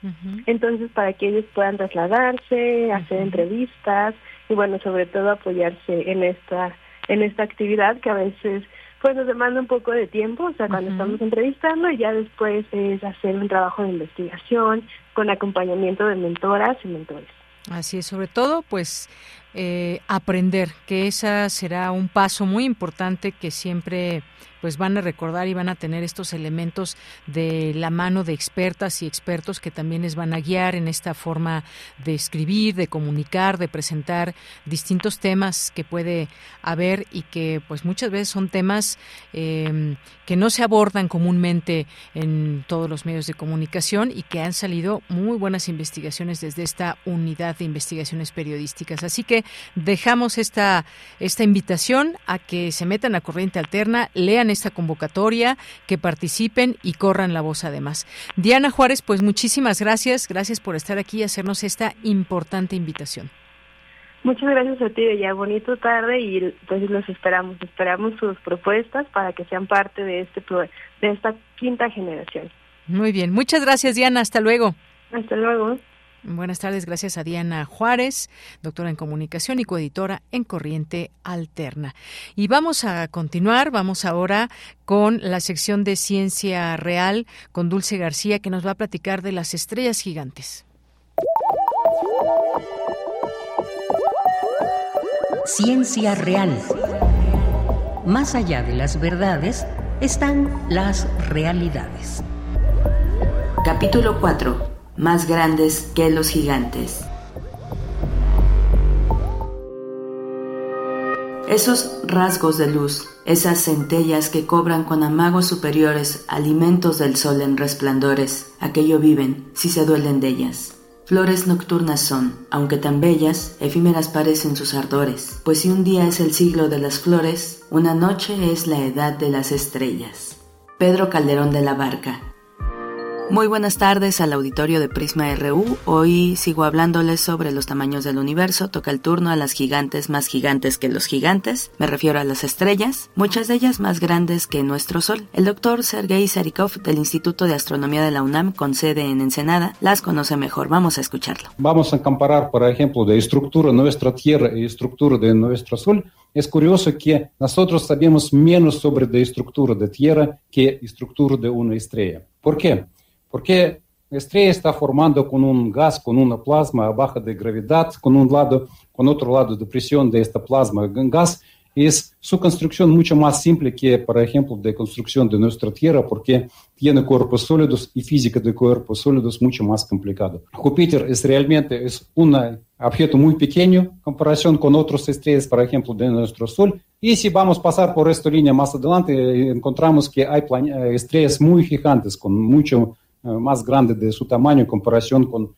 Speaker 41: entonces para que ellos puedan trasladarse, hacer entrevistas y bueno, sobre todo apoyarse en esta en esta actividad que a veces pues nos demanda un poco de tiempo, o sea, cuando estamos entrevistando y ya después es hacer un trabajo de investigación con acompañamiento de mentoras y mentores.
Speaker 1: Así es, sobre todo, pues eh, aprender, que esa será un paso muy importante que siempre pues van a recordar y van a tener estos elementos de la mano de expertas y expertos que también les van a guiar en esta forma de escribir, de comunicar, de presentar distintos temas que puede haber y que pues muchas veces son temas eh, que no se abordan comúnmente en todos los medios de comunicación y que han salido muy buenas investigaciones desde esta unidad de investigaciones periodísticas. Así que dejamos esta, esta invitación a que se metan a Corriente Alterna, lean esta convocatoria, que participen y corran la voz además. Diana Juárez, pues muchísimas gracias, gracias por estar aquí y hacernos esta importante invitación.
Speaker 41: Muchas gracias a ti, ya bonito tarde y pues los esperamos, esperamos sus propuestas para que sean parte de este de esta quinta generación.
Speaker 1: Muy bien, muchas gracias Diana, hasta luego.
Speaker 41: Hasta luego.
Speaker 1: Buenas tardes, gracias a Diana Juárez, doctora en comunicación y coeditora en Corriente Alterna. Y vamos a continuar, vamos ahora con la sección de Ciencia Real con Dulce García que nos va a platicar de las estrellas gigantes.
Speaker 5: Ciencia Real. Más allá de las verdades están las realidades.
Speaker 42: Capítulo 4 más grandes que los gigantes. Esos rasgos de luz, esas centellas que cobran con amagos superiores alimentos del sol en resplandores, aquello viven si se duelen de ellas. Flores nocturnas son, aunque tan bellas, efímeras parecen sus ardores, pues si un día es el siglo de las flores, una noche es la edad de las estrellas. Pedro Calderón de la Barca, muy buenas tardes al auditorio de Prisma RU. Hoy sigo hablándoles sobre los tamaños del universo. Toca el turno a las gigantes más gigantes que los gigantes. Me refiero a las estrellas, muchas de ellas más grandes que nuestro Sol. El doctor Sergei Sarikov del Instituto de Astronomía de la UNAM, con sede en Ensenada, las conoce mejor. Vamos a escucharlo.
Speaker 43: Vamos a comparar, por ejemplo, de estructura nuestra Tierra y estructura de nuestro Sol. Es curioso que nosotros sabemos menos sobre la estructura de Tierra que estructura de una estrella. ¿Por qué? Porque la estrella está formando con un gas, con una plasma baja de gravedad, con un lado, con otro lado de presión de esta plasma gas, es su construcción mucho más simple que, por ejemplo, de construcción de nuestra Tierra, porque tiene cuerpos sólidos y física de cuerpos sólidos mucho más complicado. Júpiter es realmente es un objeto muy pequeño en comparación con otros estrellas, por ejemplo, de nuestro Sol. Y si vamos a pasar por esta línea más adelante, encontramos que hay estrellas muy gigantes, con mucho eh, más grande de su tamaño en comparación con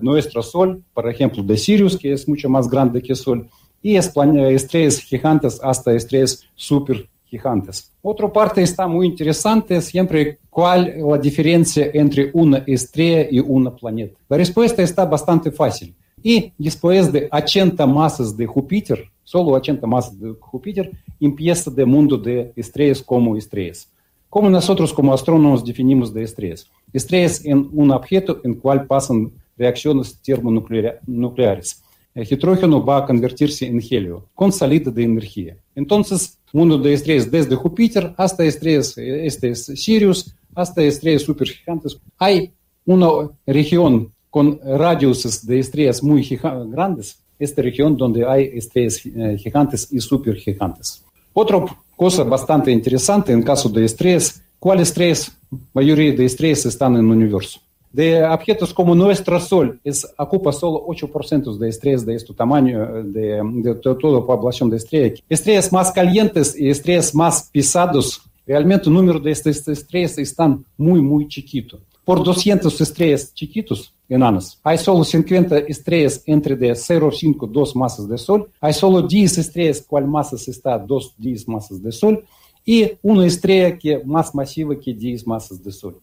Speaker 43: nuestro Sol, por ejemplo, de Sirius, que es mucho más grande que Sol y estrellas gigantes hasta estrellas super gigantes. Otra parte está muy interesante, siempre cuál es la diferencia entre una estrella y una planeta. La respuesta está bastante fácil. Y después de 80 masas de Júpiter, solo 80 masas de Júpiter, empieza el mundo de estrellas como estrellas. Como nosotros como astrónomos definimos de estrellas? Estrellas en un objeto en cual pasan reacciones termonucleares el hidrógeno va a convertirse en helio con salida de energía. Entonces, mundo de estrellas desde Júpiter hasta estrellas, este es Sirius, hasta estrellas supergigantes. Hay una región con radiuses de estrellas muy grandes, esta región donde hay estrellas eh, gigantes y supergigantes. Otra cosa bastante interesante en caso de estrellas, ¿cuáles estrellas, mayoría de estrellas están en el universo? de objetos como nuestro Sol es, ocupa solo 8% de estrellas de este tamaño, de, de, toda la población de estrellas. Estrellas más calientes y estrellas más pesados, realmente el número de estas estrellas están muy, muy chiquito. Por 200 estrellas chiquitos, enanas, hay solo 50 estrellas entre de 0,5 2 masas de Sol, hay solo 10 estrellas cual masas está 2 10 masas de Sol, y una estrella que más masiva que 10 masas de Sol.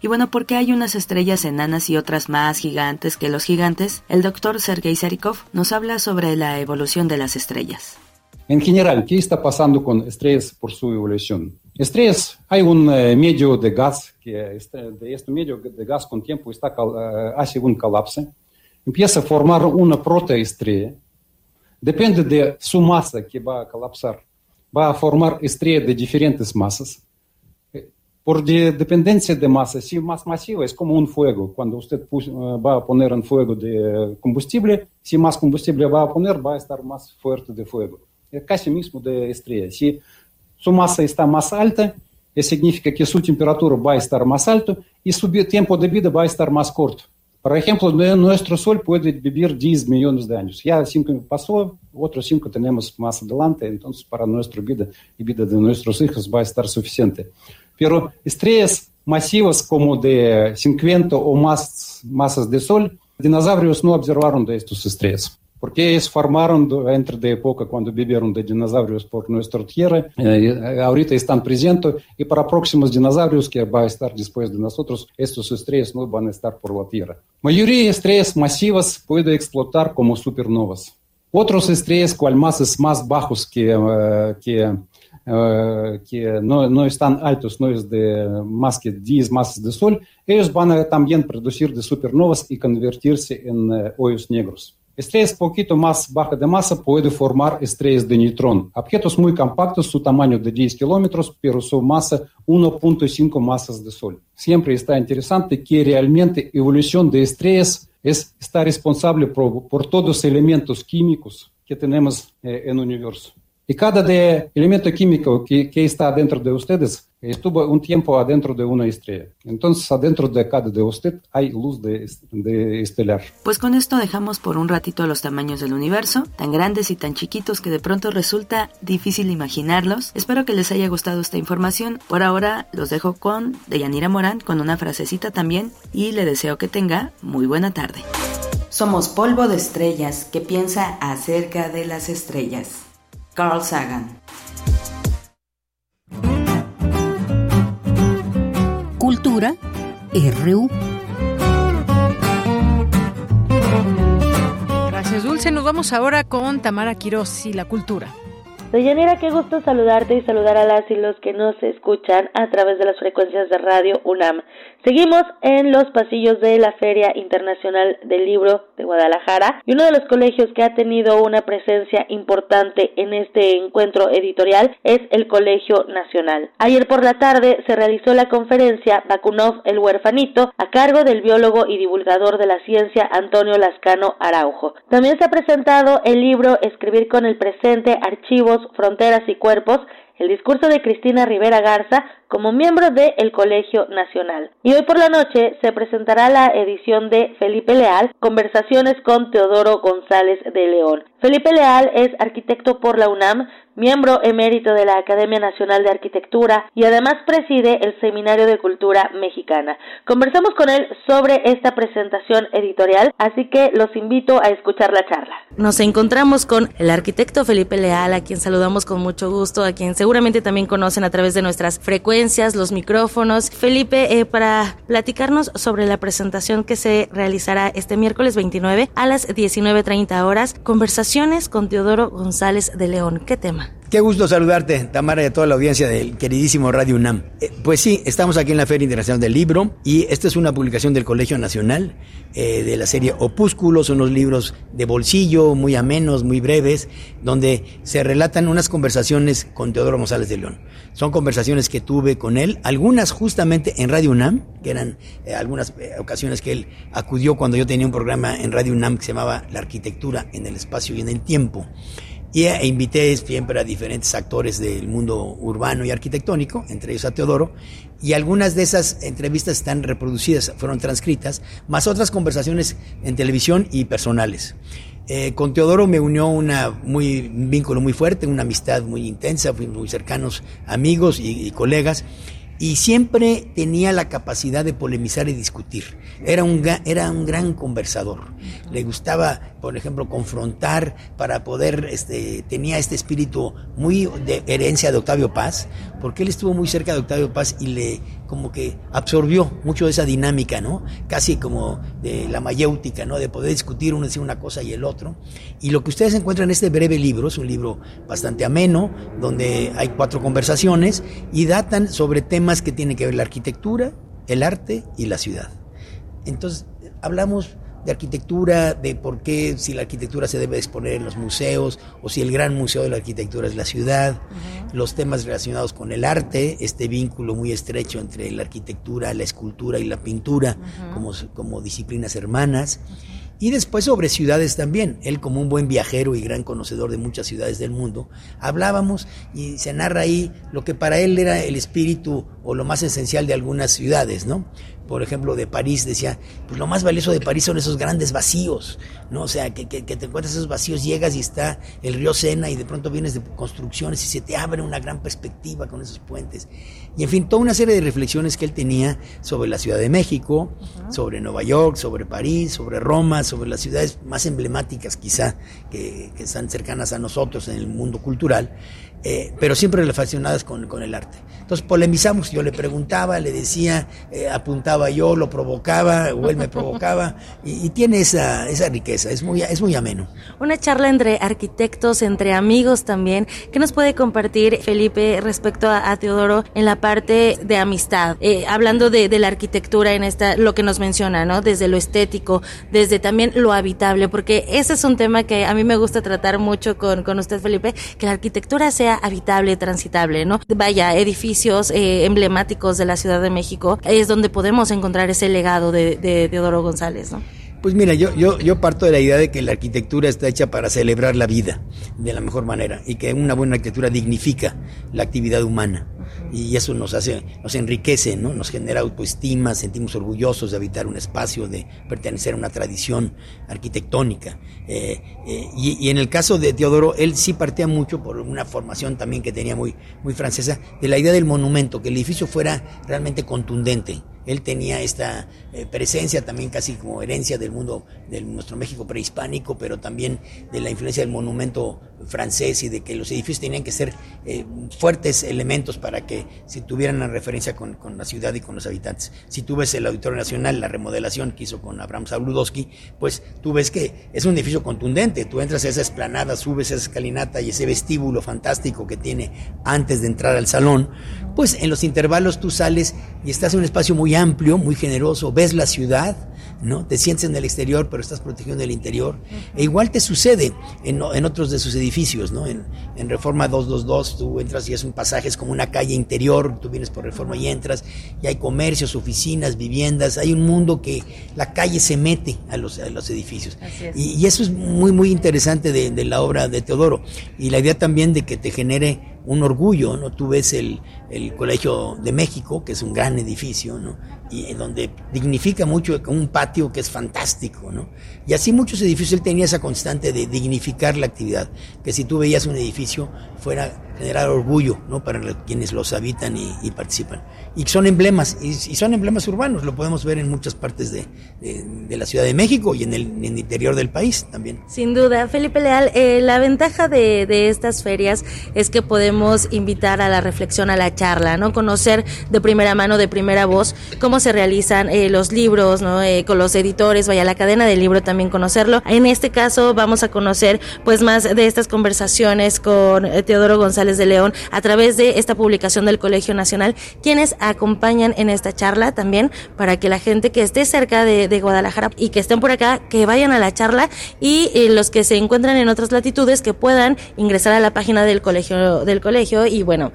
Speaker 42: Y bueno, ¿por qué hay unas estrellas enanas y otras más gigantes que los gigantes? El doctor Sergei Sarikov nos habla sobre la evolución de las estrellas.
Speaker 43: En general, ¿qué está pasando con estrellas por su evolución? Estrellas, hay un eh, medio de gas, que este, de este medio de gas con tiempo está, uh, hace un colapso, empieza a formar una protoestrella, depende de su masa que va a colapsar, va a formar estrellas de diferentes masas, por dependencia de masa, si más masiva es como un fuego. Cuando usted va a poner en fuego de combustible, si más combustible va a poner, va a estar más fuerte de fuego. Es casi mismo de estrella. Si su masa está más alta, eso significa que su temperatura va a estar más alta y su tiempo de vida va a estar más corto. Por ejemplo, nuestro Sol puede vivir 10 millones de años. Ya 5 pasó, otros 5 tenemos más adelante, entonces para nuestra vida y vida de nuestros hijos va a estar suficiente. Pero estrellas masivas como de 50 o más masas de Sol, dinosaurios no observaron de estas estrellas. Porque ellos formaron entre de época cuando vivieron de dinosaurios por nuestra Tierra, eh, ahorita están presentes y para próximos dinosaurios que va a estar después de nosotros, estas estrellas no van a estar por la Tierra. Mayoría de estrellas masivas puede explotar como supernovas. Otras estrellas cual masas más bajos que, uh, que Eh, que no, no, están altos, no es de más que 10 masas de Sol, ellos van a también producir de supernovas y convertirse en eh, hoyos negros. Estrellas poquito más baja de masa puede formar estrellas de neutrón, objetos muy compactos, su tamaño de 10 kilómetros, pero su masa 1.5 masas de Sol. Siempre está interesante que realmente evolución de estrellas es, está responsable por, por todos los elementos químicos que tenemos eh, en el universo. Y cada de elemento químico que, que, está dentro de ustedes estuvo un tiempo adentro de una estrella. Entonces, adentro de cada de usted hay luz de, de, estelar.
Speaker 42: Pues con esto dejamos por un ratito los tamaños del universo, tan grandes y tan chiquitos que de pronto resulta difícil imaginarlos. Espero que les haya gustado esta información. Por ahora los dejo con Deyanira Morán con una frasecita también y le deseo que tenga muy buena tarde. Somos polvo de estrellas que piensa acerca de las estrellas. Carl Sagan.
Speaker 5: Cultura RU.
Speaker 1: Gracias, Dulce. Nos vamos ahora con Tamara Quiroz y la cultura.
Speaker 44: Deyanira, qué gusto saludarte y saludar a las y los que nos escuchan a través de las frecuencias de Radio UNAM. Seguimos en los pasillos de la Feria Internacional del Libro de Guadalajara y uno de los colegios que ha tenido una presencia importante en este encuentro editorial es el Colegio Nacional. Ayer por la tarde se realizó la conferencia Bakunov el huerfanito a cargo del biólogo y divulgador de la ciencia Antonio Lascano Araujo. También se ha presentado el libro Escribir con el presente, archivos Fronteras y Cuerpos, el discurso de Cristina Rivera Garza como miembro del el Colegio Nacional. Y hoy por la noche se presentará la edición de Felipe Leal, Conversaciones con Teodoro González de León. Felipe Leal es arquitecto por la UNAM, miembro emérito de la Academia Nacional de Arquitectura y además preside el Seminario de Cultura Mexicana. Conversamos con él sobre esta presentación editorial, así que los invito a escuchar la charla.
Speaker 45: Nos encontramos con el arquitecto Felipe Leal, a quien saludamos con mucho gusto, a quien seguramente también conocen a través de nuestras frecuencias, los micrófonos. Felipe, eh, para platicarnos sobre la presentación que se realizará este miércoles 29 a las 19.30 horas, conversaciones con Teodoro González de León. ¿Qué tema?
Speaker 46: Qué gusto saludarte, Tamara, y a toda la audiencia del queridísimo Radio UNAM. Eh, pues sí, estamos aquí en la Feria Internacional del Libro y esta es una publicación del Colegio Nacional eh, de la serie Opúsculos, unos libros de bolsillo muy amenos, muy breves, donde se relatan unas conversaciones con Teodoro González de León. Son conversaciones que tuve con él, algunas justamente en Radio UNAM, que eran eh, algunas ocasiones que él acudió cuando yo tenía un programa en Radio UNAM que se llamaba La Arquitectura en el Espacio y en el Tiempo. Y e invité siempre a diferentes actores del mundo urbano y arquitectónico, entre ellos a Teodoro, y algunas de esas entrevistas están reproducidas, fueron transcritas, más otras conversaciones en televisión y personales. Eh, con Teodoro me unió una muy, un vínculo muy fuerte, una amistad muy intensa, fuimos muy cercanos amigos y, y colegas y siempre tenía la capacidad de polemizar y discutir. Era un, era un gran conversador. Le gustaba, por ejemplo, confrontar para poder, este, tenía este espíritu muy de herencia de Octavio Paz, porque él estuvo muy cerca de Octavio Paz y le como que absorbió mucho de esa dinámica, ¿no? Casi como de la mayéutica, ¿no? De poder discutir uno decir una cosa y el otro. Y lo que ustedes encuentran en este breve libro, es un libro bastante ameno, donde hay cuatro conversaciones y datan sobre temas que tienen que ver la arquitectura, el arte y la ciudad. Entonces, hablamos de arquitectura, de por qué si la arquitectura se debe exponer en los museos o si el gran museo de la arquitectura es la ciudad, los temas relacionados con el arte, este vínculo muy estrecho entre la arquitectura, la escultura y la pintura como, como disciplinas hermanas. Y después sobre ciudades también. Él como un buen viajero y gran conocedor de muchas ciudades del mundo, hablábamos y se narra ahí lo que para él era el espíritu o lo más esencial de algunas ciudades, ¿no? Por ejemplo, de París, decía, pues lo más valioso de París son esos grandes vacíos, ¿no? O sea, que, que, te encuentras esos vacíos, llegas y está el río Sena y de pronto vienes de construcciones y se te abre una gran perspectiva con esos puentes. Y en fin, toda una serie de reflexiones que él tenía sobre la Ciudad de México, sobre Nueva York, sobre París, sobre Roma, sobre las ciudades más emblemáticas quizá que, que están cercanas a nosotros en el mundo cultural. Eh, pero siempre relacionadas con, con, el arte. Entonces polemizamos, yo le preguntaba, le decía, eh, apuntaba yo, lo provocaba, o él me provocaba, y, tiene esa, esa riqueza, es muy, es muy ameno.
Speaker 45: Una charla entre arquitectos, entre amigos también. ¿Qué nos puede compartir Felipe respecto a, Teodoro en la parte de amistad? Eh, hablando de, de, la arquitectura en esta, lo que nos menciona, ¿no? Desde lo estético, desde también lo habitable, porque ese es un tema que a mí me gusta tratar mucho con, con usted, Felipe, que la arquitectura sea habitable, transitable, ¿no? Vaya, edificios eh, emblemáticos de la Ciudad de México es donde podemos encontrar ese legado de, de, de Odoro González, ¿no?
Speaker 46: Pues mira, yo, yo, yo parto de la idea de que la arquitectura está hecha para celebrar la vida de la mejor manera y que una buena arquitectura dignifica la actividad humana y eso nos hace, nos enriquece, ¿no? Nos genera autoestima, sentimos orgullosos de habitar un espacio, de pertenecer a una tradición arquitectónica. Eh, eh, y, y, en el caso de Teodoro, él sí partía mucho por una formación también que tenía muy, muy francesa, de la idea del monumento, que el edificio fuera realmente contundente, él tenía esta eh, presencia también casi como herencia del mundo, de nuestro México prehispánico, pero también de la influencia del monumento francés y de que los edificios tenían que ser eh, fuertes elementos para que si tuvieran una referencia con, con, la ciudad y con los habitantes. Si tú ves el Auditorio Nacional, la remodelación que hizo con Abraham Sabludowski, pues tú ves que es un edificio contundente. Tú entras a esa esplanada, subes esa escalinata y ese vestíbulo fantástico que tiene antes de entrar al salón, pues en los intervalos tú sales y estás en un espacio muy amplio, muy generoso, ves la ciudad, ¿no? Te sientes en el exterior, pero estás protegiendo el interior. E igual te sucede en, en otros de sus edificios, ¿no? En, en, Reforma 222 tú entras y es un pasaje, es como una calle interior, tú vienes por Reforma y entras, y hay comercios, oficinas, viviendas, hay un mundo que la calle se mete a los, a los edificios. Y, y, eso es muy, muy interesante de, de la obra de Teodoro. Y la idea también de que te genere un orgullo, ¿no? Tú ves el, el Colegio de México, que es un gran edificio, ¿no? y donde dignifica mucho un patio que es fantástico, ¿no? Y así muchos edificios él tenía esa constante de dignificar la actividad, que si tú veías un edificio fuera generar orgullo, ¿no? Para quienes los habitan y, participan. Y son emblemas, y, son emblemas urbanos, lo podemos ver en muchas partes de, de, la Ciudad de México y en el, interior del país también.
Speaker 45: Sin duda, Felipe Leal, eh, la ventaja de, de estas ferias es que podemos invitar a la reflexión, a la charla, ¿no? Conocer de primera mano, de primera voz, cómo se realizan eh, los libros, ¿no? Eh, con los editores, vaya, la cadena del libro también conocerlo. En este caso vamos a conocer pues más de estas conversaciones con eh, Teodoro González de León a través de esta publicación del Colegio Nacional, quienes acompañan en esta charla también para que la gente que esté cerca de, Guadalajara y que estén por acá, que vayan a la charla y los que se encuentran en otras latitudes que puedan ingresar a la página del colegio del colegio y bueno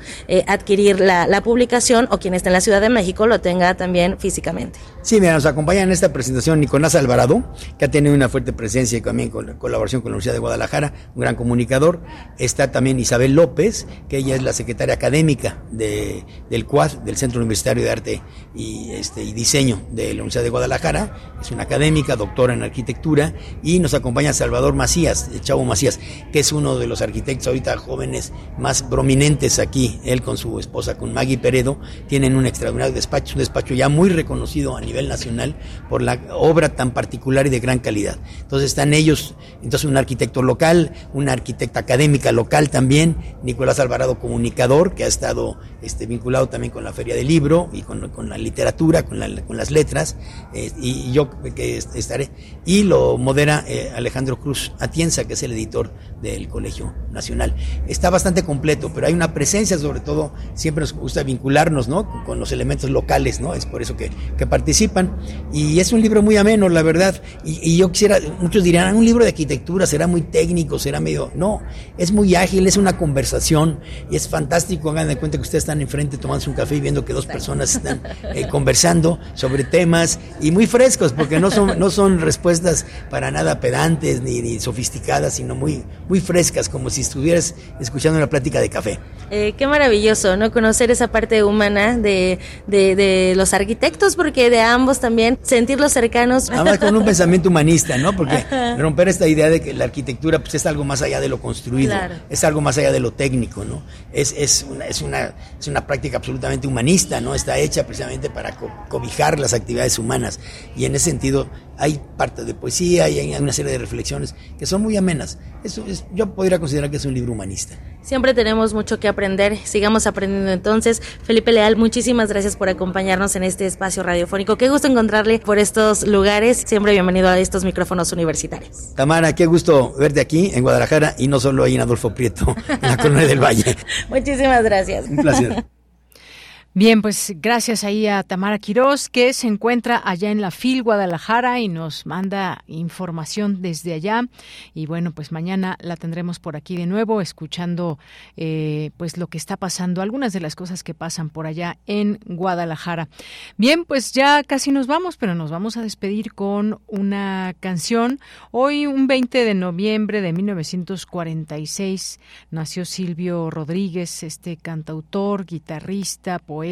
Speaker 45: adquirir la, la publicación o quien esté en la Ciudad de México lo tenga también físicamente.
Speaker 46: Sí, mira, nos acompaña en esta presentación Nicolás Alvarado, que ha tenido una fuerte presencia y también con colaboración con la Universidad de Guadalajara, un gran comunicador. Está también Isabel López, que ella es la secretaria académica de, del CUAD, del Centro Universitario de Arte y, este, y Diseño de la Universidad de Guadalajara. Es una académica, doctora en arquitectura. Y nos acompaña Salvador Macías, Chavo Macías, que es uno de los arquitectos ahorita jóvenes más prominentes aquí. Él con su esposa, con Maggie Peredo, tienen un extraordinario despacho, un despacho ya muy reconocido a nivel nacional por la obra tan particular y de gran calidad. Entonces están ellos, entonces un arquitecto local, una arquitecta académica local también, Nicolás Alvarado comunicador, que ha estado este, vinculado también con la Feria del Libro y con, con la literatura, con, la, con las letras, eh, y, yo que estaré. Y lo modera eh, Alejandro Cruz Atienza, que es el editor del Colegio Nacional. Está bastante completo, pero hay una presencia, sobre todo, siempre nos gusta vincularnos, ¿no? Con los elementos locales, ¿no? Es por eso que, que participan. Y es un libro muy ameno, la verdad. Y, y, yo quisiera, muchos dirán, ah, un libro de arquitectura será muy técnico, será medio. No, es muy ágil, es una conversación y es fantástico. Hagan de cuenta que ustedes están enfrente tomándose un café y viendo que dos personas están eh, conversando sobre temas y muy frescos, porque no son, no son respuestas para nada pedantes ni, ni sofisticadas, sino muy, muy frescas, como si estuvieras escuchando una plática de café.
Speaker 45: Eh, qué maravilloso, ¿no? Conocer esa parte humana de, de, de, los arquitectos, porque de ambos también sentirlos cercanos.
Speaker 46: Además con un pensamiento humanista, ¿no? Porque romper esta idea de que la arquitectura pues, es algo más allá de lo construido, claro. es algo más allá de lo técnico, ¿no? Es, es, una, es, una, es una práctica absolutamente humanista, ¿no? Está hecha precisamente para co cobijar las actividades humanas. Y en ese sentido hay parte de poesía y hay una serie de reflexiones que son muy amenas. Eso es, yo podría considerar que es un libro humanista.
Speaker 45: Siempre tenemos mucho que aprender, sigamos aprendiendo entonces. Felipe Leal, muchísimas gracias por acompañarnos en este espacio radiofónico. Qué gusto encontrarle por estos lugares. Siempre bienvenido a estos micrófonos universitarios.
Speaker 46: Tamara, qué gusto verte aquí en Guadalajara y no solo ahí en Adolfo Prieto, en la Colonia del Valle.
Speaker 45: Muchísimas gracias.
Speaker 46: Un placer.
Speaker 1: Bien, pues gracias ahí a Tamara Quirós, que se encuentra allá en la FIL Guadalajara y nos manda información desde allá. Y bueno, pues mañana la tendremos por aquí de nuevo, escuchando eh, pues lo que está pasando, algunas de las cosas que pasan por allá en Guadalajara. Bien, pues ya casi nos vamos, pero nos vamos a despedir con una canción. Hoy, un 20 de noviembre de 1946, nació Silvio Rodríguez, este cantautor, guitarrista, poeta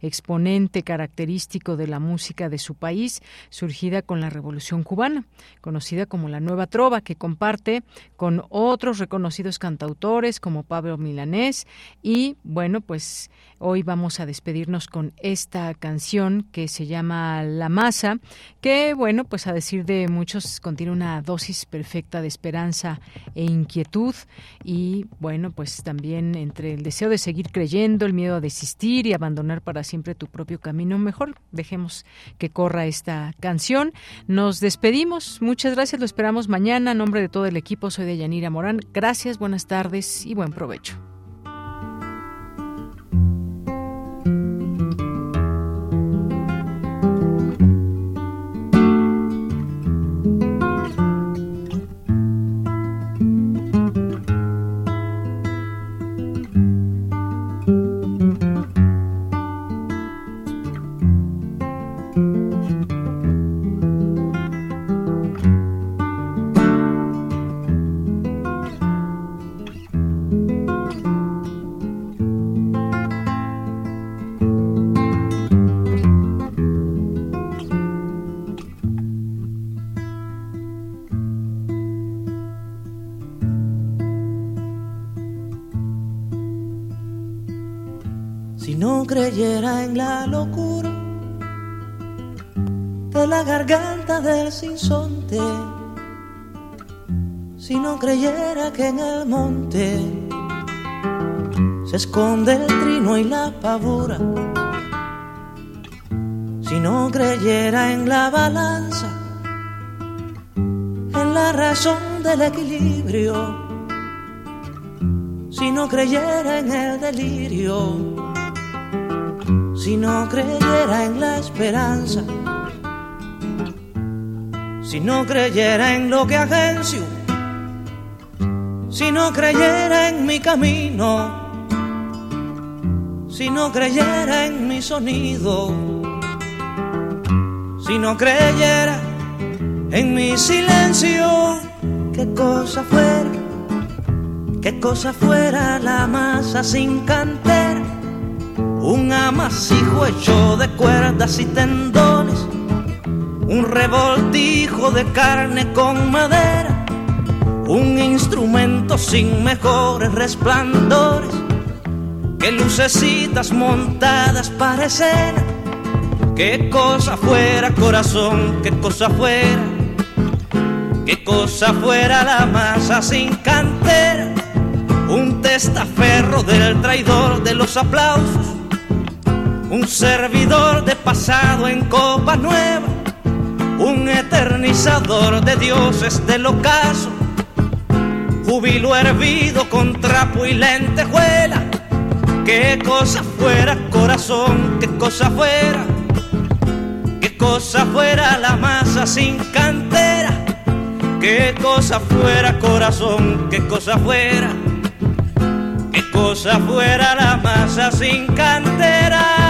Speaker 1: exponente característico de la música de su país, surgida con la Revolución cubana, conocida como la Nueva Trova, que comparte con otros reconocidos cantautores como Pablo Milanés. Y, bueno, pues hoy vamos a despedirnos con esta canción que se llama La Masa, que, bueno, pues a decir de muchos contiene una dosis perfecta de esperanza e inquietud. Y, bueno, pues también entre el deseo de seguir creyendo, el miedo a desistir y abandonar para siempre tu propio camino. Mejor dejemos que corra esta canción. Nos despedimos. Muchas gracias. Lo esperamos mañana. En nombre de todo el equipo, soy de Yanira Morán. Gracias, buenas tardes y buen provecho.
Speaker 47: Del sinsonte, si no creyera que en el monte se esconde el trino y la pavura, si no creyera en la balanza, en la razón del equilibrio, si no creyera en el delirio, si no creyera en la esperanza, si no creyera en lo que agencio, si no creyera en mi camino, si no creyera en mi sonido, si no creyera en mi silencio, qué cosa fuera qué cosa fuera la masa sin cantera, un amasijo hecho de cuerdas y tendones, un revoltijo de carne con madera, un instrumento sin mejores resplandores, que lucecitas montadas para escena, qué cosa fuera corazón, qué cosa fuera. Qué cosa fuera la masa sin cantera, un testaferro del traidor de los aplausos, un servidor de pasado en copa nueva, un eternizador de dioses del ocaso, júbilo hervido con trapo y lentejuela. Qué cosa fuera corazón, qué cosa fuera, qué cosa fuera la masa sin cantera, qué cosa fuera corazón, qué cosa fuera cosa fuera la masa sin cantera.